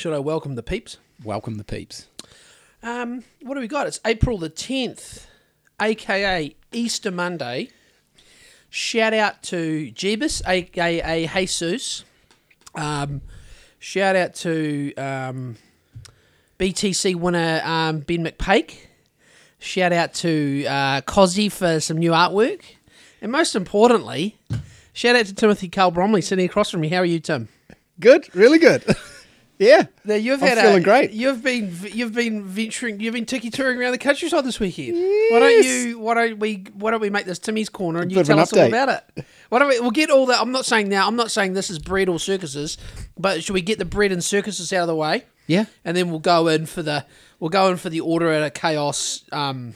Should I welcome the peeps? Welcome the peeps. Um, what do we got? It's April the 10th, aka Easter Monday. Shout out to Jeebus, aka Jesus. Um, shout out to um, BTC winner um, Ben McPake. Shout out to uh, Cozzy for some new artwork. And most importantly, shout out to Timothy Carl Bromley sitting across from me. How are you, Tim? Good, really good. yeah. Now you've I'm had feeling a, great. You've been you've been venturing. You've been tiki touring around the countryside this weekend. Why don't you? Why don't we? Why don't we make this Timmy's corner and you tell an us all about it? Why don't we? We'll get all that. I'm not saying now. I'm not saying this is bread or circuses, but should we get the bread and circuses out of the way? Yeah. and then we'll go in for the we'll go in for the order out of chaos. Um,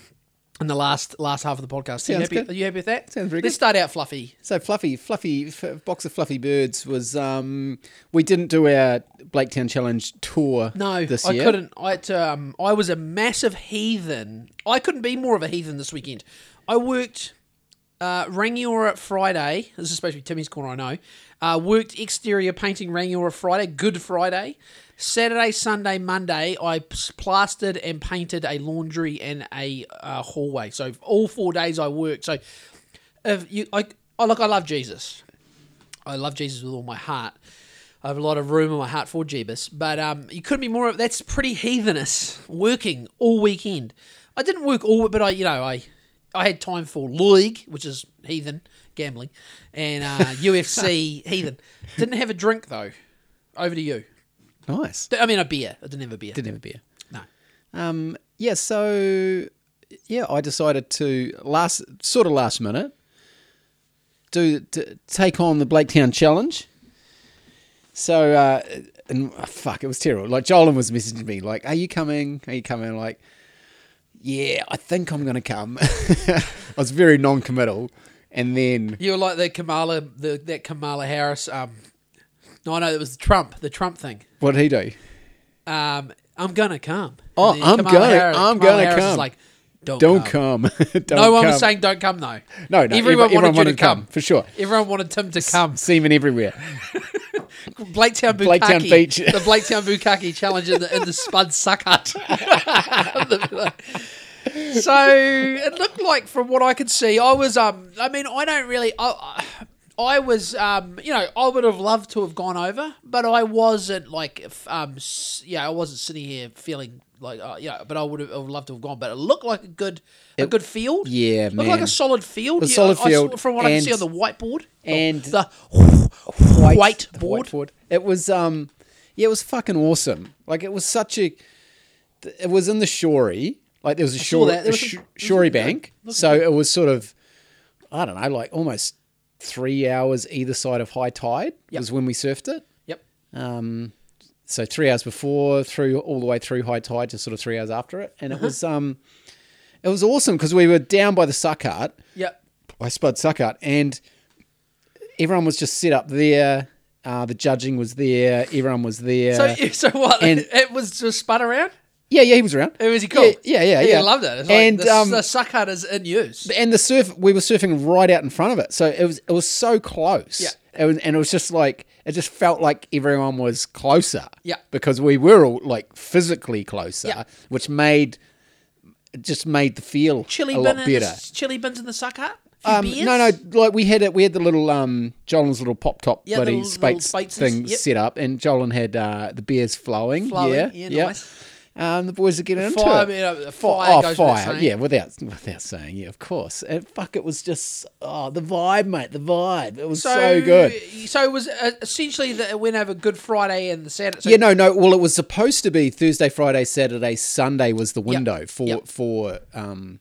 in the last last half of the podcast. Are you Sounds happy, good. Are you happy with that? Sounds very Let's good. start out fluffy. So fluffy, fluffy f- box of fluffy birds was. Um, we didn't do our Blaketown Challenge tour. No, this I year. couldn't. I to, um, I was a massive heathen. I couldn't be more of a heathen this weekend. I worked uh, Rangiora Friday. This is supposed to be Timmy's corner, I know. Uh, worked exterior painting Rangiora Friday, Good Friday. Saturday, Sunday, Monday, I plastered and painted a laundry and a uh, hallway. So all four days I worked. So if you, I, oh look, I love Jesus. I love Jesus with all my heart. I have a lot of room in my heart for Jeebus, but um, you couldn't be more. That's pretty heathenous. Working all weekend. I didn't work all, but I, you know, I, I had time for league, which is heathen gambling, and uh, UFC heathen. Didn't have a drink though. Over to you. Nice. I mean, a beer. I didn't have a beer. Didn't have a beer. No. Um, yeah. So yeah, I decided to last sort of last minute do to take on the Blaketown Challenge. So uh, and oh, fuck, it was terrible. Like Jolan was messaging me like, "Are you coming? Are you coming?" Like, yeah, I think I'm gonna come. I was very non-committal, and then You were like the Kamala, the that Kamala Harris. Um, no, no, it was Trump. The Trump thing. What did he do? Um, I'm gonna come. Oh, And then I'm Kamala gonna- Harris- I'm Kamala gonna Harris is come. like, don't, Don't come. come. Don't no one come. was saying don't come though. no, no. everyone wanted you to come. for sure. Everyone wanted Tim to come. Semen everywhere. Blaketown Bukkake. Blaketown Beach. The Blaketown Bukkake challenge in the, in the Spud Suck Hut. so it looked like, from what I could see, I was. Um, I mean, I don't really. I, I was. Um, you know, I would have loved to have gone over, but I wasn't like. Um, yeah, I wasn't sitting here feeling like. Uh, yeah, but I would have I would love to have gone. But it looked like a good. A good field. yeah, Looked like a solid field. A Yeah, solid I saw- field, from what I can see on the whiteboard. and the white whiteboard. whiteboard. It was um, yeah, it was fucking awesome. Like it was such a, it was in the Shorey. Like there was a shore, a was sh- some- there was Shorey some good- bank. So it was sort of, I don't know, like almost three hours either side of high tide Yep. was when we surfed it. Yep. Um, so three hours before, through all the way through high tide to sort of three hours after it, and it Uh-huh. was um, it was awesome because we were down by the Suck Hut. Yep. by Spud Suck Hut, and everyone was just set up there. Uh, the judging was there. Everyone was there. So, so what? and- it was just spun around. Yeah, yeah, he was around. It was he cool. Yeah, yeah, yeah. He yeah. loved it. It's like and the, um, the suck hut is in use. and the surf, we were surfing right out in front of it, so it was it was so close. Yeah. It was, and it was just like it just felt like everyone was closer. Yeah. because we were all like physically closer, Yeah. which made just made the feel Chili a lot better. the, chili bins in the suck hut. Um, no, no, like we had it. We had the little um, Jolin's little pop top Yeah, bloody little spates thing yep. set up, and Jolin had uh, the beers flowing. Flowing, yeah, yeah, yeah. nice. Um, the boys are getting into Fire, it. uh, fire oh, goes fire! Yeah, without without saying, yeah, of course. And fuck, it was just oh the vibe, mate. The vibe. It was so, good. So it was uh, essentially that it went over Good Friday and the Saturday. So Yeah, no, no. Well, it was supposed to be Thursday, Friday, Saturday, Sunday was the window for Yep. for um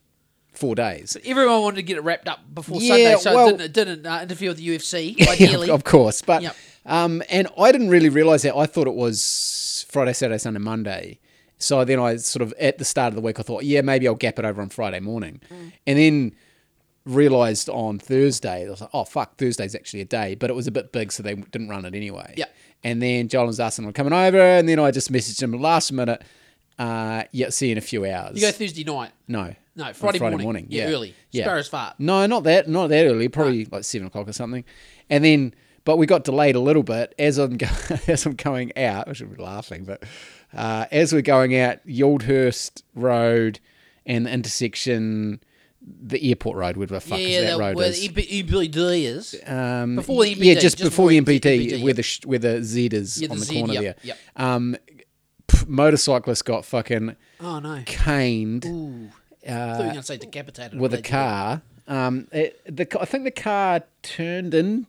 four days. Everyone wanted to get it wrapped up before Yeah, Sunday, so well- it didn't, it didn't uh, interfere with the UFC. Ideally, of course. But Yep. um, and I didn't really realize that. I thought it was Friday, Saturday, Sunday, Monday. So then I sort of at the start of the week I thought, yeah, maybe I'll gap it over on Friday morning, Mm. and then realized on Thursday I was like, oh fuck, Thursday's actually a day, but it was a bit big, so they didn't run it anyway. Yep. And then Joel was asking, I'm coming over, and then I just messaged him last minute. Uh, yeah, see you in a few hours. you go Thursday night. no, No, on Friday, morning. Yeah, Yeah, early. Yeah. Sparrow's fart. No, not that, not that early. Probably like seven o'clock or something. And then, but we got delayed a little bit as I'm go- as I'm going out. I should be laughing, but uh, as we're going out, Yaldhurst Road and the intersection, the airport road, whatever the fuck yeah, is that the- road where is. the EPD is. Um, Before the yeah, just, just before the before the MPT, NPD, where the sh- where the Z is Yeah, on the Z, corner yep, there. yep. Um, p- motorcyclist got fucking Oh no. caned Ooh. I thought you were going to say decapitated. with a car. Um, it, the I think the car turned in,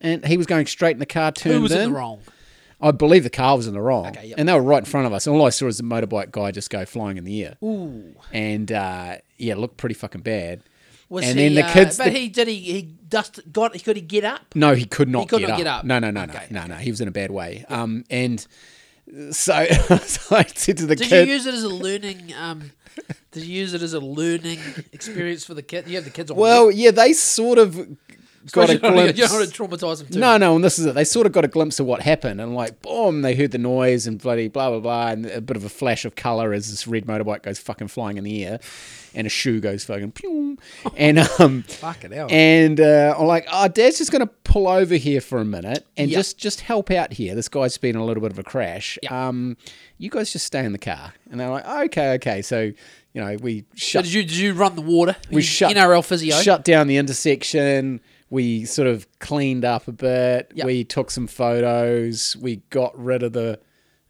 and he was going straight, and the car turned in. Who was in. in the wrong? I believe the car was in the wrong, Okay, yep. and they were right in front of us. And all I saw was the motorbike guy just go flying in the air, Ooh. and uh, yeah, it looked pretty fucking bad. Was and he, then the uh, kids, But the- he did he he dust got he could he get up? No, he could not, He could get, not up. get up. No, no, no, Okay, no, no, no. He was in a bad way. Um, and so, so I said to the Did kid, you use it as a learning? Um, did you use it as a learning experience for the kid? You have the kids well, yeah, they sort of got a you don't, wanna- glimpse. you don't want to traumatize them too. No, no, and this is it. They sort of got a glimpse of what happened, and like, boom, they heard the noise and bloody blah blah blah, and a bit of a flash of color as this red motorbike goes fucking flying in the air, and a shoe goes fucking, pew, and um, Fucking hell. and uh, I'm like, oh, Dad's just gonna pull over here for a minute and Yep. just just help out here. This guy's been in a little bit of a crash. Yep. Um, you guys just stay in the car, and they're like, okay, okay. So you know, we So shut did you did you run the water? we shut NRL physio. shut down the intersection. We sort of cleaned up a bit. Yep. We took some photos. We got rid of the.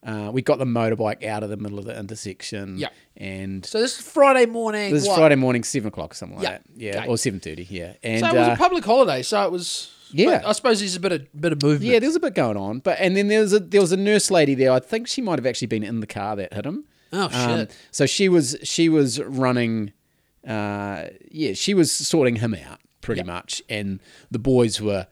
Uh, we got the motorbike out of the middle of the intersection. Yep. And So this is Friday morning. this is what? Friday morning, seven o'clock, something like Yep. that. Yeah, Okay. or seven thirty. Yeah. And So it was uh, a public holiday. So it was. Yeah. I suppose there's a bit of bit of movement. yeah, there was a bit going on, but and then there was a there was a nurse lady there. I think she might have actually been in the car that hit him. Oh Um, shit. so she was she was running, uh, yeah, she was sorting him out pretty Yep. much, and the boys were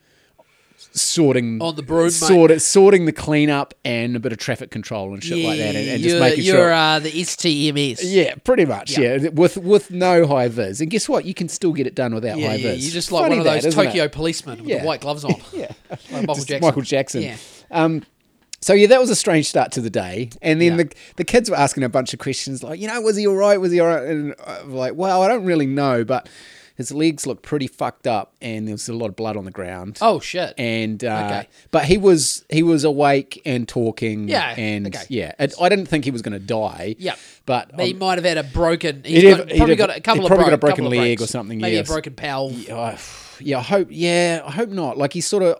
sorting On the broom, mate. sorting the cleanup and a bit of traffic control and shit like that, and, and just you're, making you're uh, the STMS. yeah, pretty much. Yeah. Yeah. with with no high vis, and guess what? You can still get it done without yeah, high yeah. vis. You're just like Funny one of those it? Tokyo policemen with Yeah. the white gloves on. Yeah, Like Michael Just Jackson. Michael Jackson. Yeah. Um, so yeah, that was a strange start to the day. And then Yeah. the the kids were asking a bunch of questions like, you know, was he all right? Was he all right? And I'm like, well, I don't really know, but his legs looked pretty fucked up, and there was a lot of blood on the ground. Oh shit. And uh, Okay. but he was he was awake and talking. Yeah, and okay. yeah, it, I didn't think he was going to die. Yeah. but But he um, might have had a broken. He's have- probably got a couple of probably got a broken leg or something, Maybe yes. a broken pal. yeah, yeah, I hope. Yeah, I hope not. Like he sort of.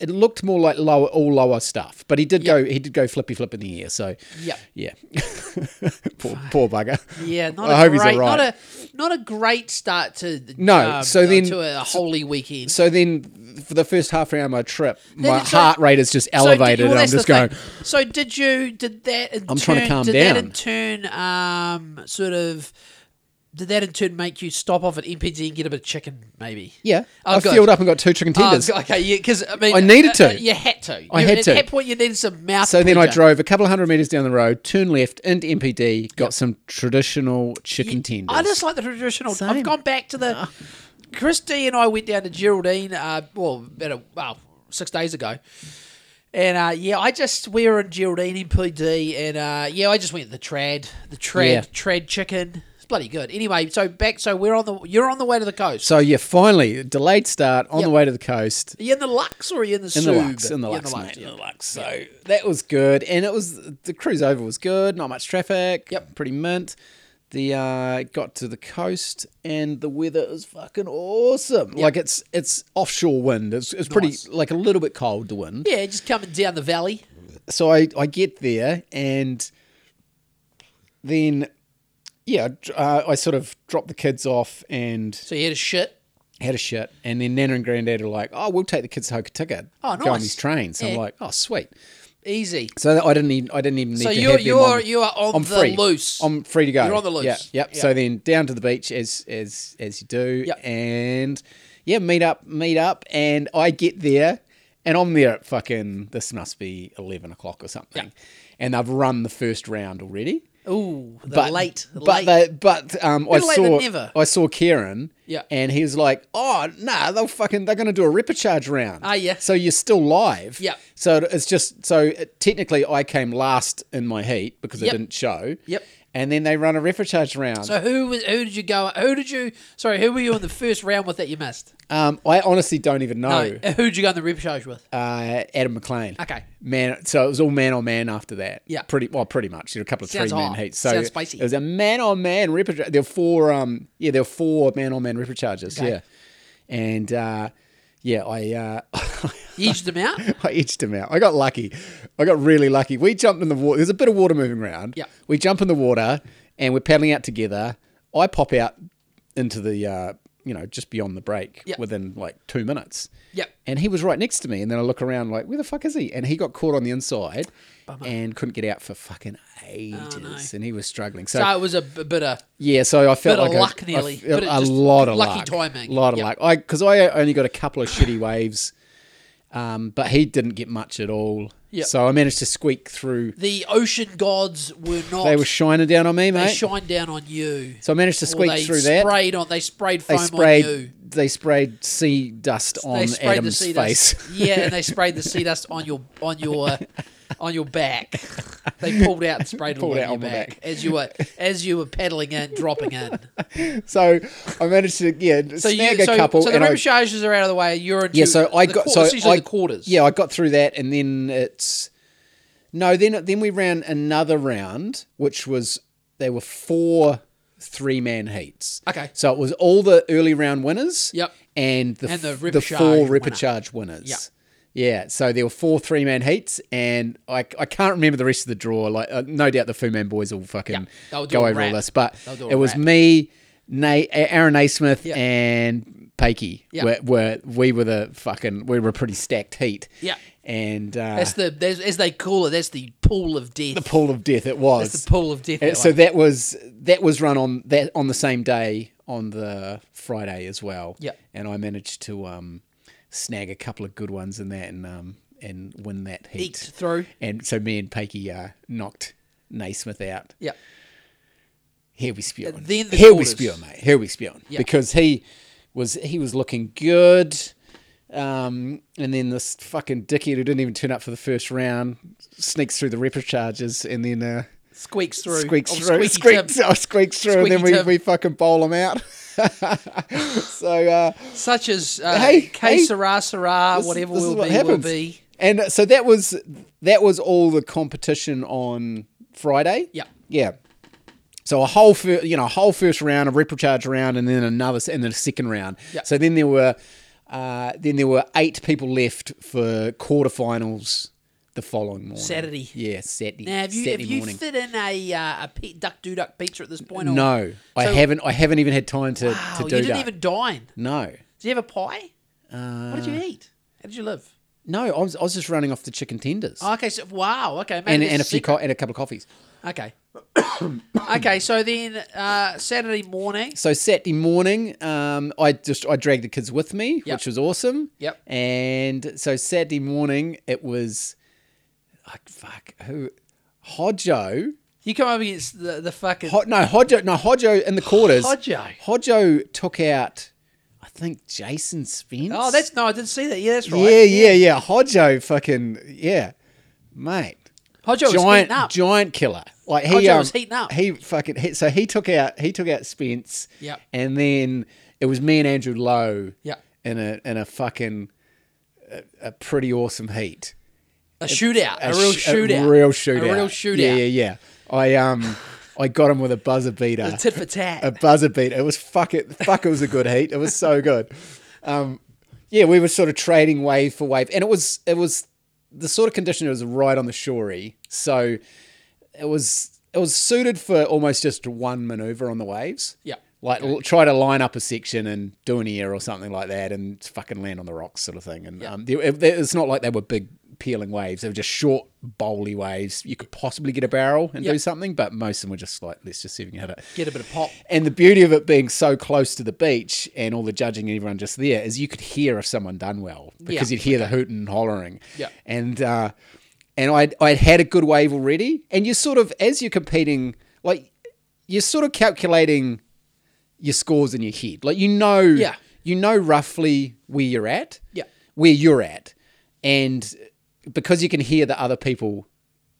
It looked more like lower, all lower stuff, but he did Yeah. go. He did go flippy flip in the air. So Yeah. yeah, poor, poor bugger. Yeah, not I a hope he's great, all right. not a not a great start to No, um, so uh, then- to a holy weekend. So then, for the first half hour of my trip, my so- heart rate is just So did- elevated, well, and I'm just going. thing. So did you? Did that? In I'm turn, trying to calm did that in turn, um, sort of? Did that in turn make you stop off at NPD and get a bit of chicken, maybe? Yeah, Oh, I good. filled up and got two chicken Oh, tenders. okay, yeah, because I mean, I needed uh, uh, to. you had to. I You- had at to. that point, you needed some mouth. so then I pleasure. drove a couple of hundred meters down the road, turned left into NPD, got some traditional chicken tenders. I just like the traditional. Same. I've gone back to the. Christy and I went down to Geraldine. Uh, well, about a, well, six days ago. And uh, yeah, I just we were in Geraldine in PD, and uh, yeah, I just went the trad, the trad, Yeah. trad chicken. Bloody good. Anyway, so back, so we're on the you're on the way to the coast. So yeah, finally delayed start on the way to the coast. Are you in the Lux or are you in the In Sub? the Lux, in the You're Lux, mate, yeah. in the Lux. So that was good, and it was the cruise over was good. Not much traffic. Yep. pretty mint. The uh, got to the coast, and the weather is fucking awesome. Like it's it's offshore wind. It's, it's pretty Nice. like a little bit cold the wind. Yeah, just coming down the valley. So I I get there, and then yeah, uh, I sort of dropped the kids off and So you had a shit. had a shit, and then Nana and Granddad are like, "Oh, we'll take the kids to Hokitika. Oh, Go on nice. these trains." I'm like, "Oh, sweet." Easy. So I didn't need, I didn't even need So to you're have you're on- you are on I'm the free. loose. I'm free to go. You're on the loose. Yeah, yep. Yeah. So then down to the beach as as as you do, Yep. and yeah, meet up, meet up, and I get there, and I'm there at fucking this must be eleven o'clock or something, Yeah. and I've run the first round already. Ooh, the But late, the but late. they, but um, I Better late than saw never. I saw Kieran, Yeah. and he was like, "Oh, nah, they'll fucking they're going to do a repechage round." Ah, yeah. So you're still live. Yeah. So it's just so uh, technically I came last in my heat because Yep. I didn't show. Yep. And then they run a repechage round. So who was who did you go? Who did you? Sorry, who were you in the first round with that you missed? um, I honestly don't even know. No, who did you go in the repechage with? Uh, Adam McLean. Okay, Man, so it was all man on man after that. Yeah. pretty well, pretty much. There were a couple of Sounds three man hot. heats. So Sounds spicy. it was a man on man repechage. There were four. Um, yeah, there were four man on man repechagers. Okay. Yeah, and uh, yeah, I. Uh, you edged them out. I edged him out. I got lucky. I got really lucky. We jumped in the water. There's a bit of water moving around. Yeah. We jump in the water and we're paddling out together. I pop out into the, uh, you know, just beyond the break Yeah. within like two minutes. Yep. And he was right next to me. And then I look around like, where the fuck is he? And he got caught on the inside and couldn't get out for fucking ages. And he was struggling. So, So it was a b- bit of yeah, so I felt Bit of like I- luck I nearly, felt but it a just- lot of lucky luck. timing. A lot of Yep. luck. I because I only got a couple of shitty waves, um, but he didn't get much at all. Yep. So I managed to squeak through. the ocean gods were not. They were shining down on me, mate. they mate. shine down on you. so I managed to squeak they through that. sprayed on. They sprayed They foam sprayed. on you. They sprayed sea dust on Adam's face. dust. Yeah, and they sprayed the sea dust on your on your uh, on your back. They pulled out and sprayed it Pulled on out your on back, back. as you were as you were paddling in, dropping in. so I managed to yeah So snag you, a so, couple. so the I- repechages are out of the way. You're into Yeah, so I got so I quarters. Yeah, I got through that, and then it's no. Then then we ran another round, which was there were four three man heats. Okay. so it was all the early round winners. Yep. and the And the the four winner. repechage winners. Yep. Yeah, so there were four three man heats, and I, I can't remember the rest of the draw. Like, uh, no doubt the Fu Man boys will fucking Yeah, go over all this, but They'll do a it was wrap. me, Na- Aaron Naismith, Yeah. and Pakey. Yeah. Were, were we were the fucking we were a pretty stacked heat. Yeah. and uh, That's the that's, as they call it. That's the pool of death. the pool of death. It was. that's the pool of death. That so one. that was that was run on that on the same day on the Friday as well. Yeah. and I managed to um, snag a couple of good ones in that and um, and win that heat. eked through. And so me and Pakey uh, knocked Naismith out. Yeah. Here we then the Here we quarters. spewing, mate. Here we spewing. Yeah. Because he was he was looking good. Um, and then this fucking dickhead who didn't even turn up for the first round sneaks through the repechage and then uh, Squeaks through. squeaks Oh, through, squeaks, oh, squeaks through, and then we, Tim. we fucking bowl him out. so, uh, Such as uh, Hey, K hey, Sarah Sarah, whatever this will what be, will be. and so that was that was all the competition on Friday. Yeah. yeah. So a whole, fir- you know, a whole first round, a repechage round, and then another, and then a second round. Yeah. So then there were, uh, then there were eight people left for quarterfinals the following morning. Saturday. Yeah, Saturday. Now, have you Saturday have you morning. fit in a uh, a pe- duck do duck pizza at this point? Or? No, I So- haven't. I haven't even had time to, Wow, to you do didn't that. even dine. No, Did you have a pie? uh, What did you eat? How did you live? no. I was, I was just running off the chicken tenders Oh, okay, so wow, okay, maybe and, that's and a few secret. co- and a couple of coffees. Okay. okay, so then uh, Saturday morning. So Saturday morning, um, I just I dragged the kids with me, Yep. which was awesome. Yep. And so Saturday morning, it was like fuck who, Hodjo. You come up against the, the fucking Ho, no Hodjo. No Hodjo in the quarters. Hodjo. Hodjo took out, I think Jason Spence. Oh, that's no, I didn't see that. Yeah, that's right. yeah, yeah, yeah. Hodjo, fucking yeah, mate. Hodjo giant, up. giant killer. Like he Hodjo um, was heating up. He fucking he, so he took out he took out Spence. Yeah, And then it was me and Andrew Lowe. Yeah, In a in a fucking a, a pretty awesome heat. A shootout, a, real sh- shootout, A real shootout. a real shootout. Yeah, yeah, yeah. I um I got him with a buzzer beater. A tit for tat. a buzzer beater. It was fuck it fuck it was a good heat. It was so good. Um yeah, we were sort of trading wave for wave. And it was it was the sort of condition it was right on the shorey. So it was it was suited for almost just one maneuver on the waves. Yeah. Like l- try to line up a section and do an air or something like that, and fucking land on the rocks, sort of thing. And um, they- it- it's not like they were big peeling waves; they were just short, bowly waves. You could possibly get a barrel and Yeah. do something, but most of them were just like, let's just see if we can hit it. Get a bit of pop. And the beauty of it being so close to the beach and all the judging and everyone just there is you could hear if someone done well because Yeah. you'd hear the hooting and hollering. Yeah. And uh, and I'd, I'd had a good wave already. And you're sort of, as you're competing, like you're sort of calculating your scores in your head. Like you know, Yeah. you know roughly where you're at, Yeah. where you're at, and because you can hear the other people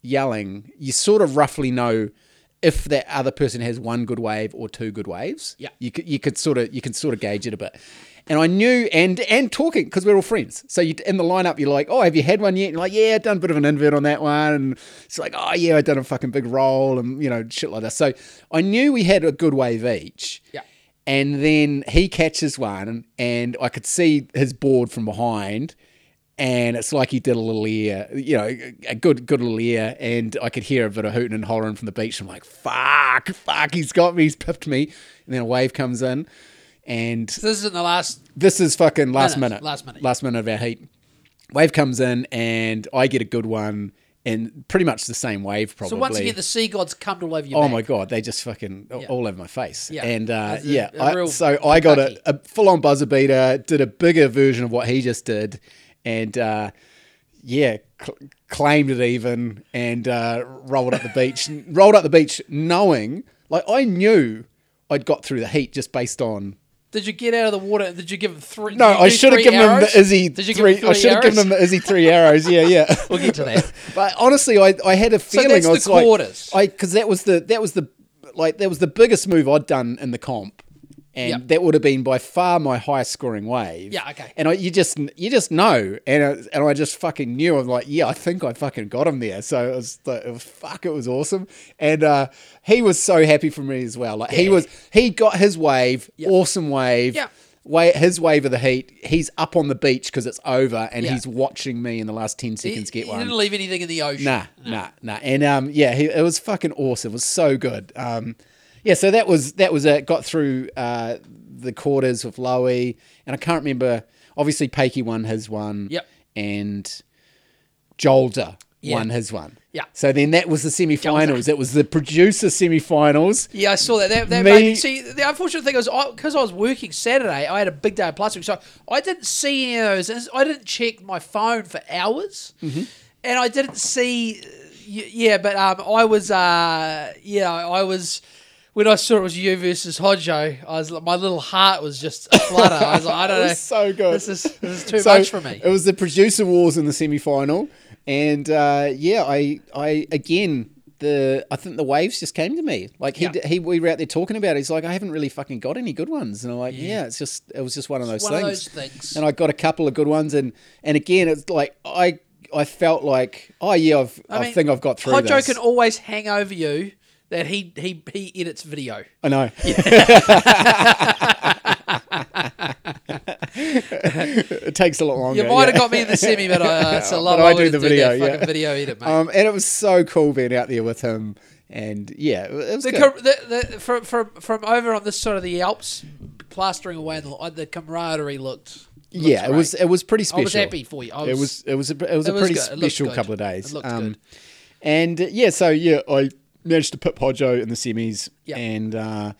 yelling, you sort of roughly know if that other person has one good wave or two good waves. Yeah. you could you could sort of you can sort of gauge it a bit. And I knew and and talking because we're all friends. So you in the lineup, you're like, oh, have you had one yet? And you're like, yeah, I've done a bit of an invert on that one. And it's like, oh yeah, I done a fucking big roll and you know shit like that. So I knew we had a good wave each. Yeah. And then he catches one, and I could see his board from behind, and it's like he did a little ear, you know, a good good little ear, and I could hear a bit of hooting and hollering from the beach. I'm like, fuck, fuck, he's got me, he's pipped me, and then a wave comes in, and So this isn't the last. this is fucking last Minute, minute, last minute, last minute of our heat. Wave comes in, and I get a good one, and pretty much the same wave, probably. So once again, the sea gods come to all over you. Oh back. my god, they just fucking all over my face. Yeah. And uh, a- yeah, a I- so I got a, a full on buzzer beater, did a bigger version of what he just did, and uh, yeah, cl- claimed it even, and uh, rolled up the beach, rolled up the beach, knowing like I knew I'd got through the heat just based on. Did you get out of the water? Did you give him three? No, I should have three given him arrows? the Izzy Did you three. give him I should have given him the Izzy three arrows. Yeah, yeah. We'll get to that. But honestly, I, I had a feeling that's I the was like, quarters. I because that was the that was the like that was the biggest move I'd done in the comp, and Yep. that would have been by far my highest scoring wave. Yeah, okay. And I, you just you just know, and I, and I just fucking knew. I'm like, yeah, I think I fucking got him there. So it was it was fuck, it was awesome, and uh, he was so happy for me as well. Like he was, he got his wave, awesome wave. Yep. Way, his wave of the heat. He's up on the beach because it's over, and Yeah. he's watching me in the last ten He, seconds get he one. didn't leave anything in the ocean. Nah, nah, nah. And um, yeah, he, it was fucking awesome. It was so good. Um, yeah, so that was that was it. Got through uh, the quarters of Lowy, and I can't remember. Obviously, Pakey won his one. Yep. And Jolder Yeah. won his one. Yeah. So then that was the semi-finals. It was the producer semi-finals. Yeah, I saw that. That, that Me- made see. The unfortunate thing was because I, was working Saturday, I had a big day of week, so I didn't see any of those. I didn't check my phone for hours, Mm-hmm. and I didn't see. Yeah, but um, I was. Uh, yeah, I was. When I saw it was you versus Hodjo, I was my little heart was just a flutter. I was like, I don't know, so good. This is this is too So much for me. It was the producer wars in the semi-final, and uh, yeah, I, I again, the I think the waves just came to me. Like he, Yeah. he, we were out there talking about. it. He's like, I haven't really fucking got any good ones, and I'm like, yeah, it's just, it was just one of those one of things. those things. And I got a couple of good ones, and and again, it's like I. I felt like, oh yeah, I've, I, mean, think I've got through Hodjo this. can always hang over you that he he he edits video. I know. it takes a lot longer. You might have got me in the semi, but uh, it's a lot But I do the video, yeah. video edit, mate. Um, and it was so cool being out there with him, and yeah, it was the, com- the, the, from, from, from over on this side of the Alps, plastering away the, uh, the camaraderie looked. yeah, it was it was pretty special. I was happy for you. I it was it was a, it was it a was pretty good. Special couple of days. It looked Um, good. And uh, yeah, so yeah, I managed to put Hodjo in the semis, Yeah. and uh,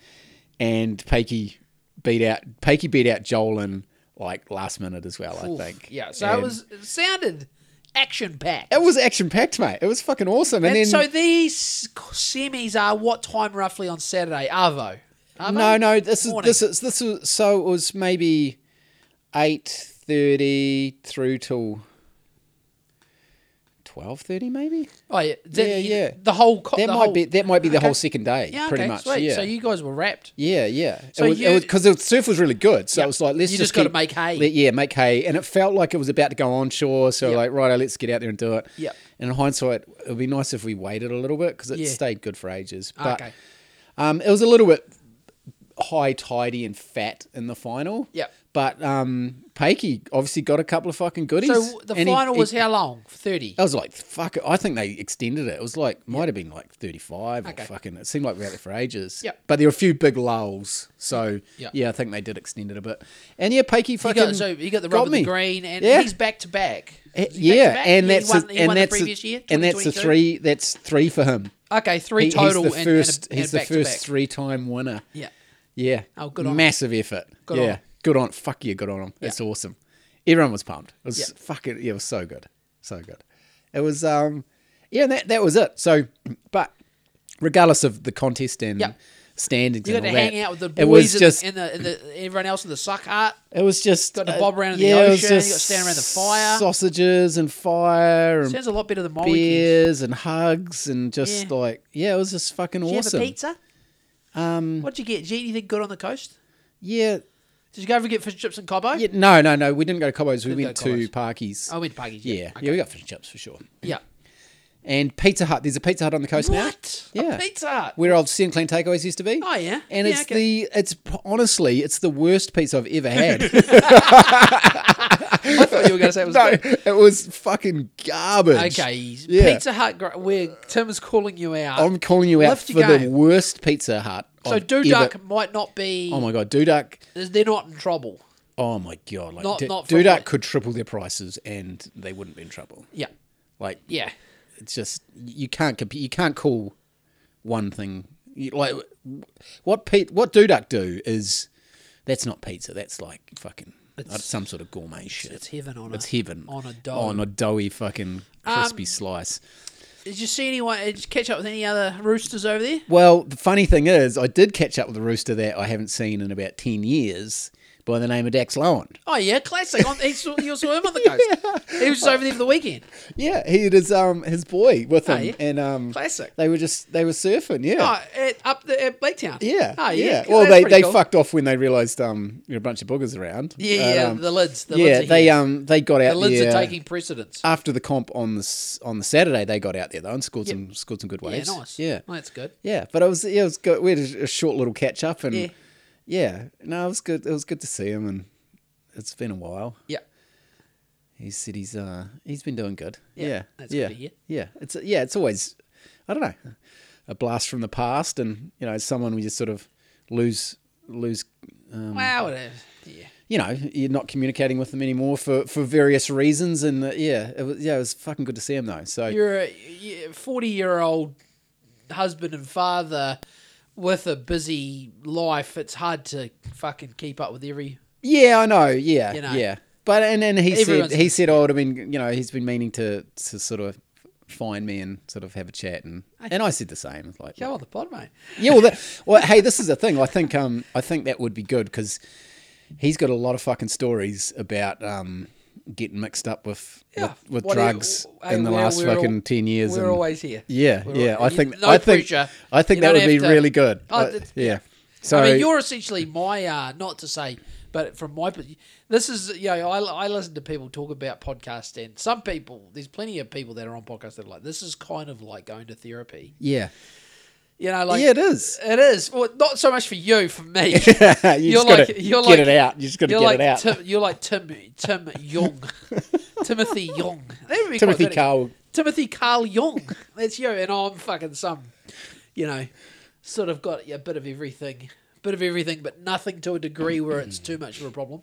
and Pakey beat out Pakey beat out Jolin like last minute as well. Oof, I think. Yeah, so And it was it sounded action packed. It was action packed, mate. It was fucking awesome. And, And then so these semis are what time roughly on Saturday? Arvo. Arvo? no, no, this is this is this is so it was maybe eight thirty through till twelve thirty, maybe. Oh yeah, Did- Yeah, yeah. The whole co- That the might whole, be that might be the Okay. whole second day, Yeah, pretty okay, much. Sweet. Yeah. So you guys were wrapped. Yeah, yeah. So because the surf was really good. So Yep. it was like let's You just, just gotta make hay. let- yeah, make hay, and it felt like it was about to go onshore. So Yep. like, right, let's get out there and do it. Yep. And in hindsight, it would be nice if we waited a little bit because it Yeah. stayed good for ages. But okay. um, it was a little bit high, tidy, and fat in the final. Yep. But um, Pakey obviously got a couple of fucking goodies. So the he- final he- was how long? Thirty. I was like, fuck it. I think they extended it. It was like, might have been like 35 Okay. or fucking, it seemed like we were out there for ages. Yep. But there were a few big lulls. So, Yep. yeah, I think they did extend it a bit. And yeah, Pakey He fucking. got, so he got the got rub the green, and Yeah. he's back to back. Eh, Yeah, back to back? and that's won, a, and the that's a, year, and that's the three. That's three for him. Okay, three He- total. He's the and- first. and, and, he's the first three-time winner. Yeah. Yeah. Oh, good on him. Massive effort. Good on yeah. Good on. Fuck you, good on him. It's Yeah. awesome. Everyone was pumped. It was Yeah. fucking. Yeah, it was so good. So good. It was. Um. Yeah. That that was it. So, but regardless of the contest and Yeah. standings. You got to hang that. out with the boys It was and, just and, the, and the everyone else in the suck hut. It was just Got to bob around in the yeah, was ocean, you got to stand around the fire. sausages and fire and Sounds a lot better than my beers and hugs and just Yeah. like yeah, it was just fucking Did you awesome. pizza? Um, What'd you get? Did you eat anything good on the coast? yeah, Did you go and get fish and chips and Cobo? yeah, no, no, no, we didn't go to Cobbo's. We Didn't went go to to. Parky's. I oh, went to Puggies. yeah, Yeah. yeah, we got fish and chips for sure. Yeah. And Pizza Hut. There's a Pizza Hut on the coast now. What? Yeah. A pizza Hut? Where old Sin Clean Takeaways used to be. Oh, yeah. And Yeah, it's okay. the it's honestly it's the worst pizza I've ever had. I thought you were going to say it was no, good. it was fucking garbage. Okay. Yeah. Pizza Hut, gr- Tim is calling you out. I'm calling you out Lift for your the game. worst Pizza Hut. so I've Duduck ever- might not be. Oh my god, Duduck. They're not in trouble. Oh my god, like Not- Du- not Duduck what- could triple their prices and they wouldn't be in trouble. Yeah. Like Yeah. it's just you can't compete. You can't call one thing you, like what Pete what Duduck do is that's not pizza. That's like fucking It's- some sort of gourmet shit. It's heaven on It's a heaven on a dough. on a doughy fucking crispy Um, slice. Did you see anyone? Did you catch up with any other roosters over there? Well, the funny thing is, I did catch up with a rooster that I haven't seen in about ten years by the name of Dax Lowen. Oh yeah, classic. On, he saw, you saw him on the coast. He was just over there for the weekend. Yeah, he had his um his boy with Oh, him, yeah. and um Classic. they were just they were surfing. Yeah. Oh, at, up the, at Blaketown. Yeah, Oh, yeah. yeah. Well, That's they, they cool. fucked off when they realised um there were a bunch of boogers around. Yeah, But, yeah. um, the lids. The yeah, lids they here. um they got out the lids there are taking precedence. after the comp on the on the Saturday. They got out there though and scored Yep. some scored some good ways. Yeah, nice. Yeah, Oh, that's good. yeah. But it was yeah, it was good. We had a, a short little catch up and Yeah. no, it was good. It was good to see him and it's been a while. Yeah. He said he's uh he's been doing good. Yeah, Yeah, that's yeah, good to hear. yeah. It's yeah, it's always I don't know a blast from the past, and you know someone we just sort of lose lose. Um, Wow. Yeah. You know, you're not communicating with them anymore for, for various reasons, and uh, yeah, it was yeah, it was fucking good to see him though. So You're a forty-year-old husband and father with a busy life. It's hard to fucking keep up with every. yeah, I know, yeah, You know. yeah. But and then he said he said, oh, I mean, you know, he's been meaning to to sort of find me and sort of have a chat, and and I said the same. It's like, Go on the pod, mate. Yeah, well, that, well, hey, this is the thing. I think um, I think that would be good because he's got a lot of fucking stories about um, getting mixed up with Yeah. with, with you- drugs hey, in the last fucking al- ten years. We're and- always here. yeah, We're yeah. I think no I think pressure. I think You that would be to- really good. Oh, I- yeah. So I mean, you're essentially my uh, not to say, but from my this is you know I, I listen to people talk about podcasts and some people there's plenty of people that are on podcasts that are like this is kind of like going to therapy. yeah, You know, like yeah, it is. It is. Well, not so much for you, for me. you You're just like- you're get like- it out. You just got to get like it out. Tim, you're like Tim Tim Young, Timothy Young. That would be quite Timothy. Carl. Timothy Carl Young. That's you, and I'm fucking some, you know, sort of got a bit of everything, bit of everything, but nothing to a degree where it's too much of a problem.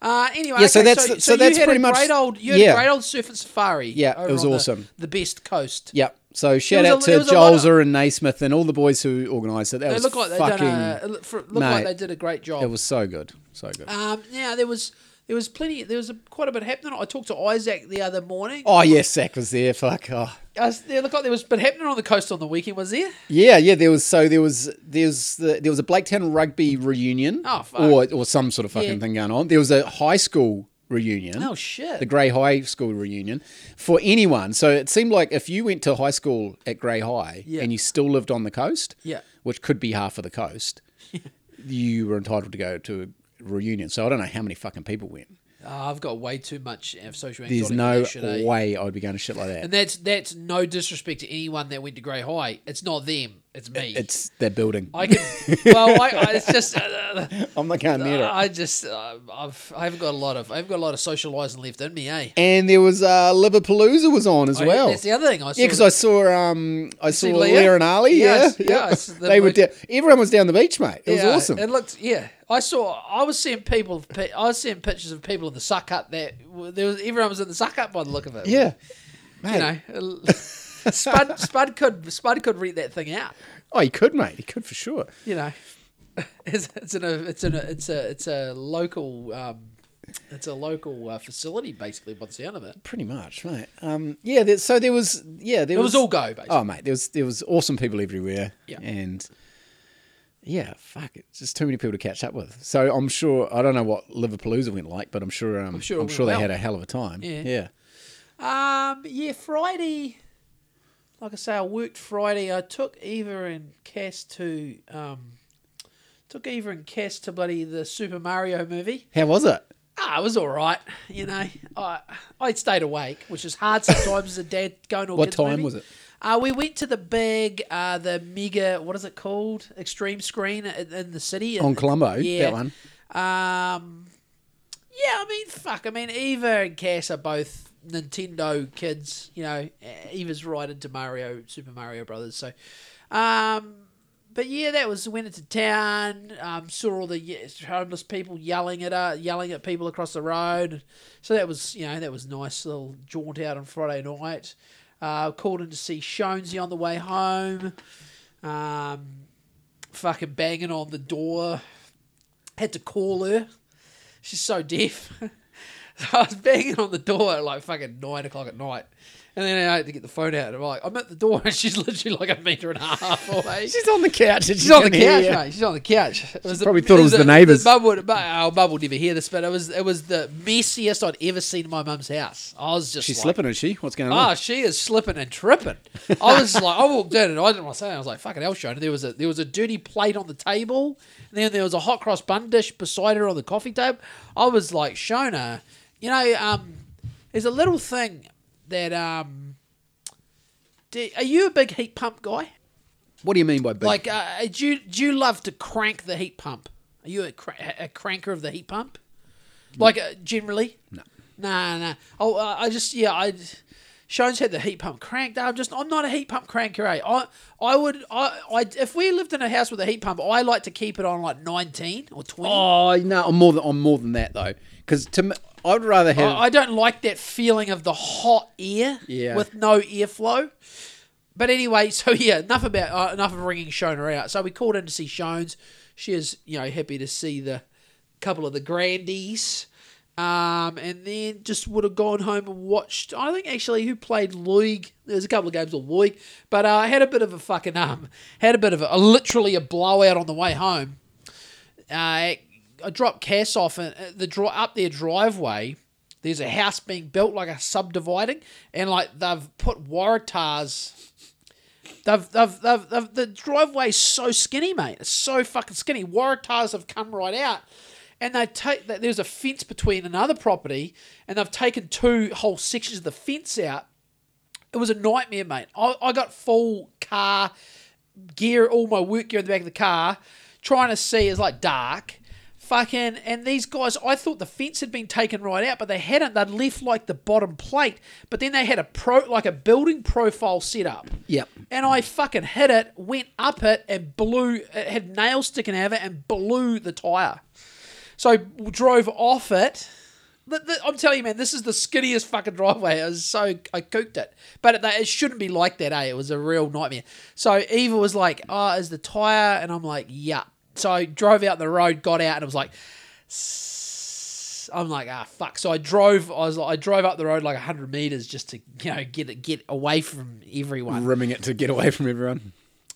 Uh, anyway, Yeah, so okay, that's- so, so you that's pretty a much- great old, you had yeah. a great old surf and safari. Yeah, it was on the- awesome. The, best coast. Yep. So shout was a- out to was a of- Jolzer and Naismith and all the boys who organised it. That They was look like they fucking. done a, look- look like they did a great job. It was so good, so good. Um, yeah, there was there was plenty. There was a, quite a bit happening. I talked to Isaac the other morning. Oh yes, Zach was there. Fuck. Oh. Uh, there look like there was been happening on the coast on the weekend. Was there? Yeah, yeah. There was so there was there's the, there was a Blaketown rugby reunion, Oh, fuck. or or some sort of fucking Yeah. thing going on. There was a high school reunion. Oh shit! The Grey High School reunion for anyone. So it seemed like if you went to high school at Grey High Yeah. and you still lived on the coast, Yeah. which could be half of the coast, you were entitled to go to a reunion. So I don't know how many fucking people went. Oh, I've got way too much social There's no eh? way I would be going to shit like that. And that's that's no disrespect to anyone that went to Grey High. It's not them. It's me. It's their building. I can. well, I, I, it's just. Uh, I'm not going near it. I just. Uh, I've. I haven't got a lot of. I've got a lot of socialising left in me, eh? And there was uh, Liverpooza was on as I- well. That's the other thing. I saw Yeah, because I saw um I saw Leah? Leah? and Ali. Yeah, yeah. yes, the they were down. Everyone was down the beach, mate. It was Yeah, awesome. It looked, yeah. I saw. I was seeing people. I was seeing pictures of people in the suck hut. That there was. Everyone was in the suck hut by the look of it. yeah, you mate. know. Spud, Spud could Spud could rent that thing out. Oh, he could, mate. He could for sure. You know, it's it's in a it's in a it's a it's a local um, it's a local uh, facility basically by the sound of it. Pretty much, mate. Um, yeah. There, so there was, yeah, there It was all go basically. Oh, mate, there was there was awesome people everywhere. Yeah. and yeah, fuck, it's just too many people to catch up with. So I'm sure I don't know what Liverpooza went like, but I'm sure um, I'm sure sure, it went they well. had a hell of a time. Yeah. yeah. Um, yeah, Friday. Like I say, I worked Friday. I took Eva and Cass to um, took Eva and Cass to bloody the Super Mario movie. How was it? Ah, it was all right. You know, I I stayed awake, which is hard sometimes as a dad going to a What kids time movie. was it? Uh, we went to the big, uh, the mega, what is it called? Extreme screen in, in the city. On Colombo, Yeah. that one. Um, yeah, I mean, fuck. I mean, Eva and Cass are both Nintendo kids. You know, Eva's right into Mario, Super Mario Brothers. So, um, but yeah, that was went into town. Um, saw all the homeless people yelling at uh, yelling at people across the road. So that was you know that was nice little jaunt out on Friday night. Uh, called in to see Shonesy on the way home. Um, fucking banging on the door. Had to call her. She's so deaf. so I was banging on the door at like fucking nine o'clock at night. And then I had to get the phone out. And I'm like, I'm at the door and she's literally like a meter and a half away. She's on the couch. And She's on the couch, mate. She's on the couch. It was probably thought it was the neighbours. Mum would, our mum never hear this, but it was it was the messiest I'd ever seen in my mum's house. I was just She's like, slipping, is she? What's going Ah, on? she is slipping and tripping. I was like, I walked in and I didn't want to say. It. I was like, "Fucking hell, Shona!" There was a there was a dirty plate on the table, and then there was a hot cross bun dish beside her on the coffee table. I was like, Shona, you know, um, there's a little thing that um, do, are you a big heat pump guy? What do you mean by big? Like, uh, do you do you love to crank the heat pump? Are you a, cra- a cranker of the heat pump? Like uh, generally? No. Nah, nah. Oh, uh, I just yeah, I. Shones had the heat pump cranked. I'm just I'm not a heat pump cranker. Eh? I I would I, I if we lived in a house with a heat pump, I like to keep it on like 19 or 20. oh no, I'm more than I'm more than that though. Because to me, I'd rather have. I, I don't like that feeling of the hot air Yeah. with no airflow. But anyway, so yeah, enough about uh, enough of ringing Shona out. So we called in to see Shones. She is you know happy to see the couple of the grandies. Um, and then just would have gone home and watched. I think actually who played League. There's a couple of games of League, but uh, I had a bit of a fucking um, had a bit of a, a literally a blowout on the way home. Uh, I dropped Cass off and uh, the dri up their driveway. There's a house being built, like a subdividing, and like they've put waratahs. They've, they've, they've, they've, the driveway's so skinny, mate. It's so fucking skinny. Waratahs have come right out, and they take that. There's a fence between another property, and they've taken two whole sections of the fence out. It was a nightmare, mate. I, I got full car gear, all my work gear in the back of the car, trying to see. It's like dark. Fucking, and these guys, I thought the fence had been taken right out, but they hadn't. They'd left like the bottom plate, but then they had a pro, like a building profile set up. Yep. And I fucking hit it, went up it, and blew. It had nails sticking out of it, and blew the tire. So drove off it. The- the- I'm telling you, man, this is the skinniest fucking driveway. I was so I cooked it, but it, it shouldn't be like that, eh? It was a real nightmare. So Eva was like, "Oh, is the tire?" And I'm like, "Yeah." So I drove out the road, got out, and it was like, I'm like, "Ah, fuck." So I drove. I was like, I drove up the road like hundred meters just to you know get it get away from everyone rimming it to get away from everyone.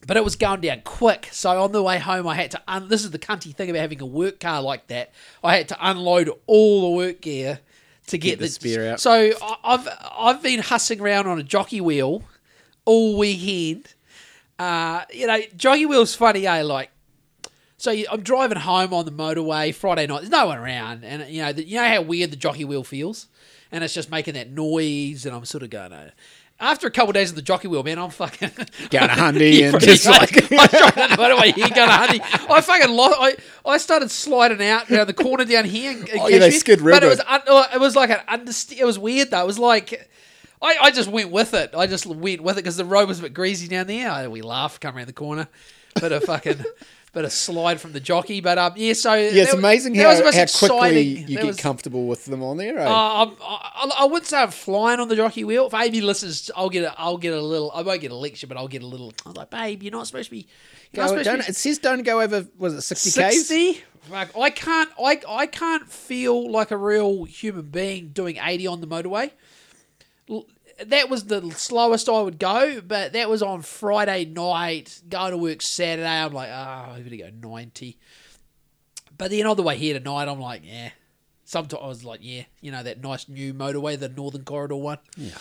but it was going down quick. So on the way home, I had to. Un- this is the cunty thing about having a work car like that. I had to unload all the work gear to get, the spare out. So I- I've I've been hussing around on a jockey wheel all weekend. Uh, you know, jockey wheel's funny, eh? Like, so you, I'm driving home on the motorway Friday night. There's no one around, and you know, the, you know how weird the jockey wheel feels, and it's just making that noise, and I'm sort of going. Oh. After a couple of days of the jockey wheel, man, I'm fucking Going to Hundy and just like- I tried that motorway here, going to Hundy. I fucking lost. I, I started sliding out around the corner down here. in Oh, yeah, they skid But it was un, uh, it was like an underst- It was weird though. It was like. I, I just went with it. I just went with it because the road was a bit greasy down there. I, we laughed, come around the corner, bit of fucking, bit of slide from the jockey. But um, yeah. So Yeah, it's amazing how, how quickly you get comfortable with them on there. Eh? uh, I'm, I, I wouldn't say I'm flying on the jockey wheel. If Amy listens, I'll get a, I'll get a little. I won't get a lecture, but I'll get a little. I was like, babe, you're not supposed to be. Go- supposed to don't, be it says don't go over, was it 60 sixty. Fuck, I can't. I I can't feel like a real human being doing eighty on the motorway. That was the slowest I would go, but that was on Friday night. Going to work Saturday, I'm like, oh, I'm gonna go ninety. But then on the way here tonight, I'm like, yeah. Sometimes I was like, yeah, you know that nice new motorway, the Northern Corridor one. Yeah.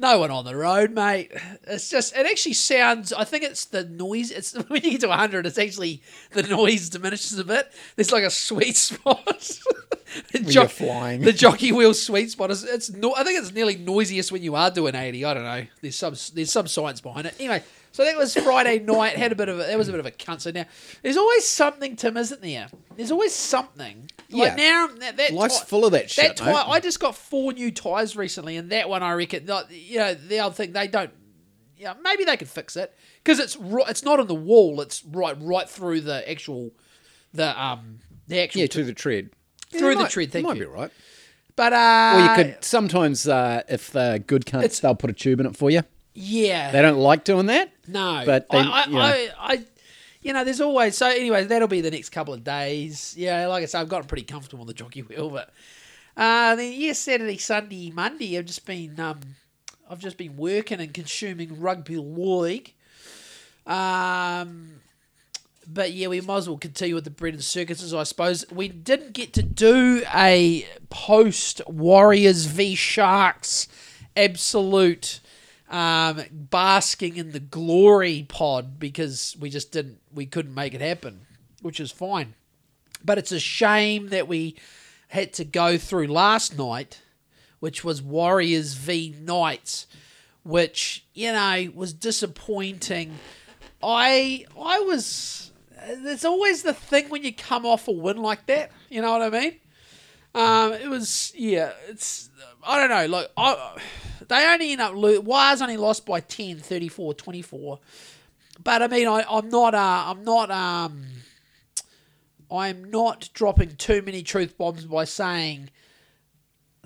No one on the road, mate. It's just it actually sounds. I think it's the noise. It's when you get to 100, it's actually the noise diminishes a bit. There's like a sweet spot. the, you're flying. the jockey wheel sweet spot is. It's no, I think it's nearly noisiest when you are doing 80. I don't know. There's some there's some science behind it. Anyway, so that was Friday night. Had a bit of a, that was a bit of a cunt. So now there's always something, Tim, isn't there? There's always something. Like Yeah. now that, that Life's ti- full of that shit, That tire, I just got four new tires recently, and that one I reckon. You know, the other thing they don't. Yeah, maybe they could fix it because it's it's not on the wall. It's right right through the actual the um the actual Yeah, to the tread. Through it the might- tread, thank might you. be right. but uh Or you could sometimes, uh, if they're good cunts, they'll put a tube in it for you. Yeah They don't like doing that. no but I, I, you know. I, I you know there's always so anyway that'll be the next couple of days yeah like I said I've gotten pretty comfortable on the jockey wheel but uh then yeah Saturday Sunday Monday I've just been um I've just been working and consuming rugby league um but yeah, we might as well continue with the bread and circuses, I suppose. We didn't get to do a post Warriors v Sharks absolute um, basking in the glory pod because we just didn't, we couldn't make it happen, which is fine. But it's a shame that we had to go through last night, which was Warriors v Knights, which you know was disappointing. I I was. There's always the thing when you come off a win like that. You know what I mean? Um, it was yeah. It's I don't know. Like I, they only end up lo- Wires only lost by 10, 34, 24. But I mean, I, I'm not. Uh, I'm not. Um, I'm not dropping too many truth bombs by saying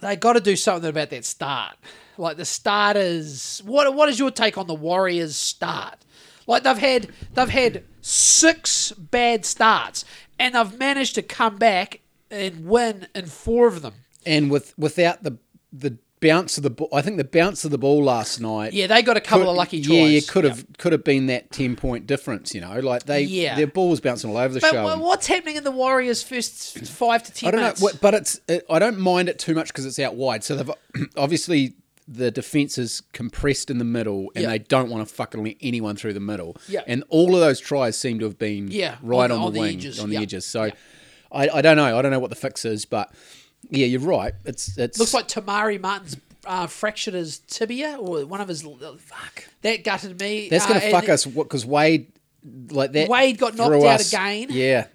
they got to do something about that start. Like the starters. What What is your take on the Warriors' start? Like they've had they've had six bad starts and they've managed to come back and win in four of them. And with without the the bounce of the ball, I think the bounce of the ball last night. Yeah, they got a couple of lucky tries. Yeah, it could have could have been that ten point difference. You know, like they Yeah. their ball was bouncing all over the But show. wha- what's happening in the Warriors' first five to ten I don't minutes? know, but it's it, I don't mind it too much because it's out wide. So they've obviously the defense is compressed in the middle, and Yeah. they don't want to fucking let anyone through the middle. Yeah. and all of those tries seem to have been Yeah, right on- on, on the the wing, edges, on the edges. So. I, I don't know. I don't know what the fix is, but yeah, you're right. It's it's Looks like Te Maire Martin's uh, fractured his tibia or one of his. Fuck. That gutted me. that's going Uh, to fuck and- us because Wade like that. Wade got knocked threw out us- again. Yeah,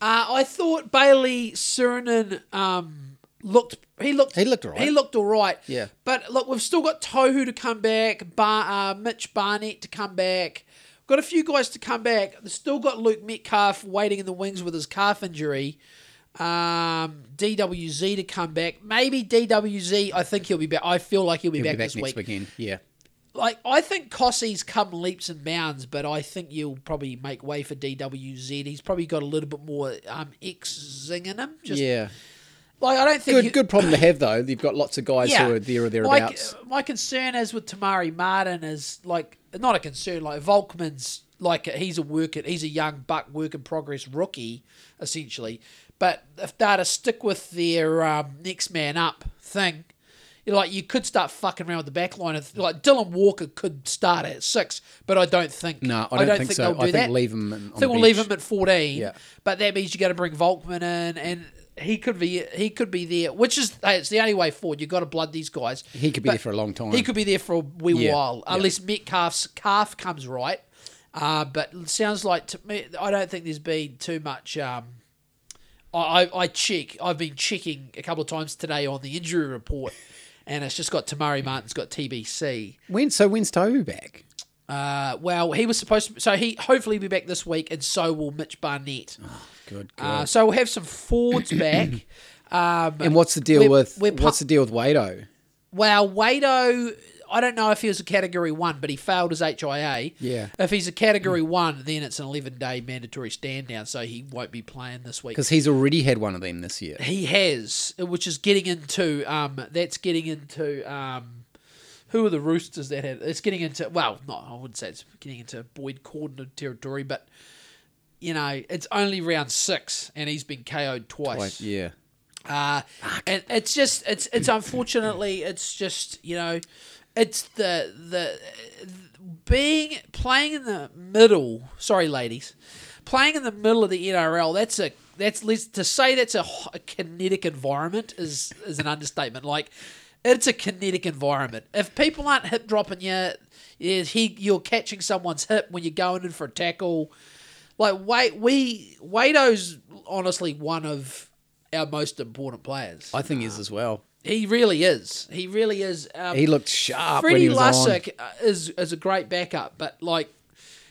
Uh, I thought Bailey Sironen um, looked. He looked. He looked all right. He looked all right. Yeah. But look, we've still got Tohu to come back. Bar, uh, Mitch Barnett to come back. Got a few guys to come back. They've still got Luke Metcalf waiting in the wings with his calf injury. Um, DWZ to come back. Maybe DWZ. I think he'll be back. I feel like he'll be, he'll back, be back this next week weekend. Yeah, like I think Cossey's come leaps and bounds, but I think you'll probably make way for DWZ. He's probably got a little bit more um, X zing in him. Just yeah. like I don't think Good, you- good problem to have though. You've got lots of guys Yeah. who are there or My, thereabouts. my concern is with Te Maire Martin is like not a concern. Like Volkman's like he's a work he's a young buck work in progress rookie essentially. But if they're to stick with their um, next man up thing, you know, like you could start fucking around with the back line. Like Dylan Walker could start at six, but I don't think. No, I don't, think, so. they'll do I think that. leave him. On I think we'll leave him at fourteen. Yeah. But that means you got to bring Volkman in, and he could be he could be there, which is hey, it's the only way forward. You have got to blood these guys. He could be But there for a long time. He could be there for a wee Yeah, while, yeah. unless Metcalf's calf comes right. Uh, but it sounds like to me, I don't think there's been too much. Um, I, I I check. I've been checking a couple of times today on the injury report, and it's just got Te Maire Martin's got TBC. When so when's Tohu back? Uh, well, he was supposed to. So he hopefully be back this week, and so will Mitch Barnett. Good. good. Uh, so we'll have some forwards back. Um, and what's the deal we're- with we're what's the deal with Wado? well, Wado, I don't know if he was a Category One, but he failed his HIA. Yeah. If he's a Category One, then it's an eleven-day mandatory stand down, so he won't be playing this week. Because he's already had one of them this year. He has, which is getting into um, that's getting into um, who are the Roosters that had? It's getting into well, not I wouldn't say it's getting into Boyd Cordner territory, but you know, it's only round six, and he's been KO'd twice. Like, yeah. Uh, and it's just it's it's unfortunately it's just you know it's the the being playing in the middle. Sorry, ladies, playing in the middle of the NRL. That's a that's to say that's a, a kinetic environment is is an understatement. Like it's a kinetic environment. If people aren't hip dropping you, he you're catching someone's hip when you're going in for a tackle. Like wait, we Wado's honestly one of our most important players. I think is as well. He really is. He really is. Um, He looked sharp when Freddie he. Lussick uh, is is a great backup, but like,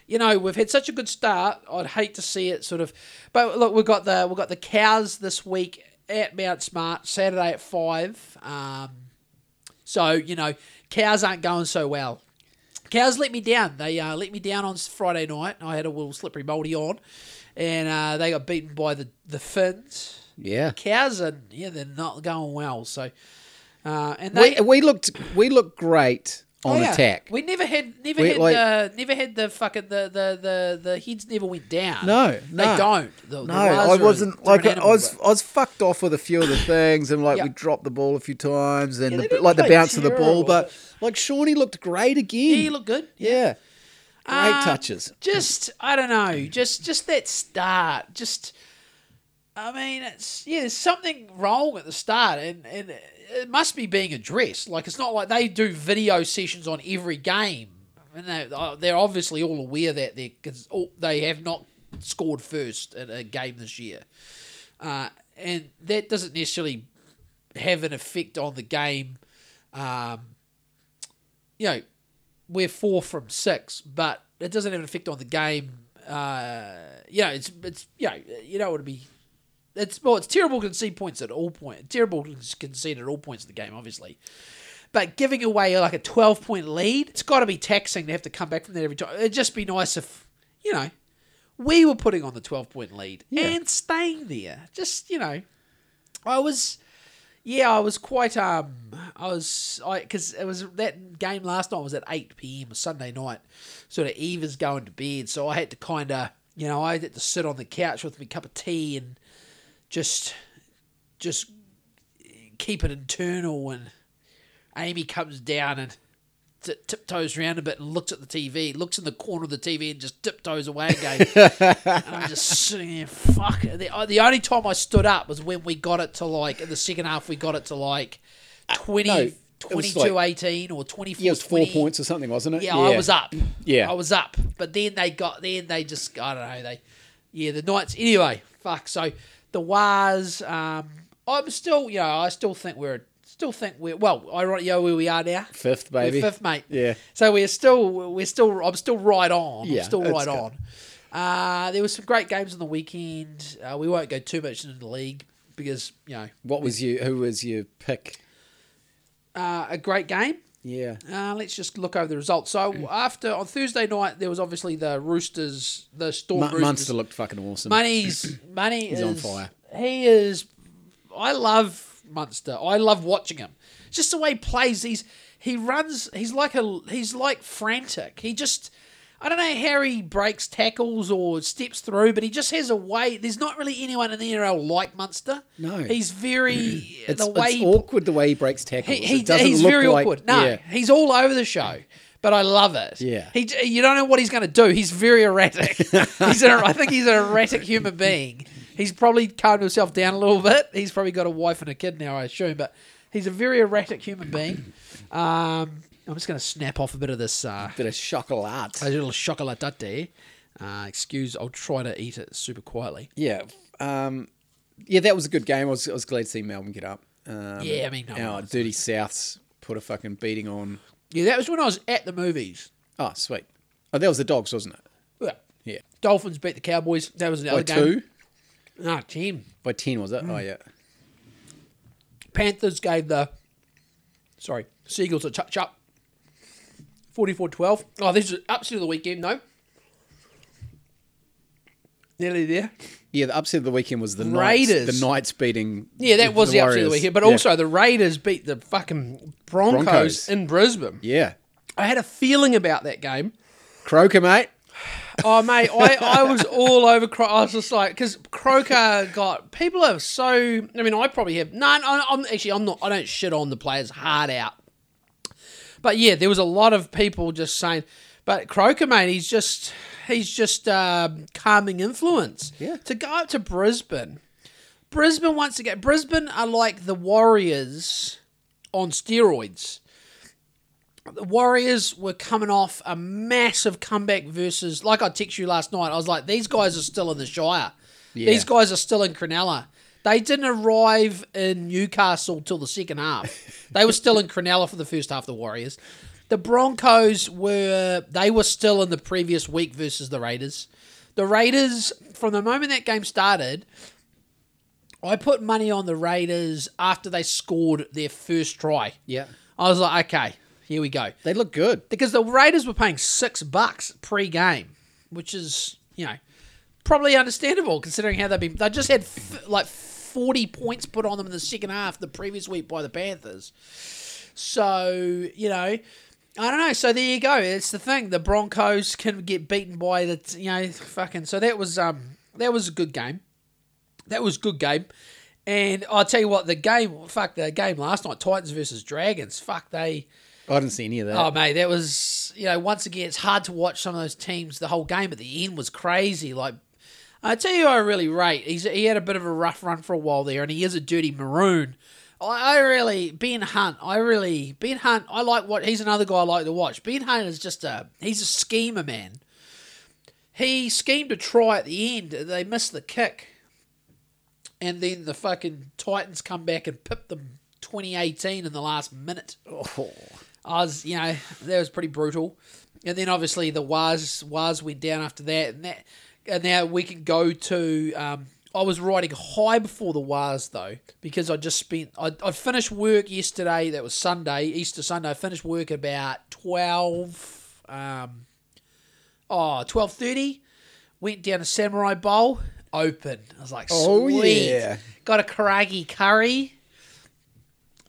you know, we've had such a good start. I'd hate to see it sort of. But look, we've got the we've got the cows this week at Mount Smart Saturday at five. Um, so you know, cows aren't going so well. Cows let me down. They uh, let me down on Friday night. I had a little slippery mouldy on, and uh, they got beaten by the the Finns. Yeah. Cows are yeah, they're not going well. So, uh, and they We, we looked we looked great on Oh, yeah. attack. We never had, never We, had, like- uh, never had the fucking the the the the heads never went down. No, they no. don't. The, the No, Waz I wasn't like I was. but- I was fucked off with a few of the things, and like Yeah. we dropped the ball a few times, and Yeah, the, like the bounce of the ball. But like Shawnee looked great again. Yeah, he looked good. Yeah, great Um, touches. Just I don't know. Just just that start. Just I mean, it's yeah. There's something wrong at the start, and and it must be being addressed. Like it's not like they do video sessions on every game, and they they're obviously all aware that they they have not scored first in a game this year, uh, and that doesn't necessarily have an effect on the game. Um, you know, we're four from six, but it doesn't have an effect on the game. Uh, you know, it's it's you know you know what it'd be. It's well, it's terrible to concede points at all point. Terrible to concede at all points of the game, obviously. But giving away like a twelve point lead, it's got to be taxing to have to come back from that every time. It'd just be nice if you know we were putting on the twelve point lead Yeah. and staying there. Just you know, I was yeah, I was quite um, I was I because it was that game last night was at eight p.m. Sunday night, sort of Eva's going to bed, so I had to kind of you know I had to sit on the couch with my cup of tea and just just keep it internal and Amy comes down and t- tiptoes around a bit and looks at the TV, looks in the corner of the TV and just tiptoes away again. and I'm just sitting there, fuck. The, uh, the only time I stood up was when we got it to like, in the second half, we got it to like 20, no, 22 like- 18 or 24 Yeah, it was four 20. points or something, wasn't it? Yeah, I was up. Yeah. I was up. But then they got, then they just, I don't know, they, yeah, the Knights, anyway, fuck. So the Wars, um, I'm still, you know, I still think we're, still think we're, well, I you know where we are now. Fifth, baby. We're fifth, mate. Yeah. So we're still, we're still, I'm still right on. Yeah, I'm still right good. on. Uh, there were some great games on the weekend. Uh, we won't go too much into the league because, you know, What was you? Who was your pick? uh, a great game. Yeah. Uh, let's just look over the results. So after on Thursday night, there was obviously the Roosters, the Storm Roosters. Munster looked fucking awesome. Money's money He's is on fire. He is. I love Munster. I love watching him. Just the way he plays. He's he runs. He's like a. He's like frantic. He just. I don't know how he breaks tackles or steps through, but he just has a way. There's not really anyone in the NRL like Munster. No. he's very It's, the way it's he awkward the way he breaks tackles. he, he, he's very like- awkward. No, Yeah. he's all over the show, but I love it. Yeah. he you don't know what he's going to do. He's very erratic. he's an, I think he's an erratic human being. He's probably calmed himself down a little bit. He's probably got a wife and a kid now, I assume, but he's a very erratic human being. Um, I'm just going to snap off a bit of this uh, Bit of chocolate. a little chocolate there. Uh, excuse, I'll try to eat it super quietly. Yeah. Um, yeah, that was a good game. I was, I was glad to see Melbourne get up. Um, Yeah, I mean, no, our dirty Souths put a fucking beating on. Yeah, that was when I was at the movies. Oh, sweet. Oh, that was the dogs, wasn't it? Yeah. Yeah. Dolphins beat the Cowboys. That was another By game. two? No, ten. By ten, was Mm. it? Oh, yeah. Panthers gave the sorry Seagulls a touch up. 44-12. Oh, this is upset of the weekend, no. Nearly there. Yeah, the upset of the weekend was the Raiders. Knights, the Knights beating. Yeah, that was the, upset of the weekend. But Yeah. also the Raiders beat the fucking Broncos, Broncos. in Brisbane. yeah, I had a feeling about that game. Croker, mate. Oh mate, I, I was all over. Croker. I was just like, because Croker got people are so. I mean, I probably have. No, no, I'm actually I'm not. I don't shit on the players hard out. But yeah, there was a lot of people just saying, but Croker, mate, he's just he's just um, calming influence. Yeah. To go up to Brisbane, Brisbane once again. Brisbane are like the Warriors on steroids. The Warriors were coming off a massive comeback versus, like I texted you last night. I was like, these guys are still in the Shire. These guys are still in Cronulla. They didn't arrive in Newcastle till the second half. they were still in Cronulla for the first half. The Warriors, the Broncos were they were still in the previous week versus the Raiders. The Raiders, from the moment that game started, I put money on the Raiders after they scored their first try. Yeah, I was like, okay, here we go. they look good. Because the Raiders were paying six bucks pre-game, which is you know probably understandable considering how they've been. They just had f- like forty points put on them in the second half the previous week by the Panthers. So you know. I don't know. So there you go. It's the thing. The Broncos can get beaten by the you know fucking. So that was um that was a good game. That was a good game. And I'll tell you what, the game, fuck, the game last night, Titans versus Dragons, fuck, they, I didn't see any of that. Oh, mate, that was, you know, once again, it's hard to watch some of those teams. The whole game at the end was crazy. Like, I tell you, I really rate. He's he had a bit of a rough run for a while there, and he is a dirty maroon. I, I really Ben Hunt. I really Ben Hunt. I like what he's another guy I like to watch. Ben Hunt is just a he's a schemer, man. He schemed to try at the end. They missed the kick, and then the fucking Titans come back and pip them 2018 in the last minute. Oh. I was, you know, that was pretty brutal. And then obviously the Waz Waz went down after that, and that, and now we can go to. Um, I was riding high before the Waz though, because I just spent. I, I finished work yesterday. That was Sunday, Easter Sunday. I finished work about twelve. Um, oh, 12.30. Went down to Samurai Bowl. Open. I was like, Oh, yeah. Got a karaage curry.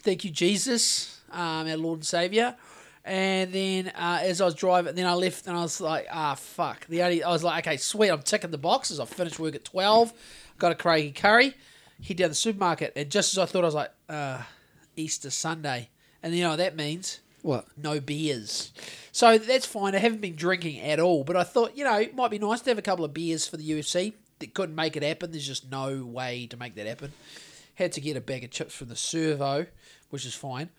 Thank you, Jesus, um, our Lord and Savior. And then uh, as I was driving, then I left and I was like, ah, fuck. The only I was like, okay, sweet. I'm ticking the boxes. I finished work at twelve. Got a karaage curry. Head down the supermarket, and just as I thought, I was like, uh, Easter Sunday, and you know what that means What? no beers. So that's fine. I haven't been drinking at all, but I thought, you know, it might be nice to have a couple of beers for the UFC. That couldn't make it happen. There's just no way to make that happen. Had to get a bag of chips from the servo, which is fine.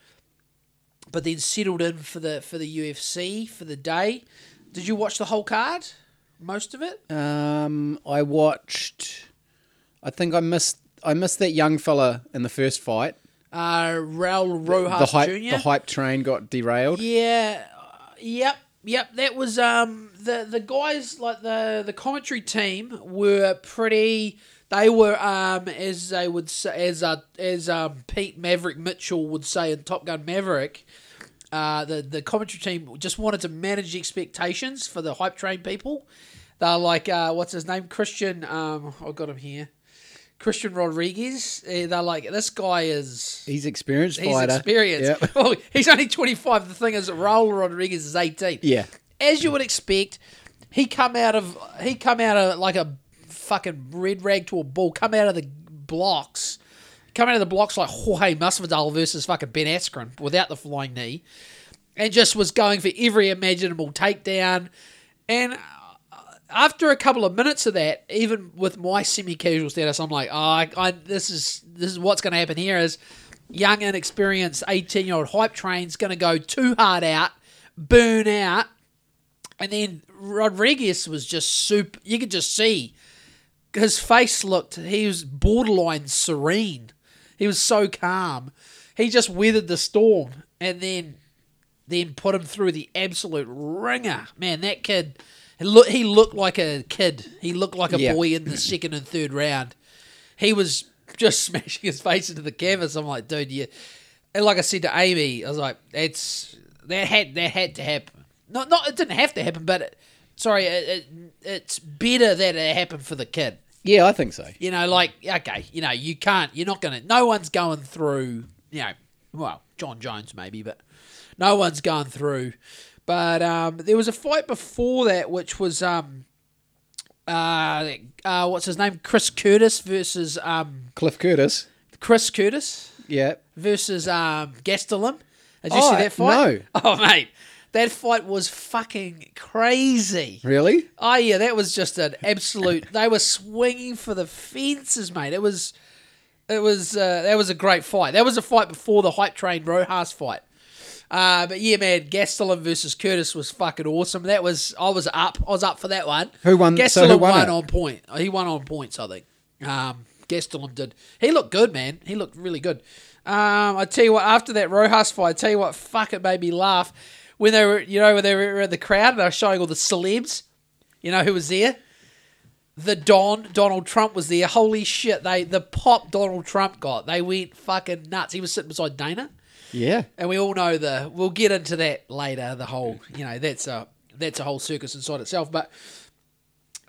But then settled in for the for the UFC for the day. Did you watch the whole card? Most of it? Um, I watched. I think I missed. I missed that young fella in the first fight. Uh, Raul Rosas the hype. Jr. The hype train got derailed. Yeah. Yep. Yep. That was um the the guys like the the commentary team were pretty. They were um as they would say as uh, as um Pete Maverick Mitchell would say in Top Gun Maverick. Uh, the the commentary team just wanted to manage expectations for the hype train people. They're like, uh, what's his name? Christian. Um, I got him here. Christian Rodriguez. Eh, They're like, this guy is He's experienced He's fighter. experienced. Yep. Oh, he's only 25. The thing is, Raul Rodriguez is 18. Yeah. As you would expect, he come out of he come out of like a fucking red rag to a bull. Come out of the blocks. Come out of the blocks like Jorge Masvidal versus fucking Ben Askren without the flying knee, and just was going for every imaginable takedown. And uh, after a couple of minutes of that, even with my semi-casual status, I'm like, oh, I, I, this is this is what's going to happen here. Is young, inexperienced, 18 year old hype train's going to go too hard out, burn out, and then Rodriguez was just super. You could just see his face looked. He was borderline serene. He was so calm. He just weathered the storm, and then then put him through the absolute ringer. Man, that kid. He, look, he looked like a kid. He looked like a Yeah. boy in the second and third round. He was just smashing his face into the canvas. I'm like, dude, you. And like I said to Amy, I was like, "It's that had that had to happen. Not not it didn't have to happen, but it, sorry, it, it, it's better that it happened for the kid. Yeah, I think so. You know, like okay, you know, you can't. You're not gonna. No one's going through. You know, well, Jon Jones maybe, but no one's going through. But um, there was a fight before that, which was um, uh, uh, what's his name? Chris Curtis versus um, Cliff Curtis. Chris Curtis Yeah. versus um, Gastelum. Did you Oh, see that fight? no. Oh, mate, that fight was fucking crazy. Really? Oh yeah, that was just an absolute. they were swinging for the fences, mate. It was, it was. Uh, that was a great fight. That was a fight before the hype train Rosas fight. Uh, but yeah, man, Gastelum versus Curtis was fucking awesome. That was. I was up. I was up for that one. Who won- Gastelum so who won won on point. He won on points, I think. Um, Gastelum did. He looked good, man. He looked really good. Um, I tell you what, after that Rosas fight, I tell you what, fuck it made me laugh when they were, you know, when they were in the crowd and they were showing all the celebs. You know who was there? The Don Donald Trump was there. Holy shit! They the pop Donald Trump got. They went fucking nuts. He was sitting beside Dana, Yeah. and we all know the. We'll get into that later. The whole, you know, that's a that's a whole circus inside itself. But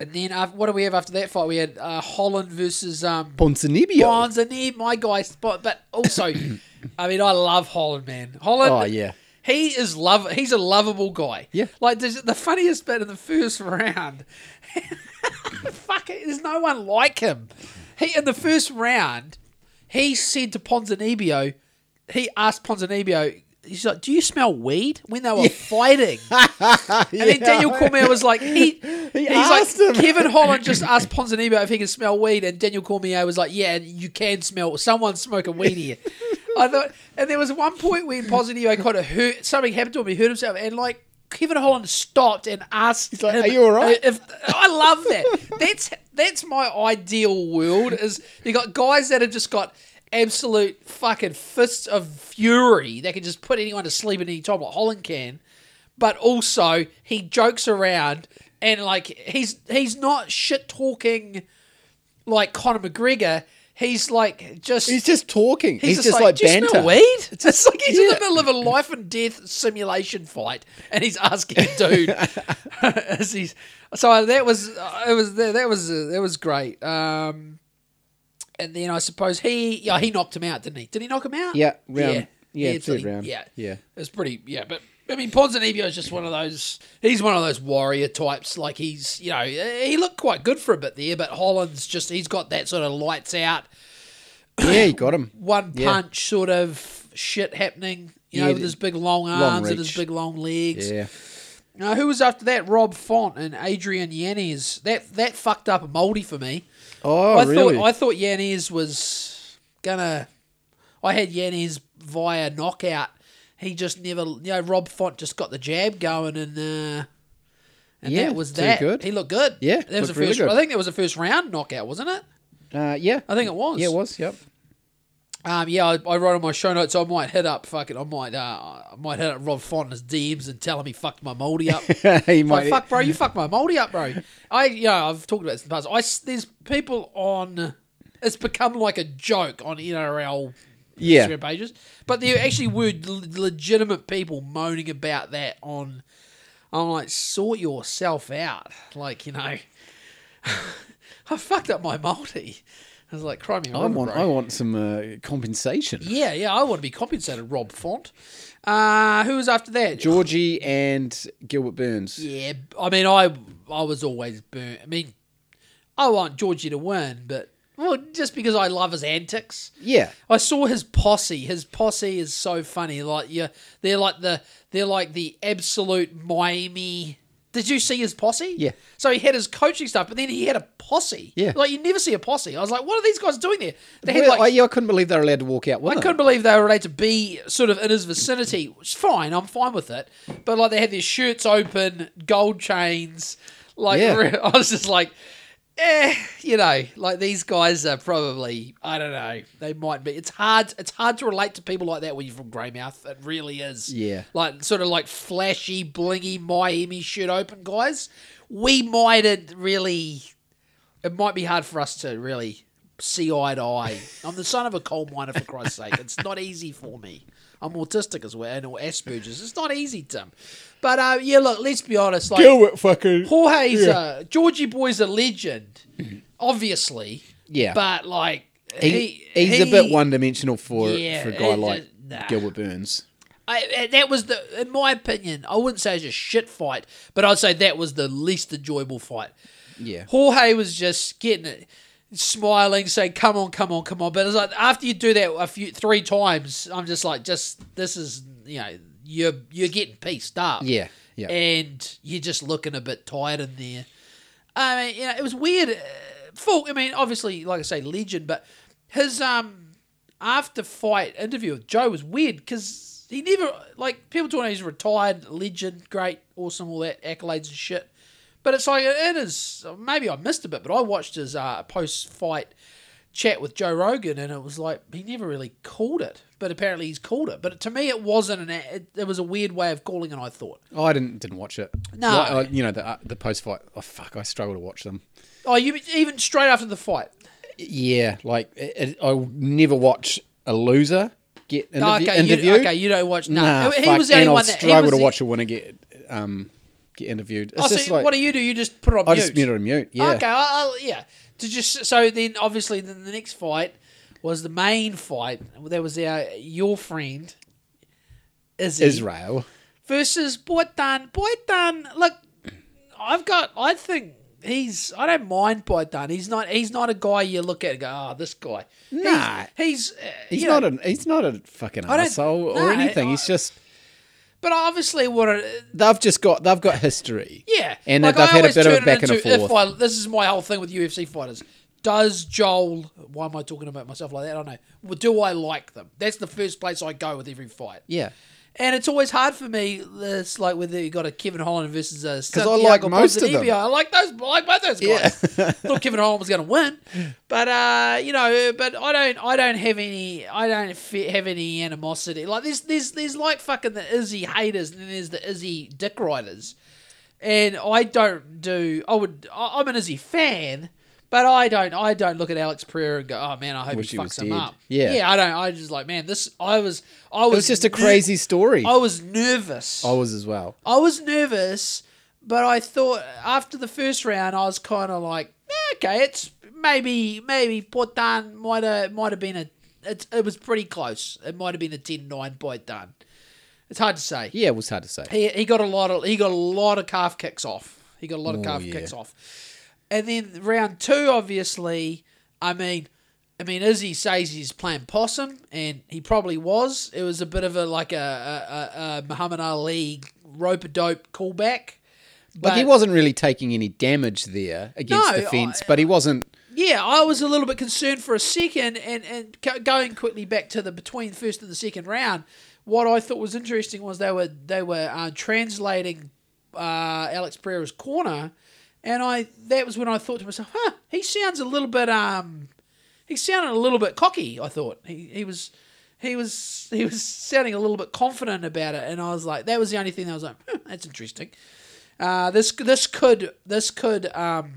and then uh, what do we have after that fight? We had uh, Holland versus um, Ponzinibbio. My guy spot. But also, I mean, I love Holland, man. Holland. Oh, yeah. He is love. He's a lovable guy. Yeah. Like the funniest bit in the first round. fuck it. There's no one like him. He in the first round, he said to Ponzinibbio, he asked Ponzinibbio. He's like, "Do you smell weed?" When they were fighting, and then Daniel Cormier was like, "He, he's asked like, him. Kevin Holland just asked Ponzinibbio if he can smell weed, and Daniel Cormier was like, "Yeah, you can smell. Someone's smoking weed here." I thought, and there was one point where when Ponzinibbio kind of hurt. Something happened to him. He hurt himself, and like Kevin Holland stopped and asked, He's like, "Are you all right?" If, I love that. That's that's my ideal world. Is you got guys that have just got absolute fucking fists of fury that can just put anyone to sleep at any time, like Holland can. But also he jokes around and like he's he's not shit talking like Conor McGregor. He's like just He's just talking. He's, just, like, "Do you banter. smell weed? It's like he's in Yeah. the middle of a life and death simulation fight, and he's asking a dude. as he's, so that was uh, it was that was uh, that was great. Um, and then I suppose he yeah he knocked him out, didn't he? Did he knock him out? Yeah, round- yeah, so third he- round. Yeah, Yeah. It's pretty yeah, but. I mean, Ponzinibbio is just one of those. He's one of those warrior types. Like he's, you know, he looked quite good for a bit there, but Holland's just he's got that sort of lights out Yeah, he got him. one Yeah. punch sort of shit happening. You Yeah, know, with his big long long arms and his big long legs. Yeah. Uh, who was after that? Rob Font and Adrian Yanez. That that fucked up a moldy for me. Oh, I really? thought I thought Yanez was gonna. I had Yanez via knockout. He just never. You know, Rob Font just got the jab going and. Uh, and Yeah, that was that. good. He looked good. Yeah, that was the really first. good. I think that was the first round knockout, wasn't it? uh, yeah. I think it was. Yeah, it was. Yep. Um, yeah, I, I wrote on my show notes. I might hit up fucking. I might. Uh, I might hit up Rob Font in his DMs and tell him he fucked my moldy up. he Like, might. fuck, bro, you fucked my moldy up, bro. I, you know, I've talked about this in the past. I, there's people on. It's become like a joke on NRL Yeah. Instagram pages, but there actually were l- legitimate people moaning about that on. I'm like, sort yourself out, like you know. I fucked up my multi. I was like, cry me I river, want. bro. I want some uh, compensation. Yeah, yeah, I want to be compensated, Rob Font. Uh, who was after that? Georgie and Gilbert Burns. Yeah, I mean, I I was always burnt. I mean, I want Georgie to win, but well, just because I love his antics. Yeah. I saw his posse. His posse is so funny. Like, yeah, they're like the they're like the absolute Miami. Did you see his posse? Yeah. So he had his coaching stuff, but then he had a posse. Yeah. Like you never see a posse. I was like, what are these guys doing there? They had Well, like I, yeah, I couldn't believe they were allowed to walk out I couldn't believe they were allowed to be sort of in his vicinity. Which is fine, I'm fine with it. But like they had their shirts open, gold chains. Like Yeah. I was just like, eh, you know, like these guys are probably I don't know. They might be. It's hard. It's hard to relate to people like that when you're from Greymouth. It really is. Yeah. Like sort of like flashy, blingy Miami shirt open guys. We mightn't really. It might be hard for us to really see eye to eye. I'm the son of a coal miner, for Christ's sake. It's not easy for me. I'm autistic as well, and or Asperger's. It's not easy, Tim. But uh, yeah, look, let's be honest. Like it, fucking. Jorge's a Georgie Boy's a legend, obviously. Yeah. But like He, he, he's a bit one dimensional for Yeah, for a guy it- like it- nah. Gilbert Burns. I, uh, that was the, in my opinion, I wouldn't say it's a shit fight, but I'd say that was the least enjoyable fight. Yeah. Jorge was just getting it, smiling, saying, "Come on, come on, come on." But it's like after you do that a few three times, I'm just like, just this is you know you're you're getting pieced up, Yeah. Yeah. and you're just looking a bit tired in there. I mean, you know, it was weird. Uh, Full, I mean, obviously, like I say, legend, but his um after fight interview with Joe was weird because he never like people talking. He's retired legend, great, awesome, all that accolades and shit. But it's like it is. Maybe I missed a bit, but I watched his uh, post fight chat with Joe Rogan, and it was like he never really called it. But apparently he's called it. But to me, it wasn't an. It, it was a weird way of calling it. I thought. Oh, I didn't didn't watch it. No. Like, uh, you know the uh, the post fight. Oh fuck, I struggle to watch them. Oh, you even straight after the fight. Yeah, like it, it, I'll never watch a loser get interview, Oh, okay, interviewed. You, okay, you don't watch. No, Nah, he fuck, was the only one that struggle to the- watch a winner get um get interviewed. It's Oh, just so like what do you do? You just put it on I mute. just mute it on mute. Yeah, Okay, I'll, I'll- yeah. To just so then obviously then the next fight was the main fight. There was our your friend Izzy Israel. versus Poatan. Poatan, look, I've got. I think he's. I don't mind Poatan. He's not. He's not a guy you look at and go, oh, this guy. Nah. he's. He's, uh, He's not know, a he's not a fucking asshole or anything. I- He's just But obviously, what it, they've just got they've got history. Yeah, And Like, they've I had a bit of a back and a into If forth. I, this is my whole thing with UFC fighters. Does Joel? Why am I talking about myself like that? I don't know. Well, do I like them? That's the first place I go with every fight. Yeah. And it's always hard for me. It's like whether you got a Kevin Holland versus a I like most of them. I like those. I like both those guys. Thought Kevin Holland was going to win, but uh, you know, but I don't. I don't have any. I don't have any animosity. Like there's there's there's like fucking the Izzy haters, and then there's the Izzy dick riders. And I don't do. I would. I'm an Izzy fan. But I don't. I don't look at Alex Pereira and go, "Oh man, I hope Wish he he fucks him dead." up." Yeah. yeah. I don't. I just like, man, this. I was. I was. It was just a ner- crazy story. I was nervous. I was as well. I was nervous, but I thought after the first round, I was kind of like, "Eh, okay, it's maybe maybe Poatan might have might have been a. It, it was pretty close. It might have been a 10-9 Poatan. It's hard to say. Yeah, it was hard to say. He, he got a lot of he got a lot of calf kicks off. He got a lot of Oh, calf yeah. kicks off. And then round two, obviously, I mean, I mean, Izzy says he's playing possum, and he probably was. It was a bit of a like a, a, a, Muhammad Ali rope a dope callback. But Like he wasn't really taking any damage there against No, the fence, I- but he wasn't. Yeah, I was a little bit concerned for a second, and and going quickly back to the between first and the second round. What I thought was interesting was they were they were uh, translating uh, Alex Pereira's corner, and I that was when I thought to myself, huh, he sounds a little bit um, he sounded a little bit cocky. I thought he he was. He was he was sounding a little bit confident about it, and I was like, that was the only thing that I was like, huh, that's interesting. Uh, this this could this could um,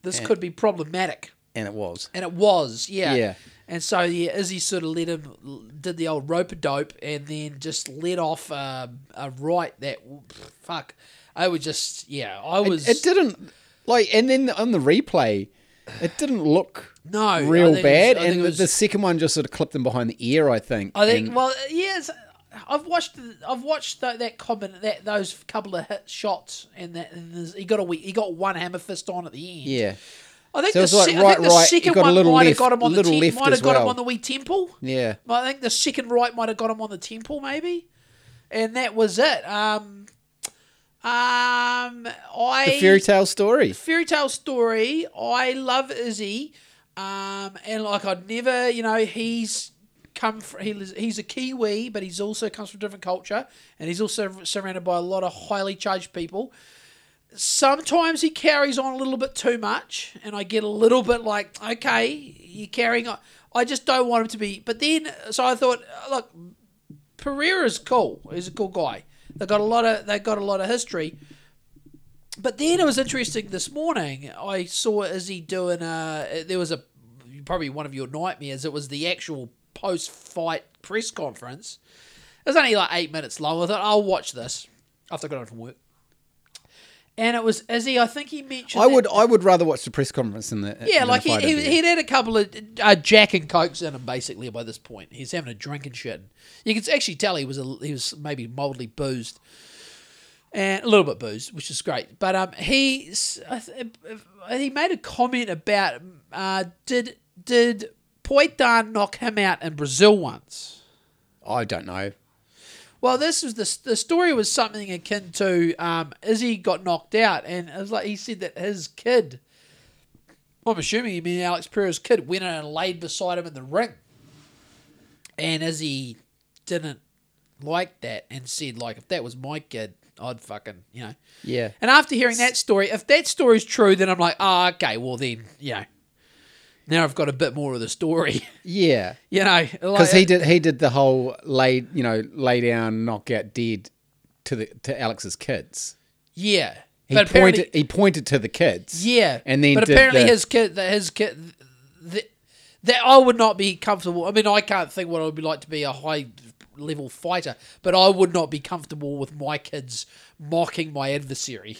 this could be problematic. And it was. And it was, yeah. Yeah. And so yeah, Izzy sort of let him did the old rope a dope, and then just let off um, a right that fuck. I would just yeah, I was It didn't like, and then on the replay, it didn't look No, real it was- bad. And was- the second one just sort of clipped him behind the ear. I think. I think And- well yes. I've watched I've watched that that comment that those couple of hit shots and that and he got a he got one hammer fist on at the end. yeah, I think So the, like se- I think the right, second got one might have got him on the left might have got him on the wee temple. yeah. I think the second right might have got him on the temple, maybe, and that was it. Um, um, I The fairy tale story. fairy tale story. I love Izzy, um, and like I'd never, you know, he's come. From, he, he's a Kiwi, but he's also comes from a different culture, and he's also surrounded by a lot of highly charged people. Sometimes he carries on a little bit too much, and I get a little bit like, okay, you're carrying on. I just don't want him to be. But then, so I thought, look, Pereira's cool. He's a cool guy. They got a lot of they got a lot of history. But then it was interesting this morning. I saw Izzy doing a. There was a probably one of your nightmares. It was the actual post-fight press conference. It was only like eight minutes long. I thought I'll watch this after I got home from work. And it was Izzy. I think he mentioned. I that- would I would rather watch the press conference than the Yeah, than like he, he he'd had a couple of uh, Jack and Cokes in him basically by this point. He's having a drink and shit. You can actually tell he was a, he was maybe mildly boozed and a little bit boozed, which is great. But um, he th- he made a comment about uh, did did Poatan knock him out in Brazil once? I don't know. Well, this was the the story was something akin to um, Izzy got knocked out, and it was like he said that his kid, I'm assuming you mean Alex Pereira's kid, went in and laid beside him in the ring, and Izzy didn't like that and said like if that was my kid, I'd fucking you know. Yeah. And after hearing that story, if that story's true, then I'm like, oh, okay, well then, you know, now I've got a bit more of the story, Yeah. you know, Because like- he did he did the whole lay you know lay down knock out dead to the to Alex's kids. yeah. He But pointed he pointed to the kids. Yeah, and then but apparently the- his kid, that his kid, that, that I would not be comfortable. I mean, I can't think what it would be like to be a high level fighter, but I would not be comfortable with my kids mocking my adversary.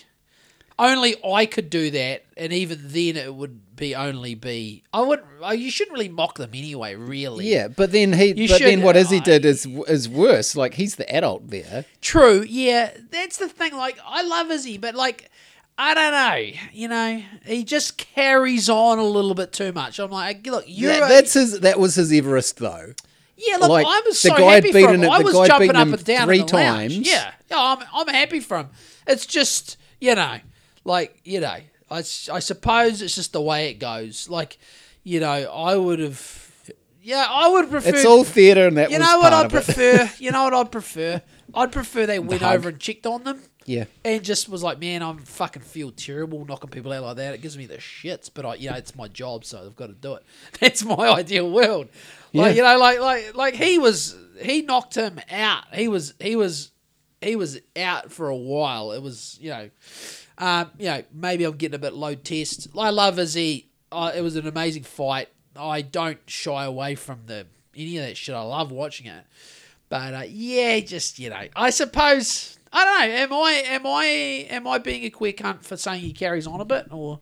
Only I could do that, and even then, it would be only be. I would. oh, You shouldn't really mock them anyway. Really. Yeah, but then he You but should- then what Izzy I- uh, did is is worse. Like he's the adult there. True. Yeah, that's the thing. Like, I love Izzy, but like, I don't know. You know, he just carries on a little bit too much. I'm like, look, you're. That, that's his that was his Everest though. Yeah, look, Like, I was the so guy happy beaten for him. it- I was jumping up and down three the lounge. times. Yeah, yeah, I'm, I'm happy for him. It's just, you know, like, you know, I, I suppose it's just the way it goes. Like, you know, I would have, yeah, I would prefer. It's all theatre and that you know what I'd prefer? you know what I'd prefer? I'd prefer they went hug. over and checked on them. Yeah. And just was like, man, I'm fucking feel terrible knocking people out like that. It gives me the shits, but I, you know, it's my job, so I've got to do it. That's my ideal world. Like, Yeah. you know, like, like, like he was, he knocked him out. He was, he was, he was out for a while. It was, you know, um, you know, maybe I'm getting a bit low test. I love Izzy. Uh, it was an amazing fight. I don't shy away from the any of that shit. I love watching it. But uh, yeah, just you know, I suppose I don't know. Am I am I am I being a queer cunt for saying he carries on a bit, or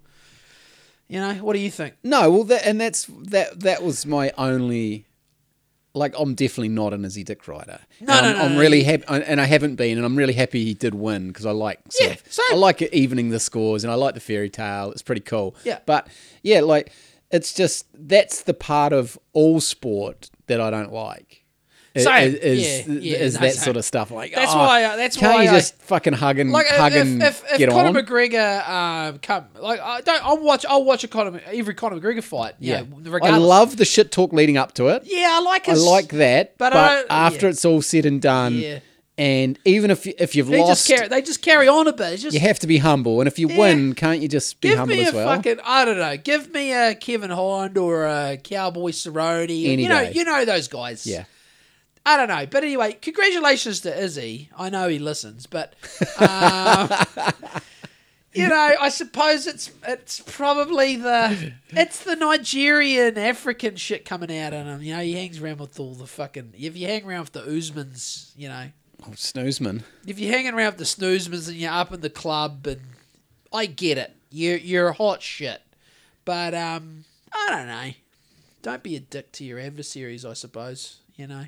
you know, what do you think? No, well, that and that's that. That was my only. Like, I'm definitely not an Izzy Dick rider. No, no, I'm, no, I'm no, really happy, and I haven't been, and I'm really happy he did win because I like. Sort Yeah, of- I like it evening the scores, and I like the fairy tale. It's pretty cool. Yeah. but yeah, like it's just that's the part of all sport that I don't like. Same. Is, is, Yeah, yeah, is no, that same. sort of stuff like That's oh, why I- that's can't why you I- just fucking hug and Like uh, hug if, and if, if get Conor on? McGregor um, come like I don't I'll watch I'll watch a Conor every Conor McGregor fight. Yeah, yeah, I love the shit talk leading up to it. Yeah, I like it. I like that, but but, I after it's all said and done, and even if you- if you've They lost, just carry. They just carry on a bit. It's just you have to be humble, and if you Yeah. win, can't you just be give humble me a as well? fucking. I don't know. Give me a Kevin Hind or a Cowboy Cerrone. Any you know, day. you know those guys. Yeah, I don't know, but anyway, congratulations to Izzy. I know he listens, but um, you know, I suppose it's it's probably the it's the Nigerian African shit coming out in him. You know, he hangs around with all the fucking. If you hang around with the Usmans, you know, oh, Snoozman. if you're hanging around with the Snoozmans and you're up in the club, and I get it, you're you're hot shit, but um, I don't know. Don't be a dick to your adversaries, I suppose. You know.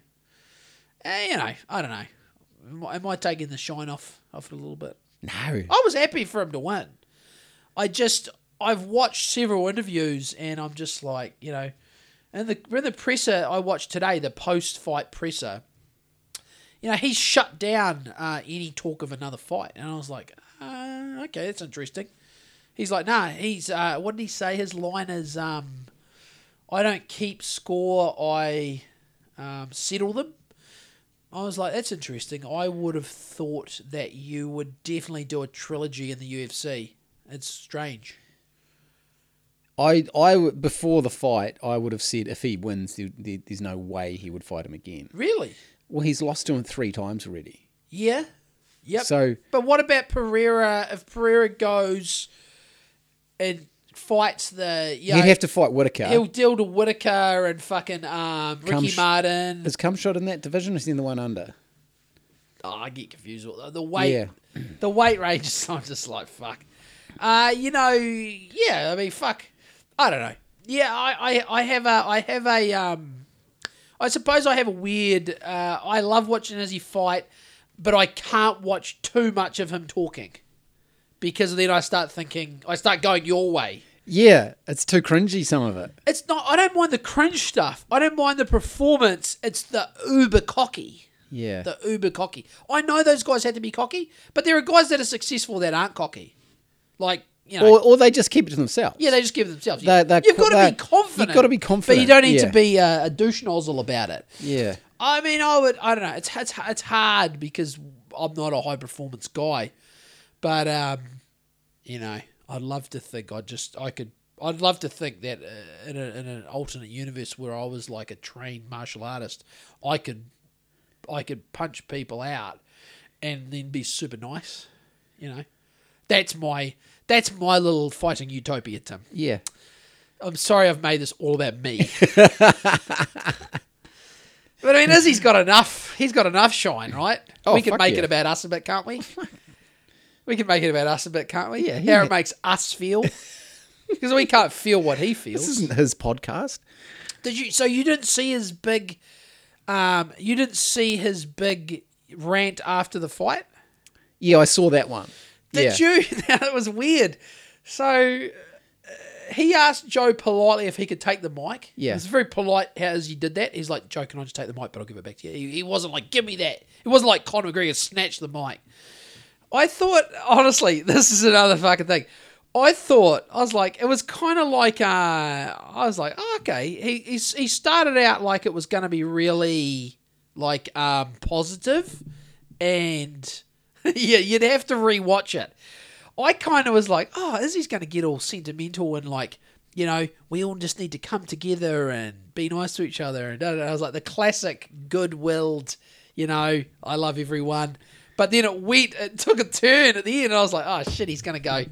Eh, you know, I don't know. Am I, taking the shine off off it a little bit? No, I was happy for him to win. I just I've watched several interviews and I'm just like you know, and the in the presser I watched today, the post fight presser. You know, he's shut down uh, any talk of another fight, and I was like, uh, okay, that's interesting. He's like, nah, he's uh, what did he say? His line is, um, I don't keep score, I um, settle them. I was like, that's interesting. I would have thought that you would definitely do a trilogy in the UFC. It's strange. I, I before the fight, I would have said if he wins, there, there- there's no way he would fight him again. Really? Well, he's lost to him three times already. Yeah. Yep. So But what about Pereira? If Pereira goes and fights the you know, He'd have to fight Whittaker. he'll deal to Whittaker and fucking um, Ricky Come sh- Martin. Is Cumshot in that division or is he in the one under? Oh, I get confused. with The, the weight, Yeah. the weight ranges. I'm just like fuck. Uh, you know, yeah. I mean, fuck. I don't know. Yeah, I, I, I have a, I have a, um, I suppose I have a weird. Uh, I love watching Izzy fight, but I can't watch too much of him talking, because then I start thinking, I start going your way. Yeah, it's too cringy, some of it. It's not. I don't mind the cringe stuff. I don't mind the performance. It's the uber cocky. Yeah. the uber cocky. I know those guys had to be cocky, but there are guys that are successful that aren't cocky. Like, you know, or, or they just keep it to themselves. yeah, they just give themselves. They're- they're you've got to be confident. you've gotta be confident. But you don't need yeah. to be a, a douche nozzle about it. Yeah. I mean, I would. I don't know. It's it's it's hard because I'm not a high performance guy, but um, you know, I'd love to think I just I could. I'd love to think that uh, in, a, in an alternate universe where I was like a trained martial artist, I could, I could punch people out, and then be super nice. You know, that's my that's my little fighting utopia, Tim. Yeah. I'm sorry I've made this all about me. but I mean, Izzy's got enough. He's got enough shine, right? Oh, we can make yeah. it about us a bit, can't we? we can make it about us a bit, can't we? Yeah, How yeah. it makes us feel. Because we can't feel what he feels. This isn't his podcast. Did you? So you didn't see his big, um, you didn't see his big rant after the fight. Yeah, I saw that one. Did yeah. you? that was weird. So uh, he asked Joe politely if he could take the mic. Yeah. It was very polite how Izzy did that. He's like, Joe, can I just take the mic, but I'll give it back to you. He, he wasn't like, give me that. It wasn't like Conor McGregor snatched the mic. I thought, honestly, this is another fucking thing. I thought, I was like, it was kind of like, uh, I was like, oh, okay. He, he, he started out like it was to be really, like, um, positive and yeah, you'd have to rewatch it. I kind of was like, oh, is going to get all sentimental and like, you know, we all just need to come together and be nice to each other. And. I was like the classic good-willed, you know, I love everyone. But then it went, it took a turn at the end. And I was like, oh shit, he's going to go.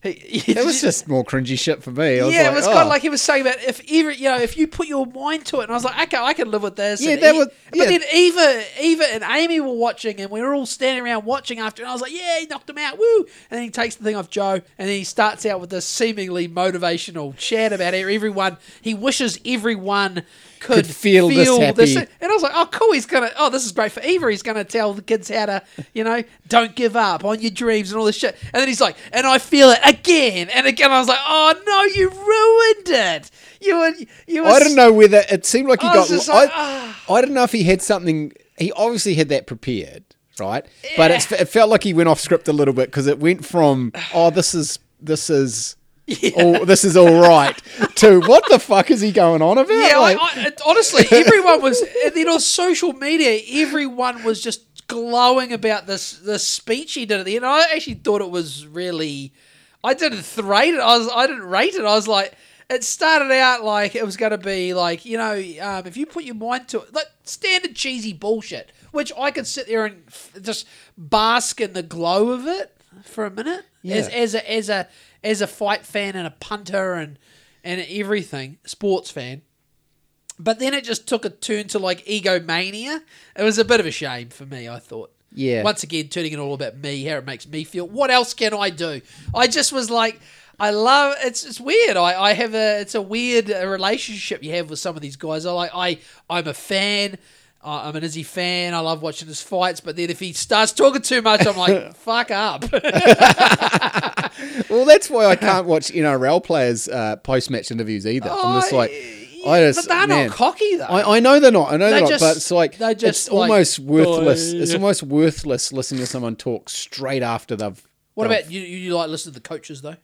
It was just more cringy shit for me. I was yeah, like, it was oh. kind of like he was saying about if Eva, you know, if you put your mind to it, and I was like, okay, I can live with this. Yeah, and that E- was- But then Eva, Eva, and Amy were watching, and we were all standing around watching after, and I was like, yeah, he knocked him out, woo! And then he takes the thing off Joe, and then he starts out with this seemingly motivational chat about everyone. He wishes everyone could, Could feel this happy. and I was like, oh, cool. He's gonna. Oh, this is great for Eva. He's gonna tell the kids how to, you know, don't give up on your dreams and all this shit. And then he's like, and I feel it again and again. I was like, oh no, you ruined it. You were. You were. I don't know whether it seemed like he I got. just I, like, ah. I don't know if he had something. He obviously had that prepared, right? But it's, it felt like he went off script a little bit because it went from oh this is this is all this is all right to what the fuck is he going on about? Yeah, Like, I, I, honestly, everyone was. And then on social media, everyone was just glowing about this this speech he did at the end. I actually thought it was really. I didn't rate it. I was. I didn't rate it. I was like. It started out like it was going to be like you know um, if you put your mind to it, like standard cheesy bullshit, which I could sit there and f- just bask in the glow of it for a minute as Yeah. as a as a as a fight fan and a punter and and everything sports fan. But then it just took a turn to like egomania. It was a bit of a shame for me, I thought. Yeah. Once again, turning it all about me, how it makes me feel. What else can I do? I just was like, I love it's it's weird. I, I have a it's a weird relationship you have with some of these guys. I like I I'm a fan. Uh, I'm an Izzy fan. I love watching his fights. But then if he starts talking too much, I'm like, fuck up. well, that's why I can't watch NRL players uh, post match interviews either. I'm just like, I Yeah, just but they're man. not cocky though. I, I know they're not. I know they're, They're not. But it's like they're just it's like, almost worthless. "Oh, It's almost worthless listening to someone talk straight after they've. what they've- about you? You like listen to the coaches though?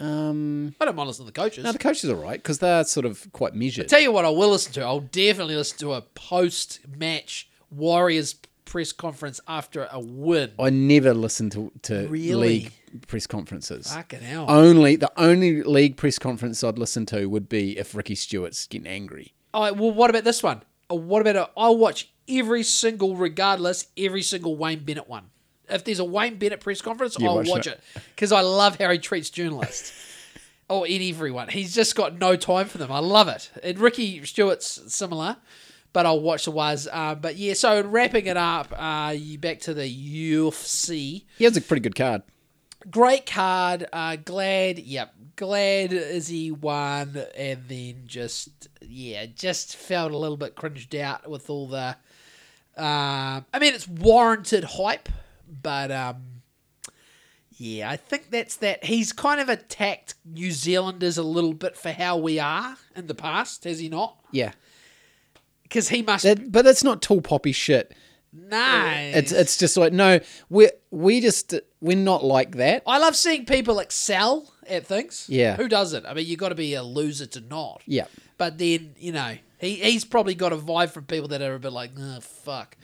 Um, I don't mind listening to the coaches. no, the coaches are right because they're sort of quite measured. Tell you what, I will listen to. I'll definitely listen to a post-match Warriors press conference after a win. I never listen to to Really? league press conferences. Fucking hell. Only the only league press conference I'd listen to would be if Ricky Stuart's getting angry. All right, well, what about this one? Or what about a, I'll watch every single, regardless, every single Wayne Bennett one. If there's a Wayne Bennett press conference, You I'll watch watch it. because I love how he treats journalists. or in everyone. He's just got no time for them. I love it. And Ricky Stuart's similar, but I'll watch the was. Uh, but yeah, so wrapping it up, uh, you back to the UFC. He it's a pretty good card. Great card. Uh, glad, yep, glad Izzy won, and then just yeah, just felt a little bit cringed out with all the. Uh, I mean, it's warranted hype, but um, yeah, I think that's that. He's kind of attacked New Zealanders a little bit for how we are in the past, has he not? Yeah, Because he must. that, but that's not tall poppy shit. no, It's it's just like no, we we just we're not like that. I love seeing people excel at things. Yeah. Who doesn't? I mean, you got to be a loser to not. Yeah, But then, you know, he, he's probably got a vibe from people that are a bit like, oh, fuck.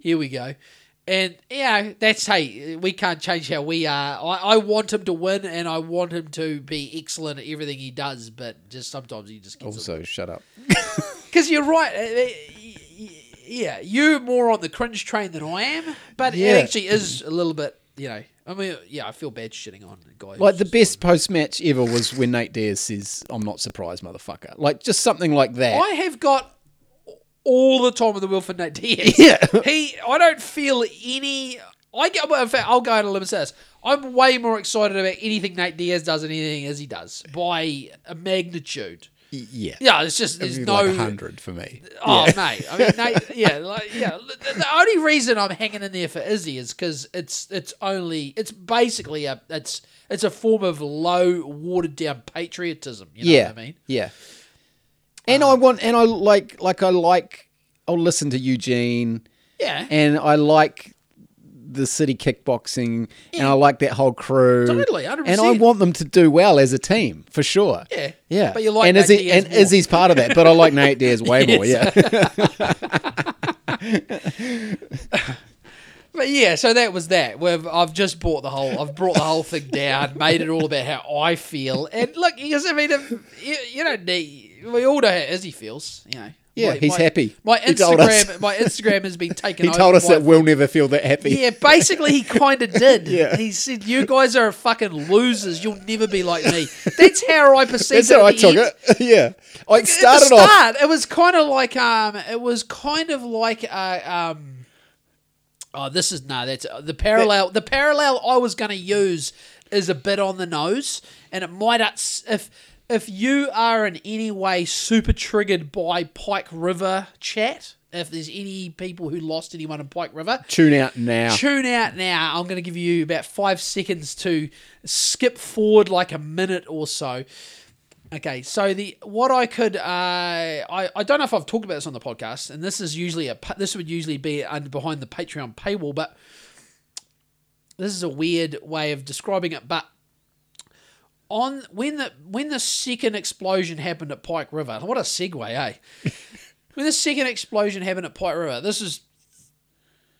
Here we go. And, yeah, that's, hey, we can't change how we are. I, I want him to win and I want him to be excellent at everything he does, but just sometimes he just gets Also, shut up. Because you're right. Eh, eh, y- y- Yeah, you're more on the cringe train than I am, but Yeah. it actually is a little bit, you know. I mean, yeah, I feel bad shitting on a guy. Like the best post match ever was when Nate Diaz says, "I'm not surprised, motherfucker." Like just something like that. I have got all the time with the world for Nate Diaz. Yeah. he. I don't feel any. I get. In fact, I'll go out and limit this. I'm way more excited about anything Nate Diaz does than anything Izzy does by a magnitude. yeah, Yeah, it's just there's no. like hundred for me. Oh Yeah. mate, I mean, Nate, yeah, like, yeah. The, the only reason I'm hanging in there for Izzy is because it's it's only it's basically a it's it's a form of low watered down patriotism. You know yeah, what I mean? yeah. And uh-huh. I want, and I like, like I like. I'll listen to Eugene, Yeah, and I like the city kickboxing, and I like that whole crew. Totally, 100%. And I want them to do well as a team for sure. Yeah. yeah. But you like and Nate Izzy, Diaz and more. Izzy's part of that, but I like Nate Diaz way more. Yeah, But yeah, so that was that. We've, I've just brought the whole, I've brought the whole thing down, made it all about how I feel, and look, because I mean, if, you, you don't need, we all know how Izzy feels, you know. Yeah, he's happy. My told us. Instagram, my Instagram has been taken. he told us that we'll never feel that happy. Yeah, basically, he kind of did. Yeah. He said, "You guys are fucking losers. You'll never be like me." That's how I perceived That's it. how I took end. it. yeah, I the started off. it was kind of like um, it was kind of like uh, um. Oh, this is no. That's uh, the parallel. The parallel I was going to use is a bit on the nose, and it might if if you are in any way super triggered by Pike River chat. If there's any people who lost anyone in Pike River, Tune out now. Tune out now. I'm going to give you about five seconds to skip forward like a minute or so. Okay, so the what I could uh, I I don't know if I've talked about this on the podcast, and this is usually a this would usually be under behind the Patreon paywall, but this is a weird way of describing it. But on when the when the second explosion happened at Pike River, what a segue, eh? when the second explosion happened at Pike River, this is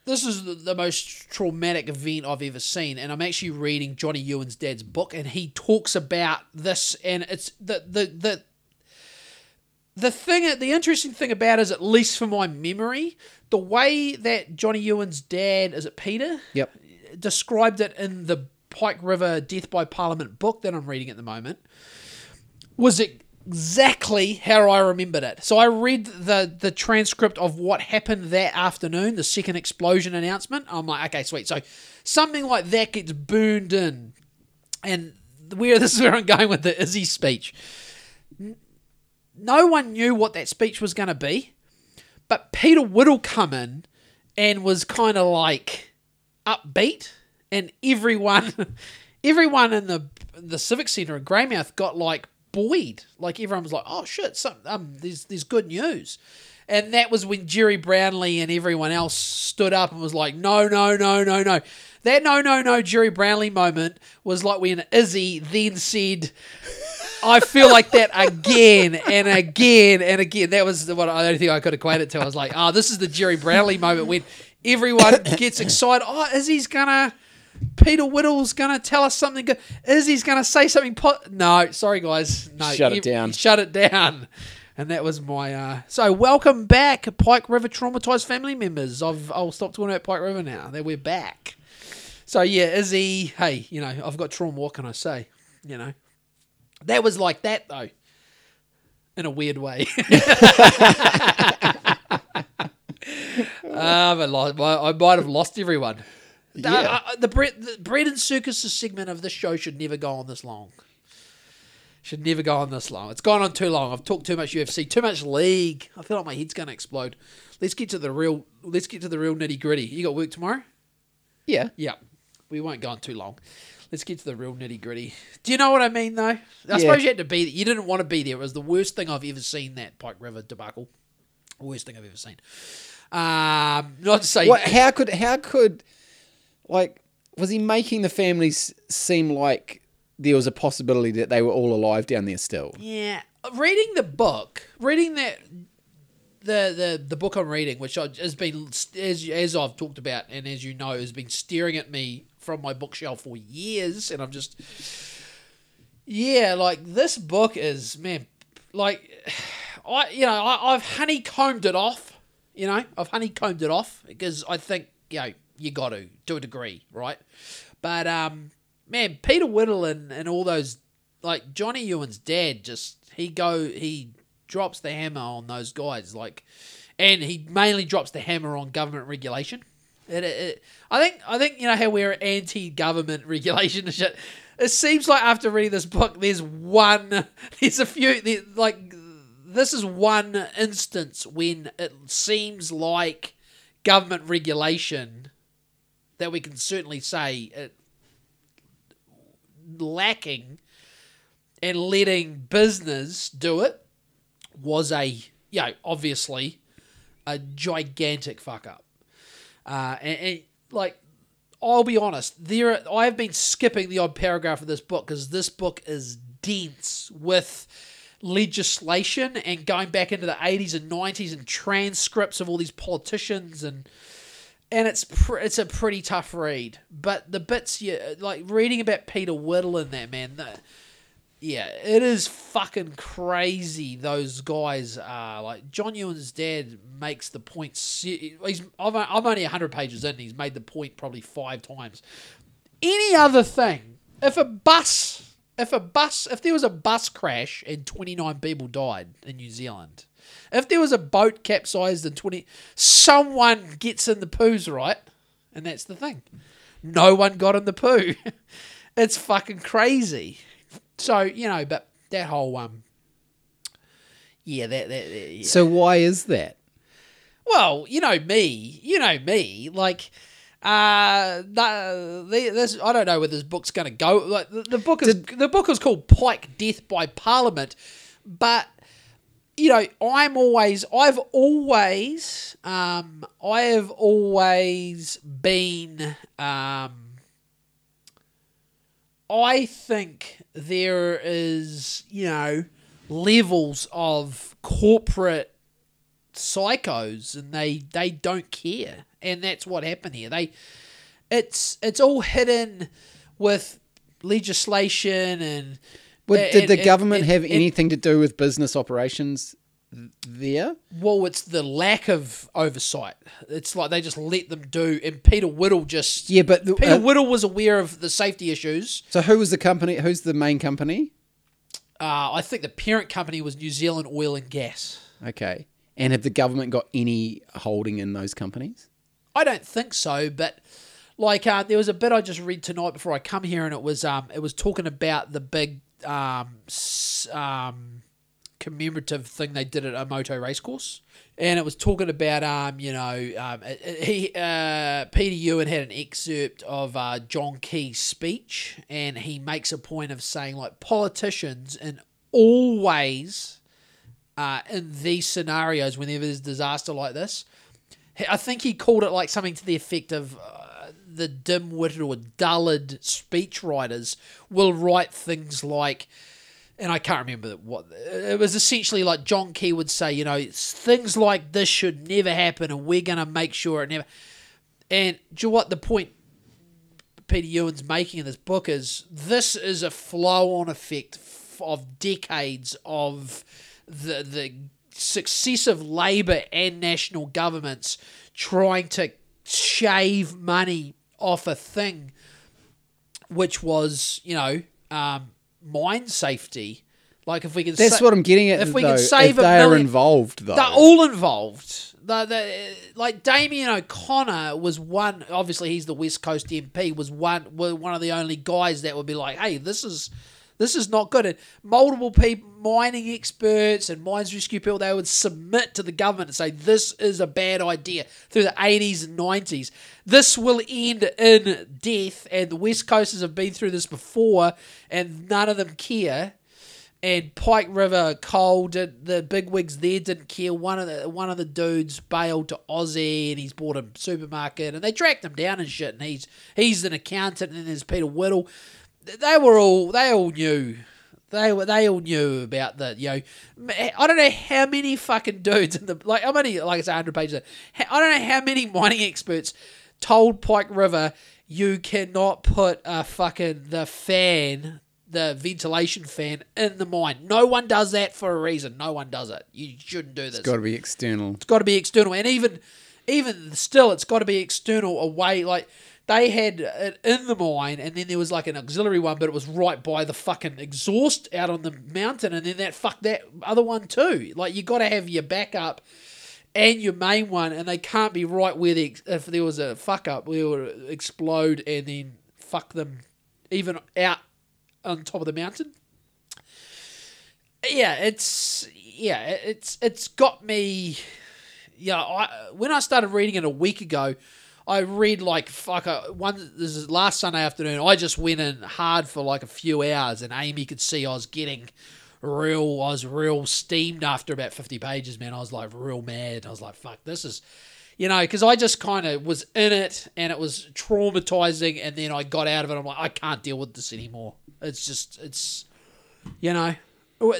this is the, the most traumatic event I've ever seen, and I'm actually reading Johnny Ewan's dad's book, and he talks about this, and it's the the the the thing, the interesting thing about it is, at least for my memory, the way that Johnny Ewan's dad, is it Peter, Yep. described it in the Pike River Death by Parliament book that I'm reading at the moment, was exactly how I remembered it. So I read the the transcript of what happened that afternoon, the second explosion announcement. I'm like, okay, sweet. So something like that gets burned in, and where this is where I'm going with the Izzy speech. No one knew what that speech was going to be, but Peter Whittall come in and was kind of like upbeat, and everyone, everyone in the the civic centre in Greymouth got like buoyed. Like everyone was like, "Oh shit, some, um, there's there's good news," and that was when Gerry Brownlee and everyone else stood up and was like, "No, no, no, no, no." That no, no, no Gerry Brownlee moment was like when Izzy then said. I feel like that again and again and again. That was the one I don't think I could equate it to. I was like, oh, this is the Gerry Brownlee moment when everyone gets excited. Oh, Izzy's gonna Peter Whittall's gonna tell us something good. Izzy's gonna say something po-. No, sorry guys. No, Shut it down. Shut it down. And that was my uh so welcome back, Pike River traumatized family members. I've I'll stop talking about Pike River now. That we're back. So yeah, Izzy, hey, you know, I've got trauma, what can I say? You know. That was like that though, in a weird way. Um, I, lost, I might have lost everyone. Yeah. Uh, uh, the, Bre- the bread and circuses segment of this show should never go on this long. Should never go on this long. It's gone on too long. I've talked too much UFC, too much league. I feel like my head's gonna explode. Let's get to the real. Let's get to the real nitty gritty. You got work tomorrow? Yeah. Yeah. We won't go on too long. Let's get to the real nitty gritty. Do you know what I mean, though? I Yeah. suppose you had to be. there. You didn't want to be there. It was the worst thing I've ever seen. That Pike River debacle. Worst thing I've ever seen. Um, not to say. What? How could? How could? Like, was he making the families seem like there was a possibility that they were all alive down there still? Yeah, reading the book, reading that the the the book I'm reading, which I, has been as as I've talked about and as you know has been staring at me from my bookshelf for years, and I'm just yeah, like this book is man, like I you know I, I've honeycombed it off, you know I've honeycombed it off because I think you know you got to to a degree, right? But um, man, Peter Whittall and, and all those like Johnny Ewan's dad just he go he drops the hammer on those guys like, and he mainly drops the hammer on government regulation. It, it, it- I think I think you know how we're anti-government regulation and shit. It seems like after reading this book, there's one, there's a few, there, like this is one instance when it seems like government regulation that we can certainly say it lacking and letting business do it was a you know obviously a gigantic fuck up. Uh, and, and like I'll be honest there I've been skipping the odd paragraph of this book because this book is dense with legislation and going back into the 80s and 90s and transcripts of all these politicians and and it's pr- it's a pretty tough read. But the bits you like reading about Peter Whittall in that man, the, yeah, it is fucking crazy. Those guys are like John Ewan's dad makes the point. He's I'm, I'm only hundred pages in. He's made the point probably five times. Any other thing, if a bus, if a bus, if there was a bus crash and twenty nine people died in New Zealand. If there was a boat capsized in 20, someone gets in the poos, right? And that's the thing. No one got in the poo. it's fucking crazy. So, you know, but that whole, um, yeah, that, that, that yeah. So why is that? Well, you know me. You know me. Like, uh, this I don't know where this book's going to go. Like, the, the book is the book is called Pike Death by Parliament, but you know, I'm always, I've always, um, I have always been, um, I think there is, you know, levels of corporate psychos and they they don't care. And that's what happened here. They it's it's all hidden with legislation and And- did the and- government and- have and- anything to do with business operations there? well it's the lack of oversight it's like they just let them do and peter whittall just Yeah, but the, peter uh, whittall was aware of the safety issues so who was the company? Who's the main company? uh, i think the parent company was new zealand oil and gas Okay, and have the government got any holding in those companies? I don't think so, but like uh, there was a bit I just read tonight before I come here, and it was um it was talking about the big um um commemorative thing they did at Omoto racecourse, and it was talking about um you know um he uh Peter Ewan had an excerpt of uh, John Key's speech, and he makes a point of saying like politicians and always uh, in these scenarios whenever there's disaster like this I think he called it like something to the effect of uh, the dim-witted or dullard speechwriters will write things like, and I can't remember what it was. Essentially, like John Key would say, you know, things like this should never happen, and we're going to make sure it never. And do you know what the point Peter Ewan's making in this book is? This is a flow-on effect of decades of the the successive Labour and national governments trying to shave money off a thing which was, you know, um, mine safety. Like if we can, That's sa- what I'm getting at. if we though, can save they are involved, though. they're all involved. The, the, like Damien O'Connor was one. Obviously, he's the West Coast MP. Was one were one of the only guys that would be like, "Hey, this is this is not good." And multiple people, mining experts and mines rescue people, they would submit to the government and say, "This is a bad idea." Through the eighties and nineties, this will end in death. And the West Coasters have been through this before, and none of them care and Pike River Coal did the big wigs there didn't care. One of the one of the dudes bailed to Aussie and he's bought a supermarket and they tracked him down and shit. And he's he's an accountant and there's Peter Whittall. They were all they all knew. They were they all knew about the you know I don't know how many fucking dudes in the like how many like it's hundred pages. I don't know how many mining experts told Pike River you cannot put a fucking the fan the ventilation fan in the mine. No one does that for a reason. No one does it. You shouldn't do this. It's got to be external. It's got to be external, and even even still, it's got to be external away. Like they had it in the mine, and then there was like an auxiliary one, but it was right by the fucking exhaust out on the mountain, and then that fuck that other one too. Like you got to have your backup and your main one, and they can't be right where the if there was a fuck up, we would explode and then fuck them even out on top of the mountain. Yeah, it's yeah, it's it's got me. Yeah, I when I started reading it a week ago, I read like fuck. uh, One this is last Sunday afternoon. I just went in hard for like a few hours, and Amy could see I was getting real. I was real steamed after about fifty pages. Man, I was like real mad. I was like, fuck, this is you know, because I just kind of was in it and it was traumatizing, and then I got out of it. I'm like, I can't deal with this anymore. It's just, it's, you know,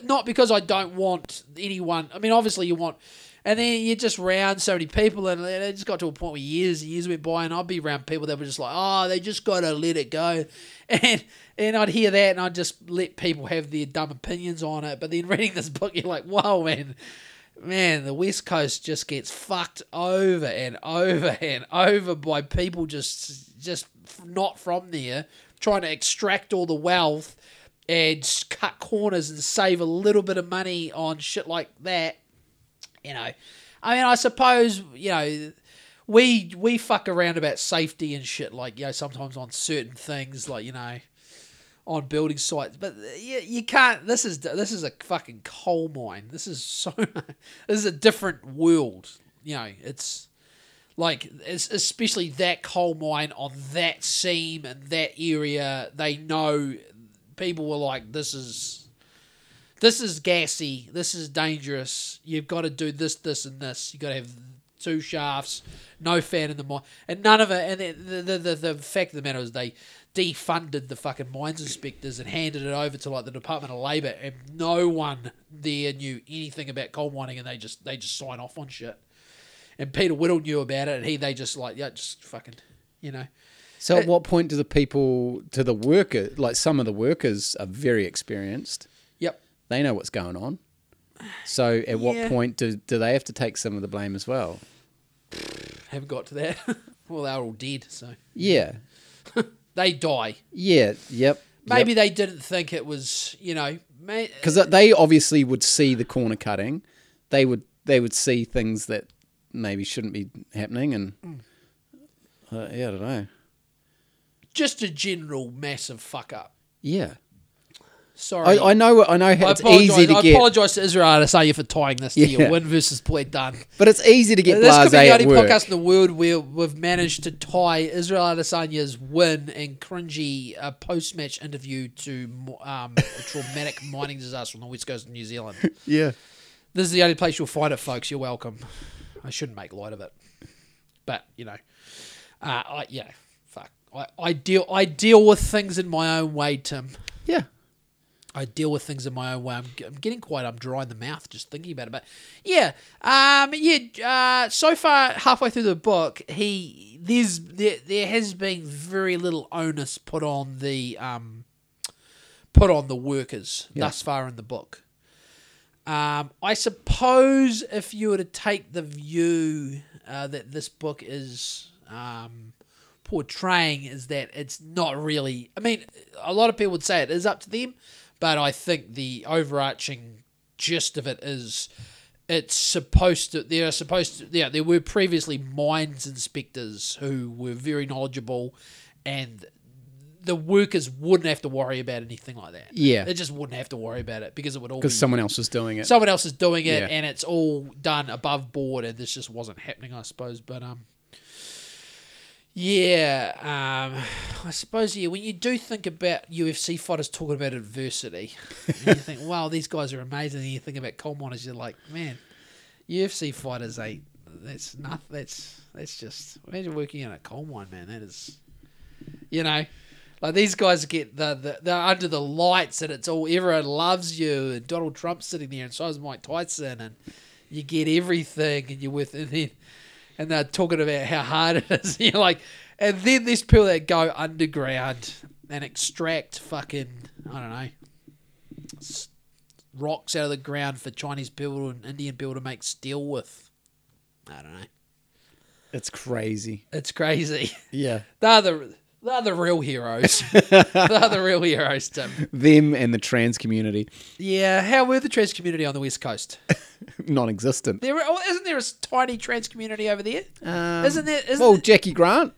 not because I don't want anyone. I mean, obviously you want, and then you just round so many people, and it just got to a point where years and years went by, and I'd be around people that were just like, oh, they just got to let it go, and and I'd hear that, and I'd just let people have their dumb opinions on it. But then reading this book, you're like, whoa, man man, the West Coast just gets fucked over and over and over by people just just not from there trying to extract all the wealth and cut corners and save a little bit of money on shit like that. You know, I mean, I suppose you know we we fuck around about safety and shit like you know sometimes on certain things like you know on building sites, but uh, you, you can't. This is this is a fucking coal mine. This is so. this is a different world. You know, it's like it's especially that coal mine on that seam and that area. They know people were like, "This is this is gassy. This is dangerous. You've got to do this, this, and this. You've got to have two shafts, no fan in the mine, and none of it. And the the, the the fact of the matter is they defunded the fucking mines inspectors and handed it over to like the Department of Labor, and no one there knew anything about coal mining, and they just they just sign off on shit. And Peter Whittall knew about it, and he they just like yeah, just fucking, you know. So, at uh, what point do the people, to the worker, like some of the workers are very experienced. They know what's going on. So, at what Yeah. point do, do they have to take some of the blame as well? Haven't got to that. well, they're all dead, so Yeah. they die. Yeah. Yep. Maybe they didn't think it was, you know, may, Because they obviously would see the corner cutting. They would they would see things that maybe shouldn't be happening. And Mm. uh, yeah, I don't know. just a general massive fuck up. Yeah. Sorry. I, I know. I know. It's easy to I get, I apologise to Israel Adesanya for tying this to your win versus Poatan. but it's easy to get This could be the only podcast in the world where we've managed to tie Israel Adesanya's win and cringy uh, post-match interview to um, a traumatic mining disaster on the west coast of New Zealand. Yeah. This is the only place you'll find it, folks. You're welcome. I shouldn't make light of it, but you know, uh, I yeah, fuck. I, I deal I deal with things in my own way, Tim. Yeah. I deal with things in my own way. I'm, I'm getting quite I'm dry in the mouth just thinking about it. But yeah, um, yeah. Uh, so far, halfway through the book, he there's there, there has been very little onus put on the um, put on the workers thus far in the book. Um, I suppose if you were to take the view uh, that this book is um, portraying, is that it's not really. I mean, a lot of people would say it is up to them, but I think the overarching gist of it is it's supposed to there are supposed to yeah there were previously mines inspectors who were very knowledgeable and the workers wouldn't have to worry about anything like that Yeah. they just wouldn't have to worry about it because it would all be Because someone else was doing it. someone else is doing it Yeah. and it's all done above board and this just wasn't happening i suppose but um yeah um i suppose yeah when you do think about ufc fighters talking about adversity you think wow these guys are amazing and you think about coal miners you're like man ufc fighters ain't that's not that's that's just imagine working in a coal mine man that is you know like these guys get the, the they're under the lights and it's all everyone loves you and Donald Trump's sitting there and so is Mike Tyson and you get everything and you're with and then and they're talking about how hard it is. you're like and then there's people that go underground and extract fucking I don't know rocks out of the ground for Chinese people and Indian people to make steel with. I don't know. It's crazy. It's crazy. Yeah. They're the they're the real heroes. they're the real heroes, Tim. Them and the trans community. Yeah, how were the trans community on the west coast? Non existent. There oh, isn't there a tiny trans community over there? Um, Isn't there? Isn't well, there- Jackie Grant.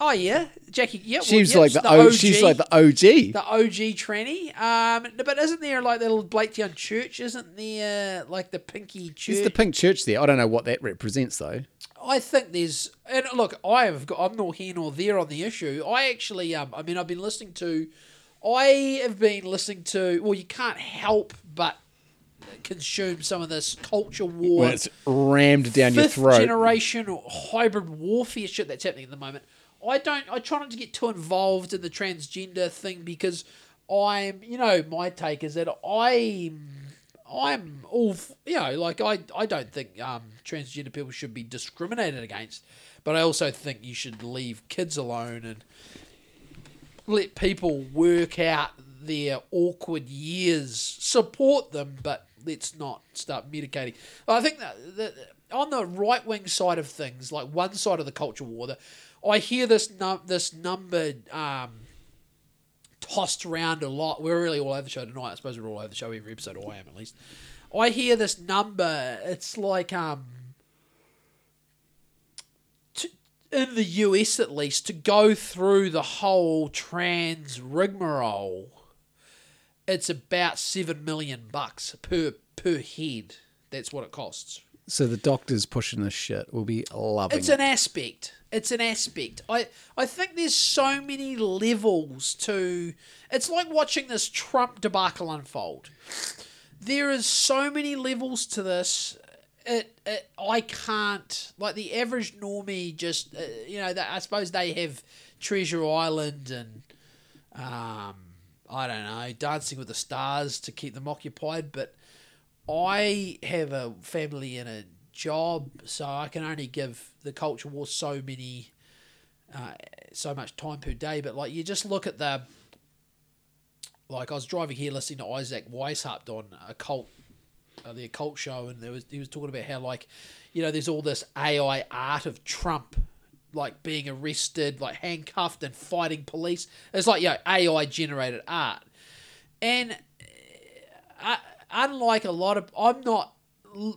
oh yeah, Jackie. Yeah, well, She's yeah, like the, o, OG, she's like the OG. the OG tranny. Um, but isn't there like the little Blaketown church? Isn't there like the Pinky church? There's the pink church there. I don't know what that represents though. I think there's and look, I have got I'm nor here nor there on the issue. I actually um I mean I've been listening to I have been listening to well you can't help but consume some of this culture war When it's rammed down your throat. generation hybrid warfare shit that's happening at the moment. I don't. I try not to get too involved in the transgender thing because I'm. You know, my take is that I'm. I'm all. f- You know, like I. I don't think um, transgender people should be discriminated against, but I also think you should leave kids alone and let people work out their awkward years, support them, but let's not start medicating. I think that, that on the right wing side of things, like one side of the culture war, the, I hear this num- this number um, tossed around a lot. We're really all over the show tonight. I suppose we're all over the show every episode, or I am at least. I hear this number. It's like um, to, in the US at least, to go through the whole trans rigmarole, it's about seven million bucks per per head. That's what it costs. So the doctors pushing this shit will be loving It's it. an aspect. It's an aspect. I I think there's so many levels to. It's like watching this Trump debacle unfold. There is so many levels to this. It, it I can't like the average normie. Just uh, you know, I suppose they have Treasure Island and um, I don't know, Dancing with the Stars to keep them occupied, but I have a family and a job, so I can only give the culture war so many, uh, so much time per day. But like, you just look at the, like I was driving here listening to Isaac Weishaupt on a cult, uh, the occult show, and there was he was talking about how like, you know, there's all this AI art of Trump. Like being arrested, like handcuffed and fighting police. It's like, yeah, AI generated art. And uh, unlike a lot of, I'm not.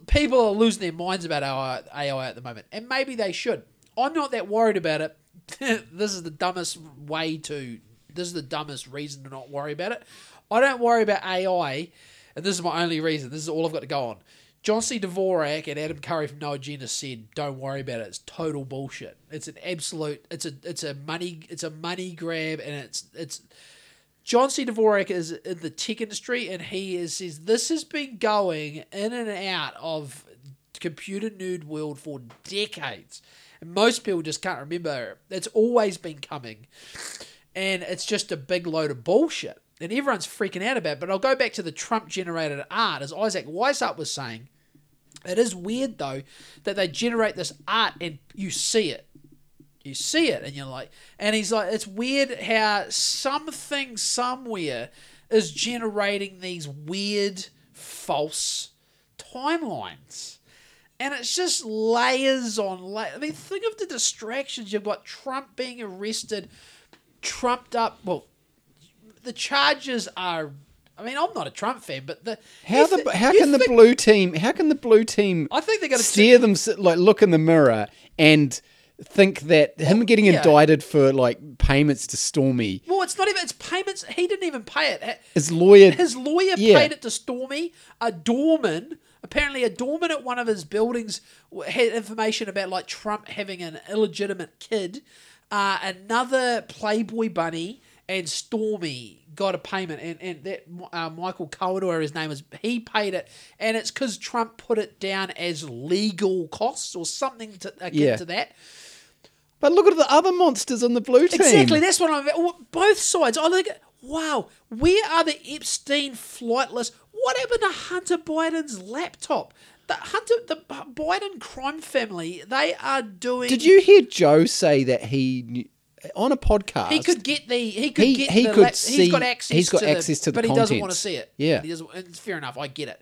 People are losing their minds about AI, AI at the moment, and maybe they should. I'm not that worried about it. this is the dumbest way to. This is the dumbest reason to not worry about it. I don't worry about AI, and this is my only reason. This is all I've got to go on. John C. Dvorak and Adam Curry from No Agenda said, "Don't worry about it. It's total bullshit. It's an absolute. It's a. It's a money. It's a money grab, and it's. It's. John C. Dvorak is in the tech industry, and he is says this has been going in and out of computer nerd world for decades, and most people just can't remember. It's always been coming, and it's just a big load of bullshit, and everyone's freaking out about. it. But I'll go back to the Trump generated art, as Isaac Weishaupt was saying. It is weird though that they generate this art and you see it. You see it and you're like, and he's like, it's weird how something somewhere is generating these weird false timelines. And it's just layers on layers. I mean, think of the distractions. You've got Trump being arrested, trumped up. Well, the charges are I mean, I'm not a Trump fan, but the How the how can the blue team how can the blue team I think they're going to steer them like look in the mirror and think that him getting yeah. indicted for like payments to Stormy, Well, it's not even. It's payments. He didn't even pay it. his lawyer His lawyer Yeah. paid it to Stormy. A doorman, apparently, a doorman at one of his buildings had information about like Trump having an illegitimate kid. Uh, another Playboy bunny and Stormy got a payment, and and that uh, Michael Cohen or his name is, he paid it, and it's because Trump put it down as legal costs or something to, akin Yeah. to that. But look at the other monsters on the blue team. Exactly, that's what I'm. Both sides. I look at. Wow, where are the Epstein flightless? What happened to Hunter Biden's laptop? The Hunter, the Biden crime family, they are doing. Did you hear Joe say that he knew- on a podcast He could get the. He could He- get. he the could lap- see- He's got access. he's got to access to the But he doesn't want to see it. Yeah. He doesn't. It's fair enough. I get it.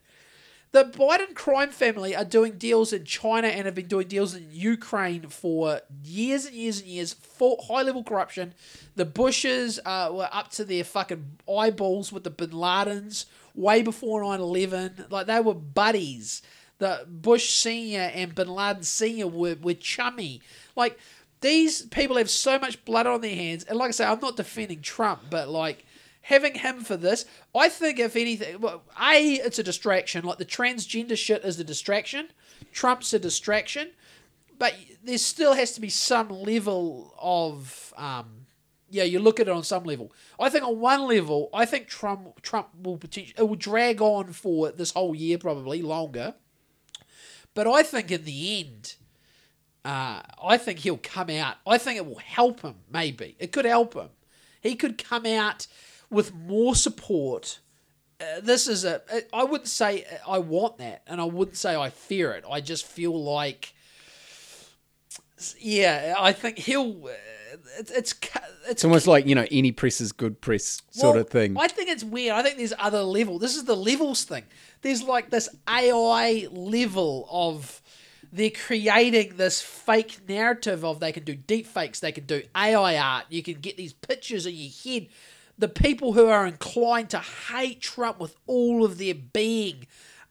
The Biden crime family are doing deals in China and have been doing deals in Ukraine for years and years and years. For high level corruption. The Bushes uh, were up to their fucking eyeballs with the Bin Ladens way before 9-11. Like they were buddies. The Bush senior and Bin Laden senior were, were chummy. Like these people have so much blood on their hands. And like I say, I'm not defending Trump, but like having him for this, I think if anything, a it's a distraction. Like the transgender shit is a distraction. Trump's a distraction, but there still has to be some level of. Um, yeah, you look at it on some level. I think on one level, I think Trump Trump will potentially it will drag on for this whole year, probably longer. But I think in the end, uh, I think he'll come out. I think it will help him. Maybe it could help him. He could come out with more support. Uh, this is a. I wouldn't say I want that, and I wouldn't say I fear it. I just feel like, yeah, I think he'll. Uh, it's it's it's It's almost like you know any press is good press sort well, of thing. I think it's weird. I think there's other level. This is the levels thing. There's like this AI level of they're creating this fake narrative of they can do deep fakes, they can do AI art, you can get these pictures in your head. The people who are inclined to hate Trump with all of their being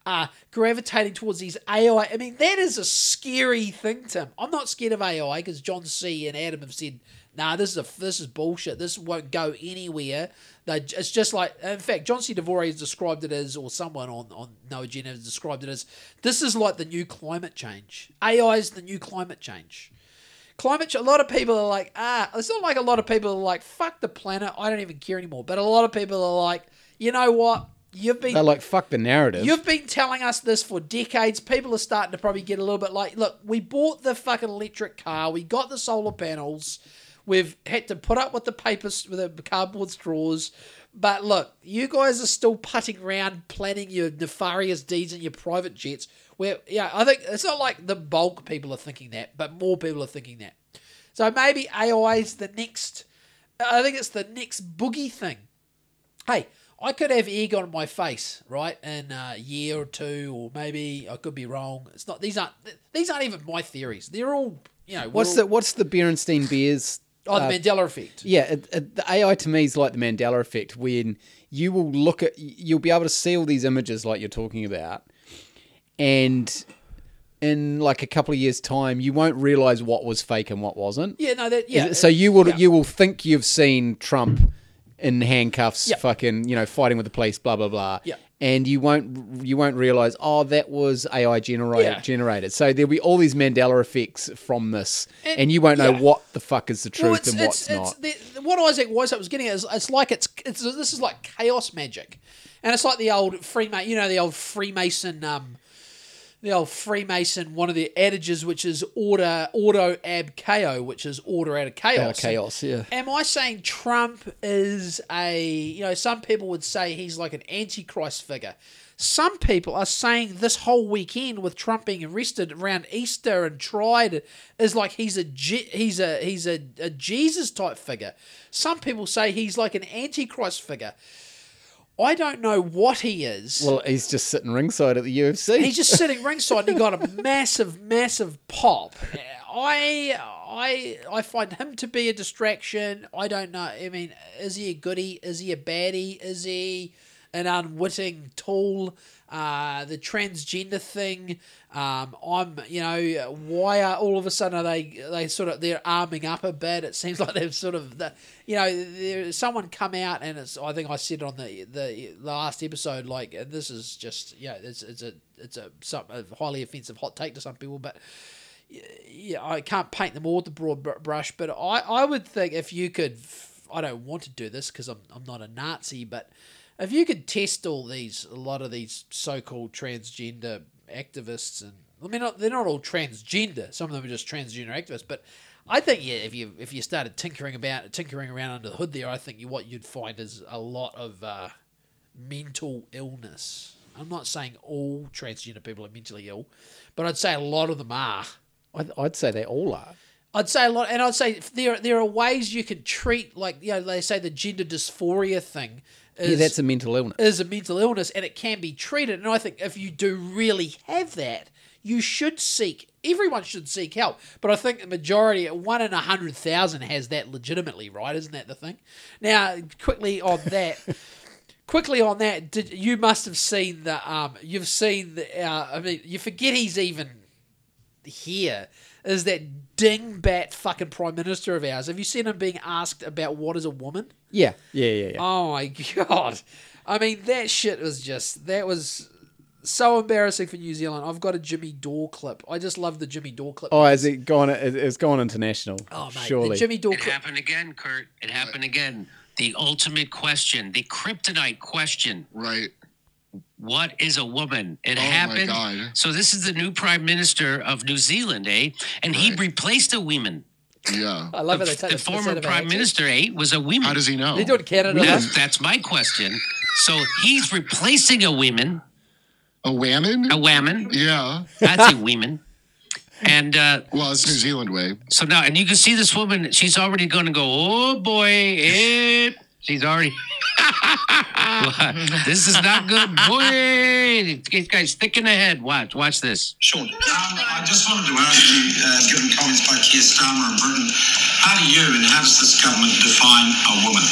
are gravitating towards these AI. I mean, that is a scary thing, Tim. I'm not scared of AI because John C. and Adam have said, "Nah, this is a this is bullshit. This won't go anywhere." They, it's just like, in fact, John C. Dvorak has described it as, or someone on on No Agenda has described it as, this is like the new climate change. AI is the new climate change. Climate change. A lot of people are like, ah, it's not like a lot of people are like, fuck the planet. I don't even care anymore. But a lot of people are like, you know what? You've been They're like fuck the narrative. You've been telling us this for decades. People are starting to probably get a little bit like, look, we bought the fucking electric car, we got the solar panels, we've had to put up with the paper, with the cardboard straws. But look, you guys are still putting around planning your nefarious deeds in your private jets. Where, yeah, I think it's not like the bulk people are thinking that, but more people are thinking that. So maybe AI is the next. I think it's the next boogie thing. Hey, I could have egg on my face, right, in a year or two, or maybe I could be wrong. It's not. These aren't. These aren't even my theories. They're all. You know. what's we're the all- what's the Berenstein Bears? Oh, the uh, Mandela effect. Yeah, it, it, the AI to me is like the Mandela effect, when you will look at, you'll be able to see all these images like you're talking about, and in like a couple of years' time, you won't realize what was fake and what wasn't. Yeah. No. That. Yeah. so you will yeah. you will think you've seen Trump in handcuffs, Yeah. fucking you know fighting with the police, blah blah blah. Yeah. And you won't you won't realize oh that was AI generated Yeah. generated. So there'll be all these Mandela effects from this, and, And- you won't know yeah. what the fuck is the truth Well, it's, and it's, what's not. it's the, what Isaac Weishaupt was getting at is it's like it's, it's this is like chaos magic, and it's like the old Freemason, you know, the old Freemason, um, the old Freemason. One of the adages, which is order, auto ab chaos, which is order out of chaos. Out of chaos, yeah. Am I saying Trump is a, you know, some people would say he's like an antichrist figure. Some people are saying this whole weekend with Trump being arrested around Easter and tried is like he's a he's a he's a, a Jesus type figure. Some people say he's like an antichrist figure. I don't know what he is. Well, he's just sitting ringside at the UFC. He's just sitting ringside and he got a massive, massive pop. I I I find him to be a distraction. I don't know. I mean, is he a goodie? Is he a baddie? Is he an unwitting tool. Uh, the transgender thing, um, I'm, you know, why are all of a sudden are they they sort of they're arming up a bit? It seems like they've sort of, the, you know, there's someone come out and it's. I think I said on the the last episode, like this is just, yeah, it's it's a it's a, some, a highly offensive hot take to some people, but yeah, I can't paint them all with the broad br- brush, but I, I would think if you could, I don't want to do this because I'm, I'm not a Nazi, but if you could test all these, a lot of these so-called transgender activists, and I mean, not, they're not all transgender. Some of them are just transgender activists, but I think yeah, if you if you started tinkering about tinkering around under the hood there, I think you, what you'd find is a lot of uh, mental illness. I'm not saying all transgender people are mentally ill, but I'd say a lot of them are. I'd, I'd say they all are. I'd say a lot, and I'd say there there are ways you can treat, like you know, they say the gender dysphoria thing is Yeah, that's a mental illness. is a mental illness, and it can be treated. And I think if you do really have that, you should seek. Everyone should seek help, but I think the majority, one in a hundred thousand, has that legitimately, right? Isn't that the thing? Now, quickly on that. Quickly on that, did you must have seen the um you've seen the uh, I mean you forget he's even here is that dingbat fucking prime minister of ours. Have you seen him being asked about what is a woman? Yeah, yeah, yeah, yeah. Oh my god! I mean that shit was just that was so embarrassing for New Zealand. I've got a Jimmy Dore clip. I just love the Jimmy Dore clip. oh, has it gone? it- It's gone international. Oh, mate, surely. the Jimmy Dore It clip. happened again, Kurt. It happened again. The ultimate question, the kryptonite question. Right. What is a woman? It Oh, my happened. God. So this is the new prime minister of New Zealand, eh? And he replaced a woman. Yeah. I love the, it. They take the former prime minister, eh, was a woman. How does he know? They do it in Canada. though. That's, that's my question. So he's replacing a woman, A whammon? a woman. Yeah. That's a woman. And uh, Well, it's New Zealand way. so now, and you can see this woman. She's already going to go. Oh boy, eh. She's already. this is not good, boy. This guy's thick in the head. Watch, watch this. Sean. Um, I just wanted to ask you, uh, given comments by Keir Starmer and Britain, how do you and how does this government define a woman?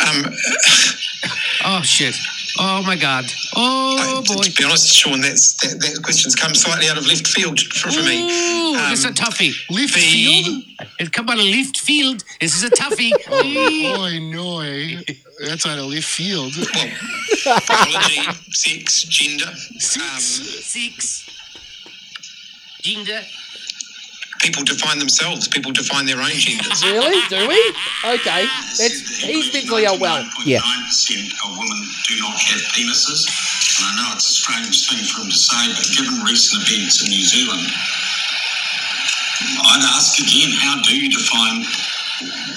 Um, Oh shit. Oh my god. Oh to, boy. to be honest, Sean, that's, that, that question's come slightly out of left field for, for me. Ooh, Um, this is a toughie. Left the- field? It's come out of left field. This is a toughie. Boy, no. That's out of left field. Well, biology, sex, gender. Um, Six. Gender. People define themselves. People define their own genders. Really? Do we? Okay. Uh, That's he's mentally unwell. Yeah. 99% of women do not have penises. And I know it's a strange thing for him to say, but given recent events in New Zealand, I'd ask again, how do you define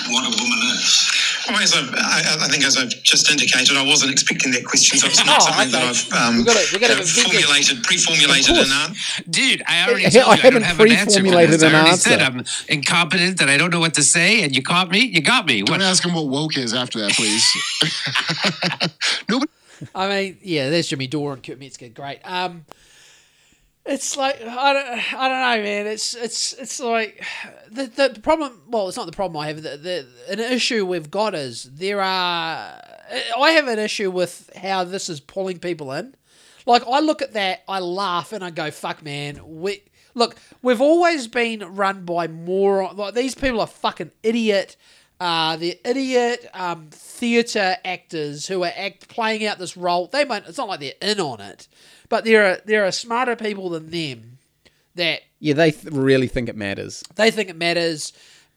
what a woman is? Well, as I've, I, I think, as I've just indicated, I wasn't expecting that question, so it's not Oh, something okay. that I've um, We've gotta- we've gotta uh, a formulated, pre-formulated Of an answer. Dude, I already I- told you I I, don't haven't have an answer for pre-formulated this. I an already answer. said I'm incompetent, that I don't know what to say, and you caught me. You got me. Don't What? ask him what woke is after that, please. Nobody. I mean, yeah, there's Jimmy Dore and Kurt Metzger. Great. Um, it's like I don't, I don't know, man. It's it's it's like the, the problem. Well, it's not the problem I have. The, the an issue we've got is there are. I have an issue with how this is pulling people in. Like I look at that, I laugh and I go, "Fuck, man." We look, we've always been run by moron. Like these people are fucking idiot. Uh, they're idiot um, theatre actors who are act playing out this role. They might. It's not like they're in on it, but there are there are smarter people than them that Yeah, they th- really think it matters. they think it matters.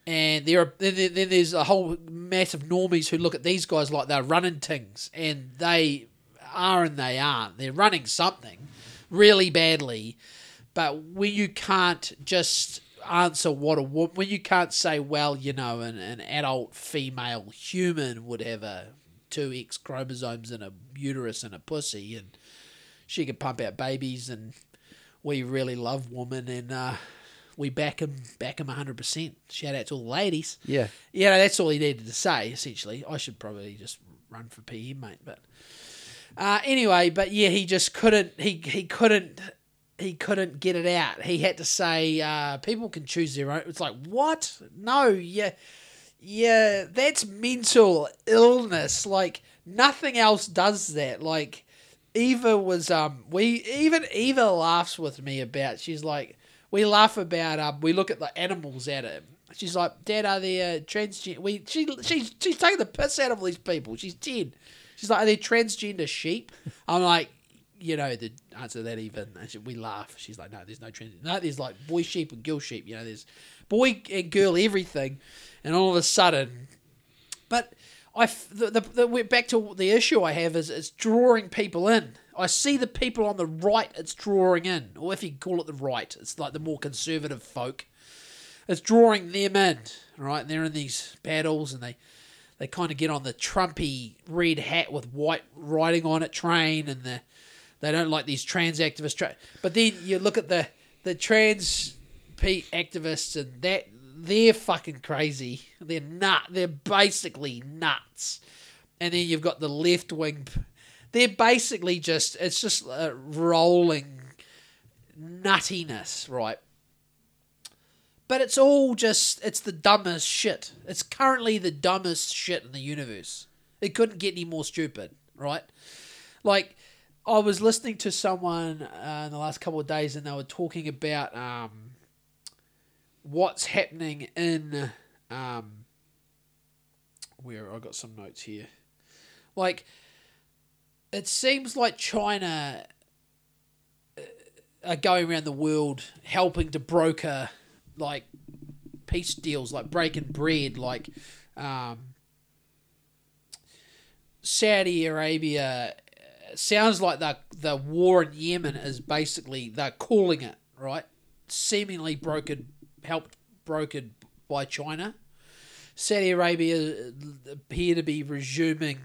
And there are then, there's a whole mass of normies who look at these guys like they're running things, and they are and they aren't. They're running something really badly, but when you can't just answer what a woman, when you can't say, well, you know, an, an adult female human would have a two X chromosomes and a uterus and a pussy, and she could pump out babies, and we really love women, and uh, we back him, back him hundred percent. Shout out to all the ladies. Yeah. Yeah, that's all he needed to say. Essentially, I should probably just run for PM, mate. But uh, anyway, but yeah, he just couldn't. He he couldn't. He couldn't get it out. He had to say, uh, "People can choose their own." It's like what? No, yeah, yeah. That's mental illness. Like nothing else does that. Like Eva was um we even Eva laughs with me about she's like we laugh about um we look at the animals at it. She's like, Dad, are there uh, transgender? We she she's she's taking the piss out of all these people. She's ten. She's like, are there transgender sheep? I'm like, you know the answer to that even. She, we laugh. She's like, no, there's no trans. No, there's like boy sheep and girl sheep. You know, there's boy and girl everything, and all of a sudden, but I the, the, the we're back to the issue I have is it's drawing people in. I see the people on the right. It's drawing in, or if you call it the right, it's like the more conservative folk. It's drawing them in, right? And they're in these battles, and they they kind of get on the Trumpy red hat with white writing on it train, and the they don't like these trans activists. Tra- but then you look at the the trans activists, and that they're fucking crazy. They're nut. They're basically nuts. And then you've got the left wing. They're basically just it's just uh, rolling nuttiness, right? But it's all just it's the dumbest shit. It's currently the dumbest shit in the universe. It couldn't get any more stupid, right? Like I was listening to someone uh, in the last couple of days, and they were talking about um, what's happening in um, where I got some notes here. Like it seems like China uh, are going around the world helping to broker like peace deals, like breaking bread, like um, Saudi Arabia. uh, Sounds like the the war in Yemen is basically they're calling it right, seemingly brokered, helped brokered by China. Saudi Arabia appear to be resuming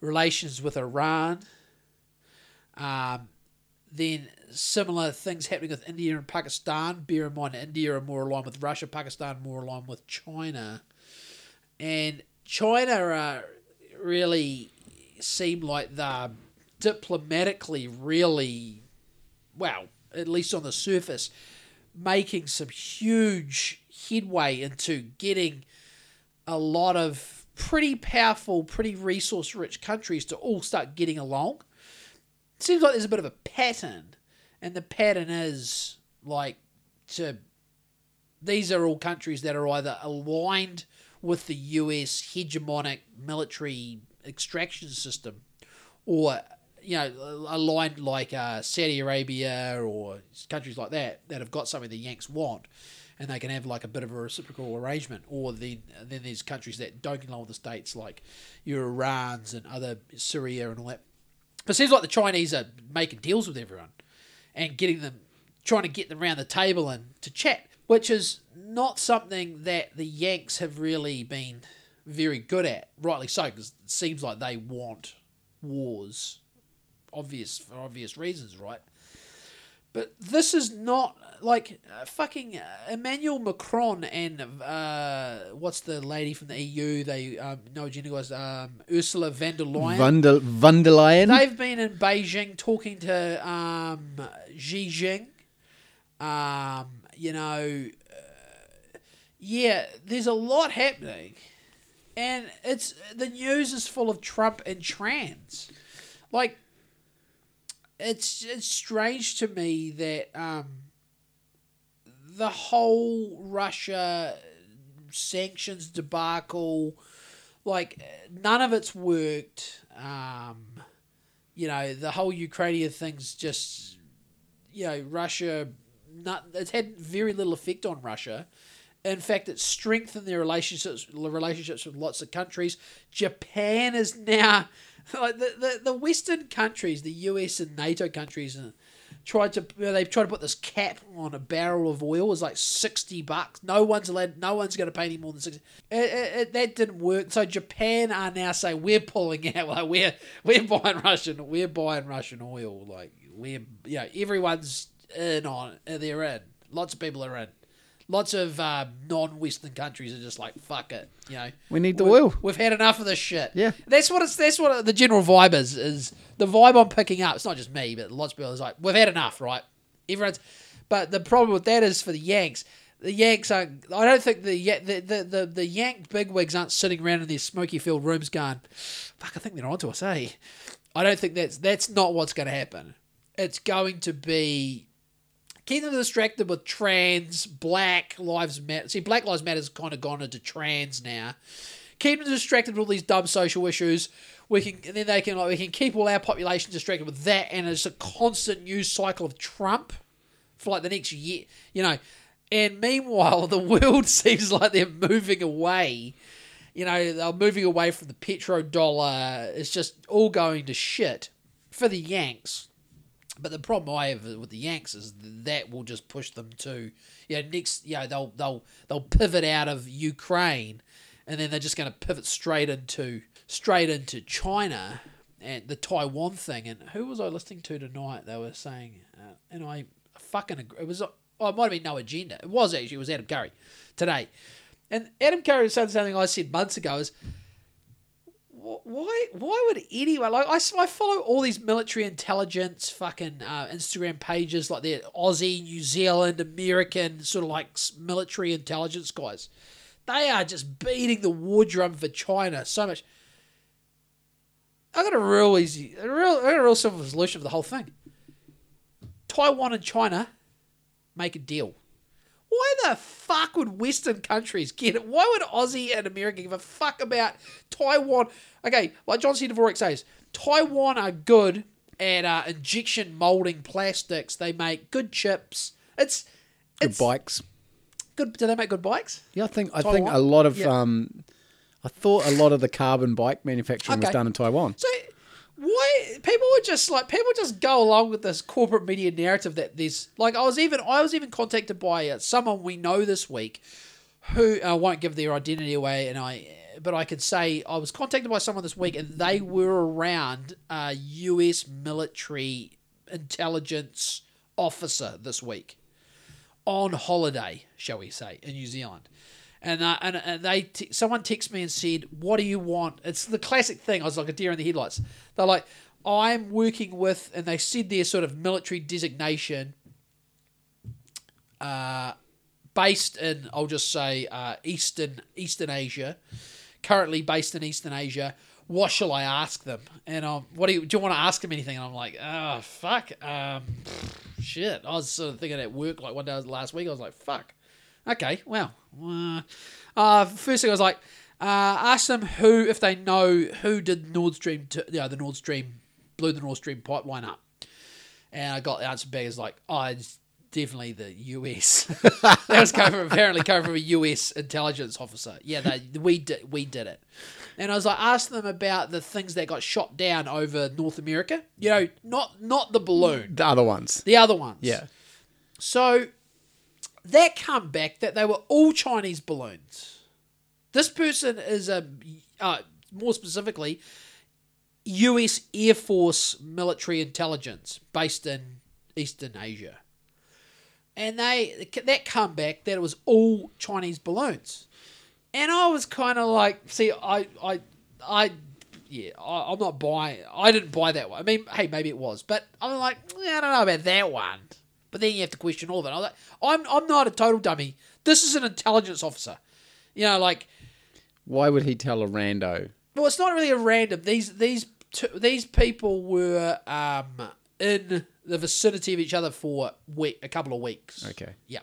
relations with Iran. Um, then similar things happening with India and Pakistan. Bear in mind, India are more aligned with Russia, Pakistan more aligned with China, and China uh, really seem like they're diplomatically really, well, at least on the surface, making some huge headway into getting a lot of pretty powerful, pretty resource rich countries to all start getting along. seems like there's a bit of a pattern, and the pattern is like to these are all countries that are either aligned with the US hegemonic military extraction system or you know aligned like uh, Saudi Arabia or countries like that that have got something the Yanks want and they can have like a bit of a reciprocal arrangement or then then there's countries that don't get along with the states like your Irans and other Syria and all that but it seems like the Chinese are making deals with everyone and getting them, trying to get them around the table and to chat, which is not something that the Yanks have really been very good at. Rightly so, because it seems like they want wars, obvious for obvious reasons, right? But this is not like uh, fucking uh, Emmanuel Macron and uh, what's the lady from the EU? They um, no, Jenny was um, Ursula von der Leyen. Vandal Vandalion. They've been in Beijing talking to um, Xi Jinping. Um, you know, uh, yeah, there's a lot happening, and it's the news is full of Trump and trans. Like, it's it's strange to me that um, the whole Russia sanctions debacle, like none of it's worked. Um, you know, the whole Ukrainian thing's just, you know, Russia. Not it's had very little effect on Russia. In fact, it's strengthened their relationships relationships with lots of countries. Japan is now like the, the, the Western countries, the US and NATO countries, and tried to they've tried to put this cap on a barrel of oil is like sixty bucks. No one's allowed. No one's going to pay any more than sixty. It, it, it, that didn't work. So Japan are now saying we're pulling out. Like we're we're buying Russian. We're buying Russian oil. Like we're you know everyone's in on. They're in. Lots of people are in. Lots of uh, non-Western countries are just like fuck it. You know We need the oil. We've had enough of this shit. Yeah. That's what it's. That's what the general vibe is. Is the vibe I'm picking up? It's not just me, but lots of people is like, we've had enough, right? Everyone's. But the problem with that is for the Yanks, the Yanks are. I don't think the the the the, the Yank bigwigs aren't sitting around in their smoky filled rooms going, "Fuck, I think they're onto us." Eh? I don't think that's that's not what's going to happen. It's going to be keep them distracted with trans, Black Lives Matter. See, Black Lives Matter's kind of gone into trans now. Keep them distracted with all these dumb social issues. We can, and then they can like we can keep all our population distracted with that, and it's a constant news cycle of Trump for like the next year, you know. And meanwhile, the world seems like they're moving away. You know, they're moving away from the petrodollar. It's just all going to shit for the Yanks. But the problem I have with the Yanks is that will just push them to, you know, next, you know, they'll they'll they'll pivot out of Ukraine, and then they're just going to pivot straight into straight into China and the Taiwan thing. And who was I listening to tonight? They were saying, uh, and I fucking agree. It was, oh, it might have been no agenda. It was actually. It was Adam Curry today, and Adam Curry said something I said months ago. Is why why would anyone like I, I follow all these military intelligence fucking uh, Instagram pages like the Aussie, New Zealand, American sort of like military intelligence guys. They are just beating the war drum for China so much. I got a real easy, a real, I got a real simple solution for the whole thing. Taiwan and China make a deal. Why the fuck would Western countries get it? Why would Aussie and America give a fuck about Taiwan? Okay, like John C. Dvorak says, Taiwan are good at uh, injection molding plastics. They make good chips. It's Good bikes. good. Do they make good bikes? Yeah, I think I think a lot of Yeah. um, I thought a lot of the carbon bike manufacturing was done in Taiwan. So why people would just like people just go along with this corporate media narrative that there's like I was even I was even contacted by uh, someone we know this week who I won't give their identity away and I but I could say I was contacted by someone this week and they were around a US military intelligence officer this week on holiday, shall we say, in New Zealand. And, and, and they t- someone texted me and said, "What do you want?" It's the classic thing. I was like a deer in the headlights. They're like, "I'm working with," and they said their sort of military designation, uh, based in I'll just say uh, Eastern Eastern Asia, currently based in Eastern Asia. What shall I ask them? And um, what do you do? You want to ask them anything? And I'm like, oh fuck, um, shit. I was sort of thinking at work like one day last week. I was like, fuck. Okay, well, uh, uh, first thing I was like, uh, ask them who if they know who did Nord Stream, to, you know, the Nord Stream blew the Nord Stream pipeline up. And I got the answer back is like, oh, it's definitely the US. that was coming from apparently coming from a US intelligence officer. Yeah, they, we did we did it. And I was like, ask them about the things that got shot down over North America. You know, not not the balloon, The other ones. the other ones. Yeah. So that come back that they were all Chinese balloons. This person is a uh, more specifically U.S. Air Force military intelligence based in Eastern Asia, and they that come back that it was all Chinese balloons, and I was kind of like, see, I I I. Yeah, I, I'm not buying. I didn't buy that one. I mean, hey, maybe it was, but I'm like, I don't know about that one. But then you have to question all of it. I was like, I'm I'm not a total dummy. This is an intelligence officer. You know, like Why would he tell a rando? well, it's not really a random. These these two, these people were um, in the vicinity of each other for week, a couple of weeks. Okay. Yeah.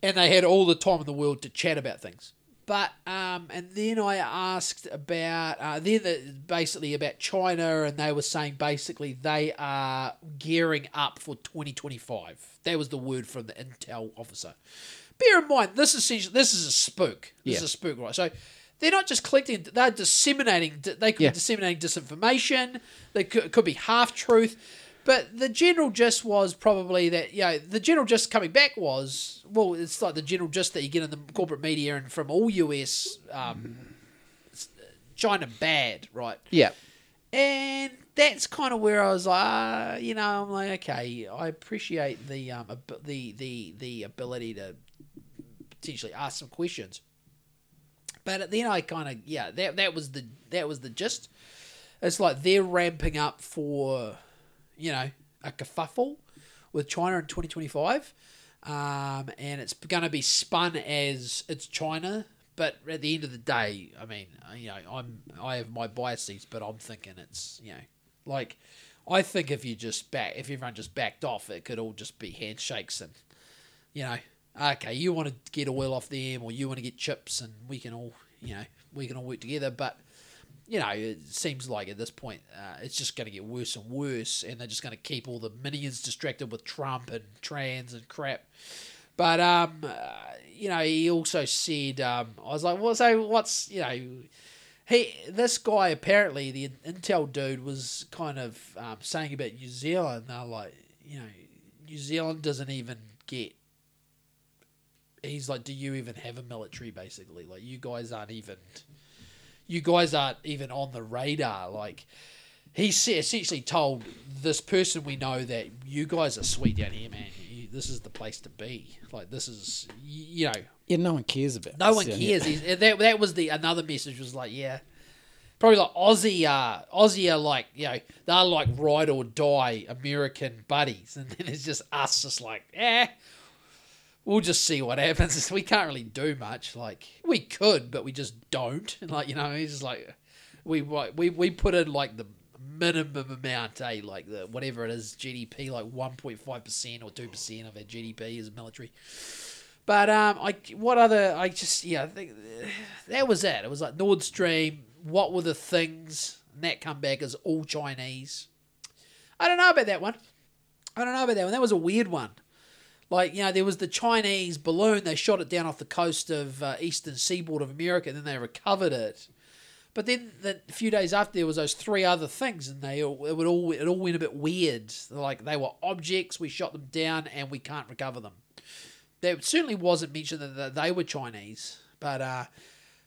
And they had all the time in the world to chat about things. But um, and then I asked about uh, then the, basically about China, and they were saying basically they are gearing up for 2025. That was the word from the intel officer. Bear in mind, this is essentially, this is a spook. This is a spook, right? So they're not just collecting; they're disseminating. They could Yeah. be disseminating disinformation. They could, could be half truth. But the general gist was probably that, you know, the general gist coming back was, well, it's like the general gist that you get in the corporate media and from all US, um, China bad, right? Yeah. And that's kind of where I was like, uh, you know, I'm like, okay, I appreciate the um, ab- the the the ability to potentially ask some questions. But then I kind of yeah, that that was the that was the gist. It's like they're ramping up for, you know, a kerfuffle with China in 2025. um, and it's going to be spun as it's China. But at the end of the day, I mean, uh, you know, I'm I have my biases, but I'm thinking it's you know, like I think if you just back if everyone just backed off, it could all just be handshakes and you know, okay, you want to get oil off them or you want to get chips, and we can all you know we can all work together, but you know, it seems like at this point uh, it's just going to get worse and worse, and they're just going to keep all the minions distracted with Trump and trans and crap. But um, uh, you know, he also said, um, I was like, well, so what's you know, he this guy apparently the Intel dude was kind of um, saying about New Zealand. They're like, you know, New Zealand doesn't even get. He's like, do you even have a military? Basically, like you guys aren't even you guys aren't even on the radar. Like he essentially told this person we know that you guys are sweet down here, man. You, this is the place to be. Like this is, you know, Yeah, no one cares about. no one cares. He's, that that was the another message was like, yeah, probably like Aussie, uh, Aussie are like, you know, they're like ride or die American buddies, and then it's just us, just like, eh. We'll just see what happens. We can't really do much. Like we could, but we just don't. Like you know, he's like we we we put in like the minimum amount, eh? Like the whatever it is, GDP, like one point five percent or two percent of our GDP is military. But um, I what other I just yeah I think that was it. It was like Nord Stream. What were the things? And that come back as all Chinese. I don't know about that one. I don't know about that one. That was a weird one. Like you know, there was the Chinese balloon. They shot it down off the coast of uh, eastern seaboard of America, and then they recovered it. But then the, a few days after, there was those three other things, and they all, it would all it all went a bit weird. Like they were objects, we shot them down, and we can't recover them. There certainly wasn't mentioned that- they were Chinese, but uh,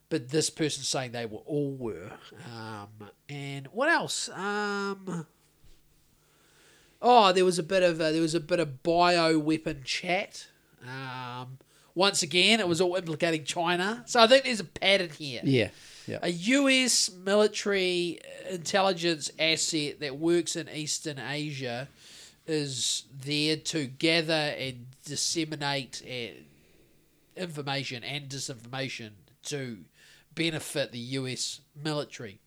but this person saying they were all were. Um, and what else? Um, oh, there was a bit of uh, there was a bit of bio weapon chat. Um, once again, it was all implicating China. So I think there's a pattern here Yeah, yeah. a US military intelligence asset that works in Eastern Asia is there to gather and disseminate uh, information and disinformation to benefit the US military,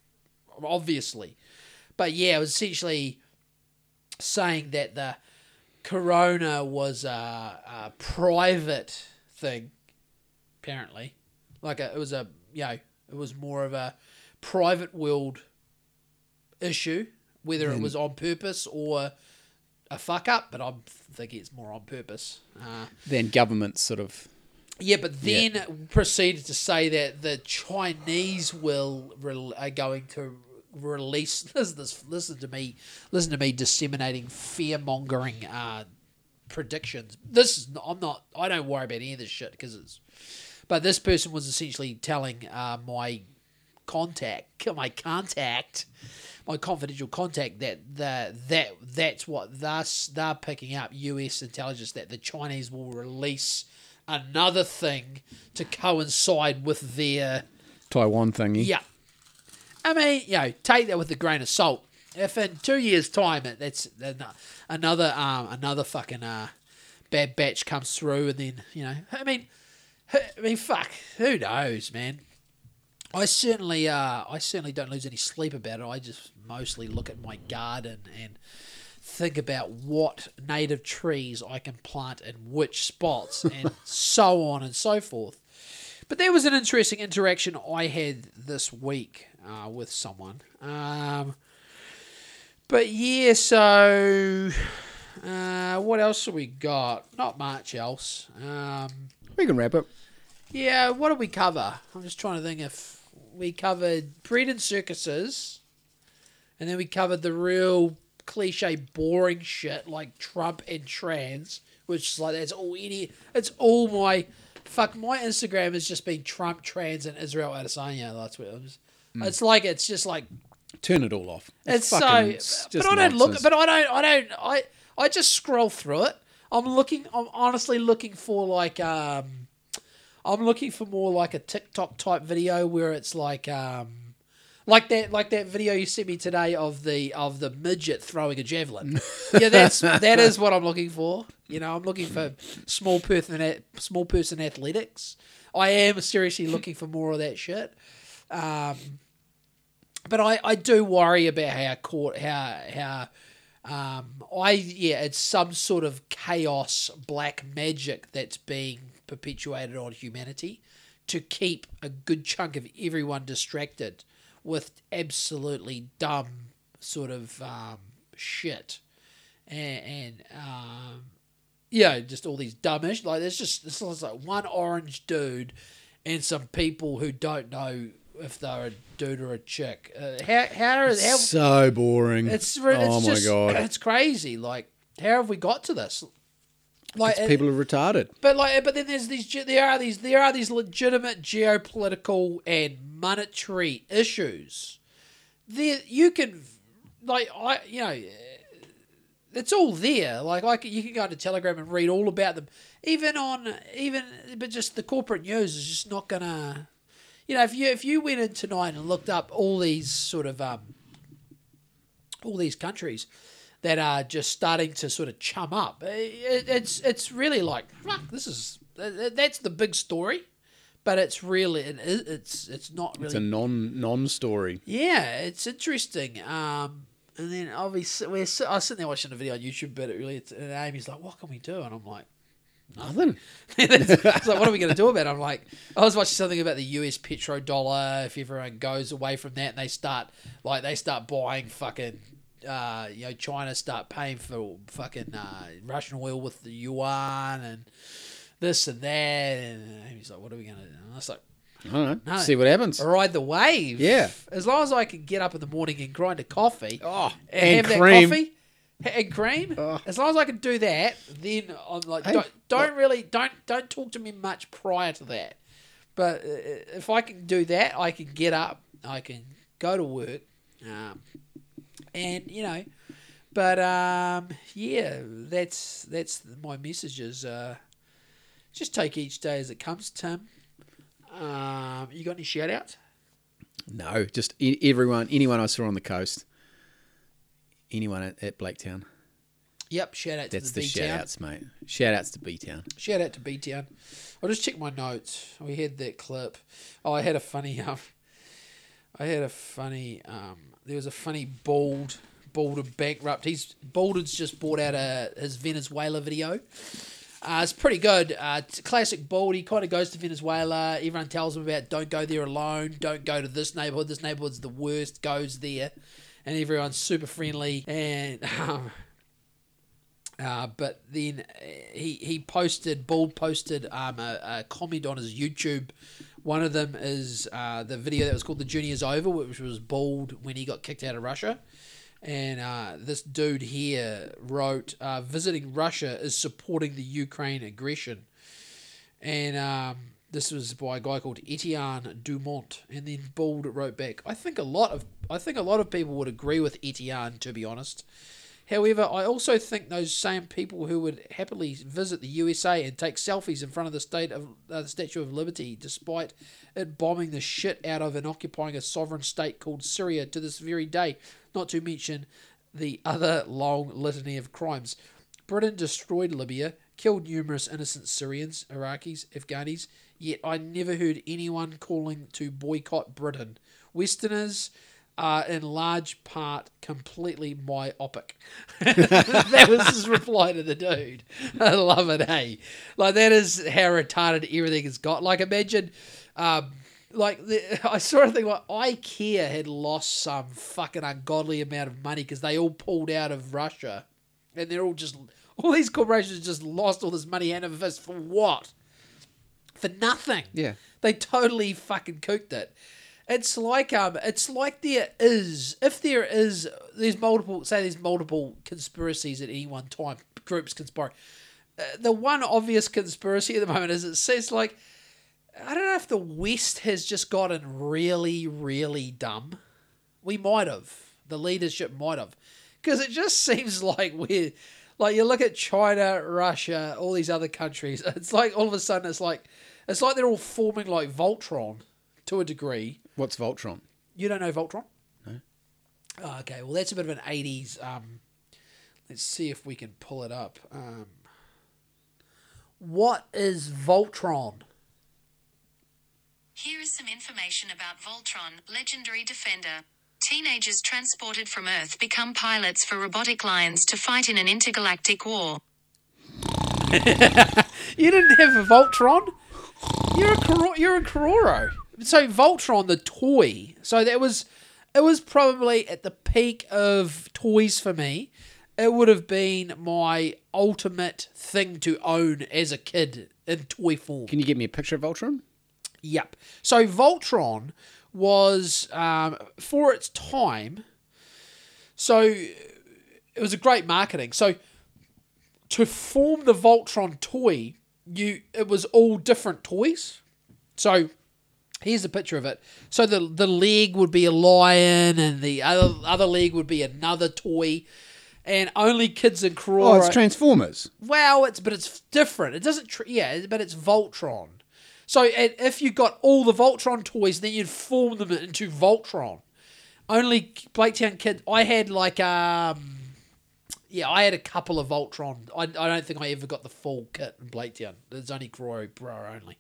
obviously. But yeah, it was essentially saying that the corona was a, a private thing, apparently. Like a, it was a, you know, it was more of a private world issue, whether it was on purpose or a fuck up, but I'm thinking it's more on purpose. Uh, Then governments sort of yeah, but then proceeded to say that the Chinese will rel are going to release. Listen, this, listen to me. Listen to me disseminating fear mongering uh, predictions. This is not, I'm not. I don't worry about any of this shit because it's. But this person was essentially telling uh, my contact, my contact, my confidential contact that the that that's what they're they're picking up U.S. intelligence that the Chinese will release another thing to coincide with their Taiwan thingy. yeah. I mean, you know, take that with a grain of salt. If in two years' time it, that's another um, another fucking uh, bad batch comes through, and then you know, I mean, I mean, fuck, who knows, man. I certainly, uh, I certainly don't lose any sleep about it. I just mostly look at my garden and think about what native trees I can plant in which spots, and so on and so forth. But there was an interesting interaction I had this week uh, with someone. Um, but yeah, so uh, what else have we got? Not much else. Um, We can wrap it. yeah, what did we cover? I'm just trying to think if we covered breed and circuses, and then we covered the real cliche, boring shit like Trump and trans, which is like that's all any. It's all my fuck. My Instagram has just been Trump, trans, and Israel Adesanya. That's what it was. It's like it's just like Turn it all off. it's fucking- so, just but I don't look. nonsense. But I don't. I don't. I I just scroll through it. I'm looking. I'm honestly looking for like um, I'm looking for more like a TikTok type video where it's like um, Like that, like that video you sent me today of the of the midget throwing a javelin. yeah, that's that is what I'm looking for. You know, I'm looking for small person at small person athletics. I am seriously looking for more of that shit. Um, but I, I do worry about how court how how um, I yeah it's some sort of chaos black magic that's being perpetuated on humanity to keep a good chunk of everyone distracted with absolutely dumb sort of um, shit. And, and um, yeah just all these dumbish like there's just it's like one orange dude and some people who don't know if they're a dude or a chick. Uh, how how, how so boring. it's re- oh my just, god. it's crazy. Like how have we got to this? Like People are retarded. but like, but then there's these. There are these. There are these legitimate geopolitical and monetary issues. There, you can, like, I, you know, it's all there. Like, like you can go to Telegram and read all about them. Even on, even, but just the corporate news is just not gonna. You know, if you if you went in tonight and looked up all these sort of um, all these countries that are just starting to sort of chum up. It, it's it's really like fuck. This is that's the big story, but it's really it's it's not really. It's a non non story. yeah, it's interesting. Um, and then obviously we're I was sitting there watching a video on YouTube about it really, and Amy's like, "What can we do?" And I'm like. Nothing. it's like, what are we going to do about it? I'm like, I was watching something about the US petrodollar. If everyone goes away from that and they start, like, they start buying fucking, uh, you know, China start paying for fucking uh, Russian oil with the yuan and this and that. And he's like, what are we going to do? And I was like, I don't know. No. See what happens. ride the wave. Yeah. As long as I can get up in the morning and grind a coffee. Oh, and, and have cream. that coffee and cream. Oh. As long as I can do that, then I'm like, Hey, don't, don't really, don't, don't talk to me much prior to that. But uh, if I can do that, I can get up, I can go to work, um, and you know, but um, yeah, that's that's my message is uh, just take each day as it comes, Tim. Um, you got any shout outs? No, just everyone, anyone I saw on the coast, anyone at, at Blaketown. Yep, shout out to That's the, the B shout outs, mate. Shout outs to B Town. Shout out to B Town. I'll just check my notes. We had that clip. Oh, I had a funny. Um, I had a funny. Um, there was a funny bald, bald of bankrupt. He's Baldwin's just bought out a his Venezuela video. Uh, it's pretty good. Uh, it's classic bald. He kind of goes to Venezuela. Everyone tells him about don't go there alone. Don't go to this neighborhood. This neighborhood's the worst. Goes there, and everyone's super friendly. And um, uh, but then uh, he he posted, Bald posted um, a, a comment on his YouTube. One of them is uh, the video that was called "The Journey Is Over," which was Bald when he got kicked out of Russia. And uh, this dude here wrote, uh, "Visiting Russia is supporting the Ukraine aggression." And um, this was by a guy called Etienne Dumont. And then Bald wrote back, "I think a lot of I think a lot of people would agree with Etienne, to be honest." However, I also think those same people who would happily visit the USA and take selfies in front of the state of uh, the Statue of Liberty, despite it bombing the shit out of and occupying a sovereign state called Syria to this very day, not to mention the other long litany of crimes. Britain destroyed Libya, killed numerous innocent Syrians, Iraqis, Afghanis, yet I never heard anyone calling to boycott Britain. Westerners are in large part completely myopic. that was his reply to the dude. I love it, hey. Like that is how retarded everything has got. Like imagine um like the, I saw a thing like IKEA had lost some fucking ungodly amount of money because they all pulled out of Russia, and they're all just all these corporations just lost all this money hand over fist for what? For nothing. Yeah. They totally fucking cooked it. It's like um, it's like there is if there is there's multiple say there's multiple conspiracies at any one time groups conspire. Uh, the one obvious conspiracy at the moment is it says like I don't know if the West has just gotten really really dumb. We might have the leadership might have because it just seems like we're like you look at China, Russia, all these other countries. It's like all of a sudden it's like it's like they're all forming like Voltron to a degree. What's Voltron? You don't know Voltron? No. Oh, okay, well that's a bit of an '80s. Um, let's see if we can pull it up. Um, what is Voltron? Here is some information about Voltron, legendary defender. Teenagers transported from Earth become pilots for robotic lions to fight in an intergalactic war. You didn't have a Voltron. You're a you're a Karoro. So Voltron, the toy. So that was, it was probably at the peak of toys for me. It would have been my ultimate thing to own as a kid in toy form. Can you give me a picture of Voltron? Yep. So Voltron was um, for its time. So it was a great marketing. So to form the Voltron toy, you it was all different toys. So here's a picture of it. So the the leg would be a lion, and the other other leg would be another toy. And only kids in Karoro. Oh, it's Transformers. Well, it's but it's different. It doesn't. Tr- yeah, but it's Voltron. So if you got all the Voltron toys, then you'd form them into Voltron. Only Blaketown kids. I had like um, yeah, I had a couple of Voltron. I, I don't think I ever got the full kit in Blaketown. There's only Grow Bro only.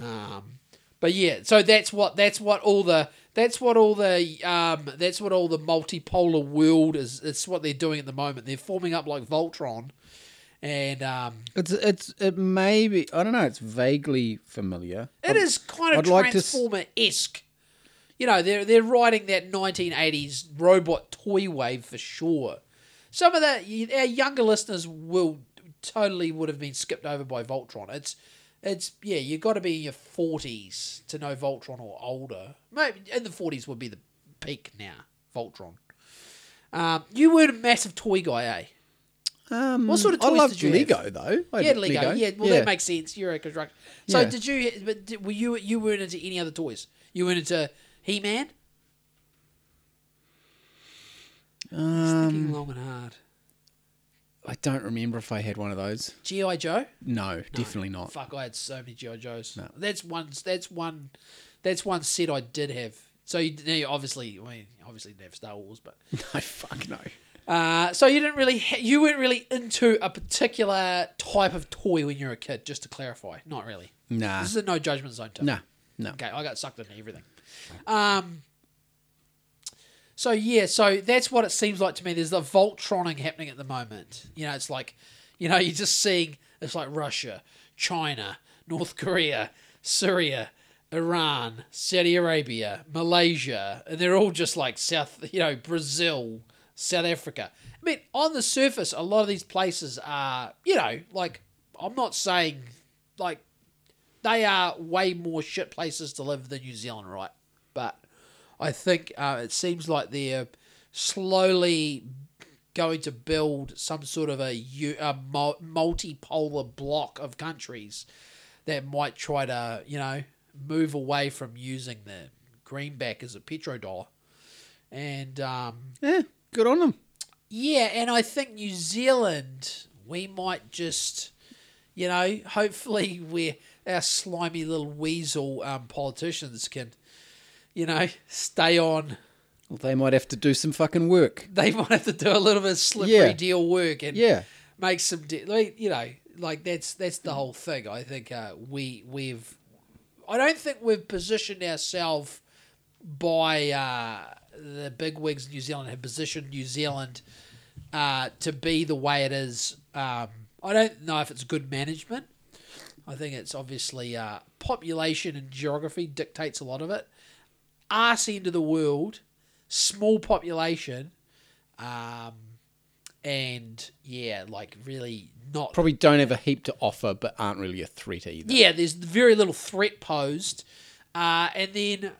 Um, but yeah, so that's what that's what all the that's what all the um that's what all the multipolar world is. It's what they're doing at the moment. They're forming up like Voltron, and um, It's it's it may be I don't know. It's vaguely familiar. it is kind of I'd like Transformer esque. You know, they're they're riding that 1980s robot toy wave for sure. Some of that our younger listeners will totally would have been skipped over by Voltron. It's it's yeah, you got to be in your 40s to know Voltron or older. Maybe in the 40s would be the peak now. Voltron. Um, you weren't a massive toy guy, eh? Um, What sort of I toys loved did you Lego have? though. I You had Lego. Yeah, well, that makes sense. You're a constructor. So Yeah. did you? But did, were you? You weren't into any other toys. You weren't into He Man. Thinking long and hard. I don't remember if I had one of those. GI Joe. No, definitely not. Fuck, I had so many GI Joes. That's one. That's one. That's one set I did have. So you, you obviously, I mean, obviously didn't have Star Wars, but No, fuck no. uh, so you didn't really, ha- you weren't really into a particular type of toy when you were a kid. Just to clarify, not really. Nah, This is a no judgment zone. Too. nah, no. Okay, I got sucked into everything. Um. So yeah, so that's what it seems like to me. There's the Voltroning happening at the moment. You know, it's like, you know, you're just seeing it's like Russia, China, North Korea, Syria, Iran, Saudi Arabia, Malaysia, and they're all just like South, you know, Brazil, South Africa. I mean, on the surface, a lot of these places are, you know, like I'm not saying like they are way more shit places to live than New Zealand, right? But I think uh, it seems like they're slowly going to build some sort of a, mul- multipolar block of countries that might try to, you know, move away from using the greenback as a petrodollar. And um, Yeah, good on them. yeah, and I think New Zealand, we might just, you know, hopefully we our slimy little weasel um, politicians can, you know, stay on. Well, they might have to do some fucking work. They might have to do a little bit of slippery Yeah. deal work and Yeah. make some, de- like, you know, like that's that's the whole thing. I think uh, we we've, I don't think we've positioned ourselves by uh, the big wigs in New Zealand have positioned New Zealand uh, to be the way it is. Um, I don't know if it's good management. I think it's obviously uh, population and geography dictates a lot of it. Arse end of the world, small population, um, and yeah, like really not Probably don't have a heap to offer, but aren't really a threat either. yeah, there's very little threat posed. Uh, and then,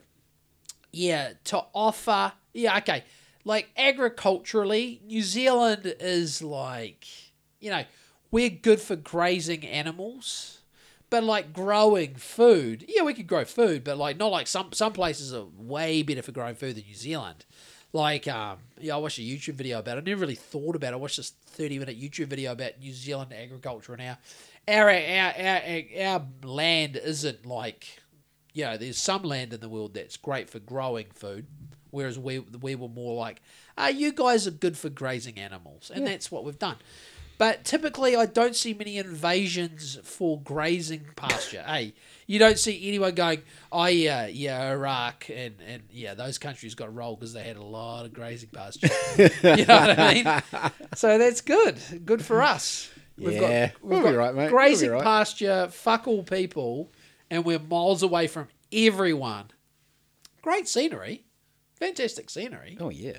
yeah, to offer, yeah, okay. Like agriculturally, New Zealand is like, you know, we're good for grazing animals. But like growing food, yeah, we could grow food, but like not like some some places are way better for growing food than New Zealand. Like, um, yeah, I watched a YouTube video about it. I never really thought about it. I watched this thirty minute YouTube video about New Zealand agriculture and our our our our, land isn't like you know, there's some land in the world that's great for growing food, whereas we we were more like, ah, you guys are good for grazing animals, and that's what we've done. But typically, I don't see many invasions for grazing pasture. hey, you don't see anyone going, oh yeah, yeah, Iraq and and yeah, those countries got rolled because they had a lot of grazing pasture. you know what I mean? So that's good. Good for us. We've Yeah, we'll be right, mate. We'll Grazing right. pasture, fuck all people, and we're miles away from everyone. Great scenery, fantastic scenery. Oh yeah.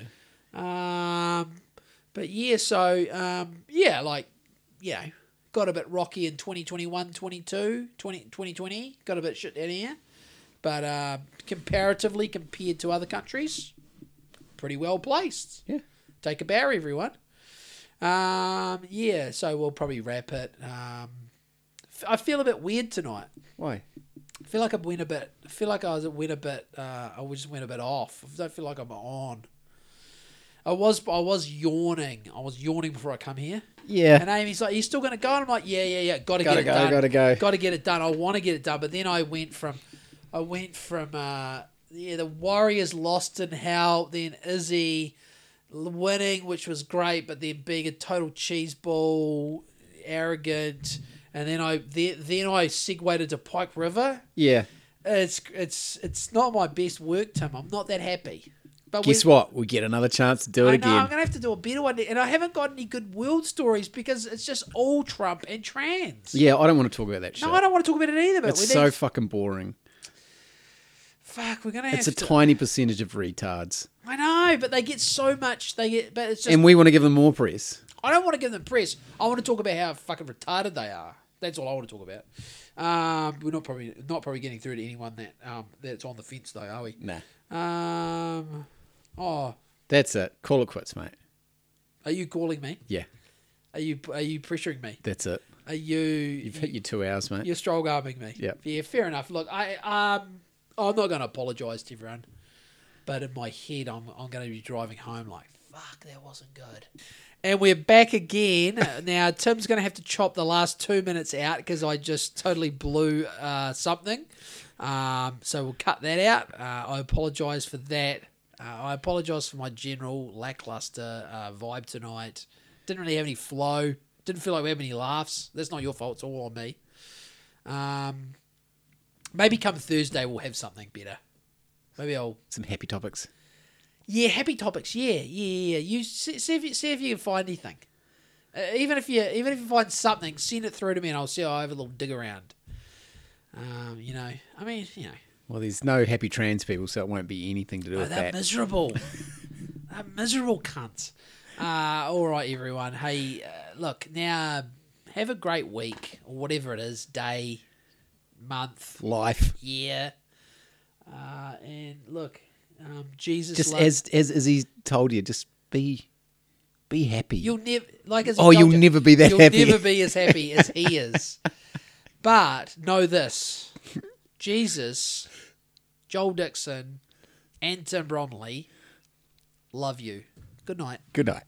Um, but yeah, so um, yeah, like you know, got a bit rocky in 2021, 22, 20, 2020, got a bit shit down here. But um, comparatively, compared to other countries, pretty well placed. Yeah. Take a bow, everyone. Um, yeah, so we'll probably wrap it. Um, I feel a bit weird tonight. Why? I feel like I went a bit. I feel like I was went a bit. Uh, I just went a bit off. I don't feel like I'm on. I was. I was yawning. I was yawning before I come here. Yeah. And Amy's like, "You still going to go?" And I'm like, "Yeah, yeah, yeah. Got to get it go, done. gotta go." Got to get it done. I want to get it done." But then I went from, I went from, uh, yeah, the Warriors lost and how Then Izzy winning, which was great, but then being a total cheese ball, arrogant. And then I then, then I segued into Pike River. Yeah. It's it's it's not my best work, Tim. I'm not that happy. But Guess we- what? We get another chance to do it know I'm gonna have to do a better one, and I haven't got any good world stories because it's just all Trump and trans. Yeah, I don't want to talk about that shit. No, I don't want to talk about it either. But it's so fucking boring. fuck. We're gonna have It's a to. tiny percentage of retards, I know, but they get so much. They get, but it's just. and we want to give them more press. I don't want to give them press. I want to talk about how fucking retarded they are. That's all I want to talk about. Um, we're not probably not probably getting through to anyone that um that's on the fence though, are we? Nah, Um. Oh, that's it. Call it quits, mate. are you calling me? Yeah, Are you are you pressuring me? that's it. Are you? You've hit your two hours, mate. You're strong arming me. Yep. Yeah, fair enough. Look, I um, I'm not going to apologise to everyone, but in my head, I'm I'm going to be driving home like, fuck, that wasn't good. And we're back again. now Tim's going to have to chop the last two minutes out because I just totally blew uh, something. Um, so we'll cut that out. Uh, I apologise for that. Uh, I apologise for my general lackluster uh, vibe tonight. Didn't really have any flow. Didn't feel like we had any laughs. That's not your fault. It's all on me. Um, maybe come Thursday we'll have something better. Maybe I'll. Some happy topics. Yeah, happy topics. Yeah, yeah, yeah. You see, see if you see if you can find anything. Uh, even if you even if you find something, send it through to me, and I'll see. I'll have a little dig around. Um, you know, I mean, you know, Well, there's no happy trans people, so it won't be anything to do oh, with that. miserable. they're miserable cunt. Uh, all right, everyone. Hey, uh, look now. Have a great week or whatever it is, day, month, Life, year. Uh, and look, um, Jesus. just loves- as as as he told you, just be be happy. You'll never like as Oh, you'll you, never be that happy. you'll never be as happy as he is. But know this: Jesus, Joel Dixon, Anton Bromley love you. Good night. Good night.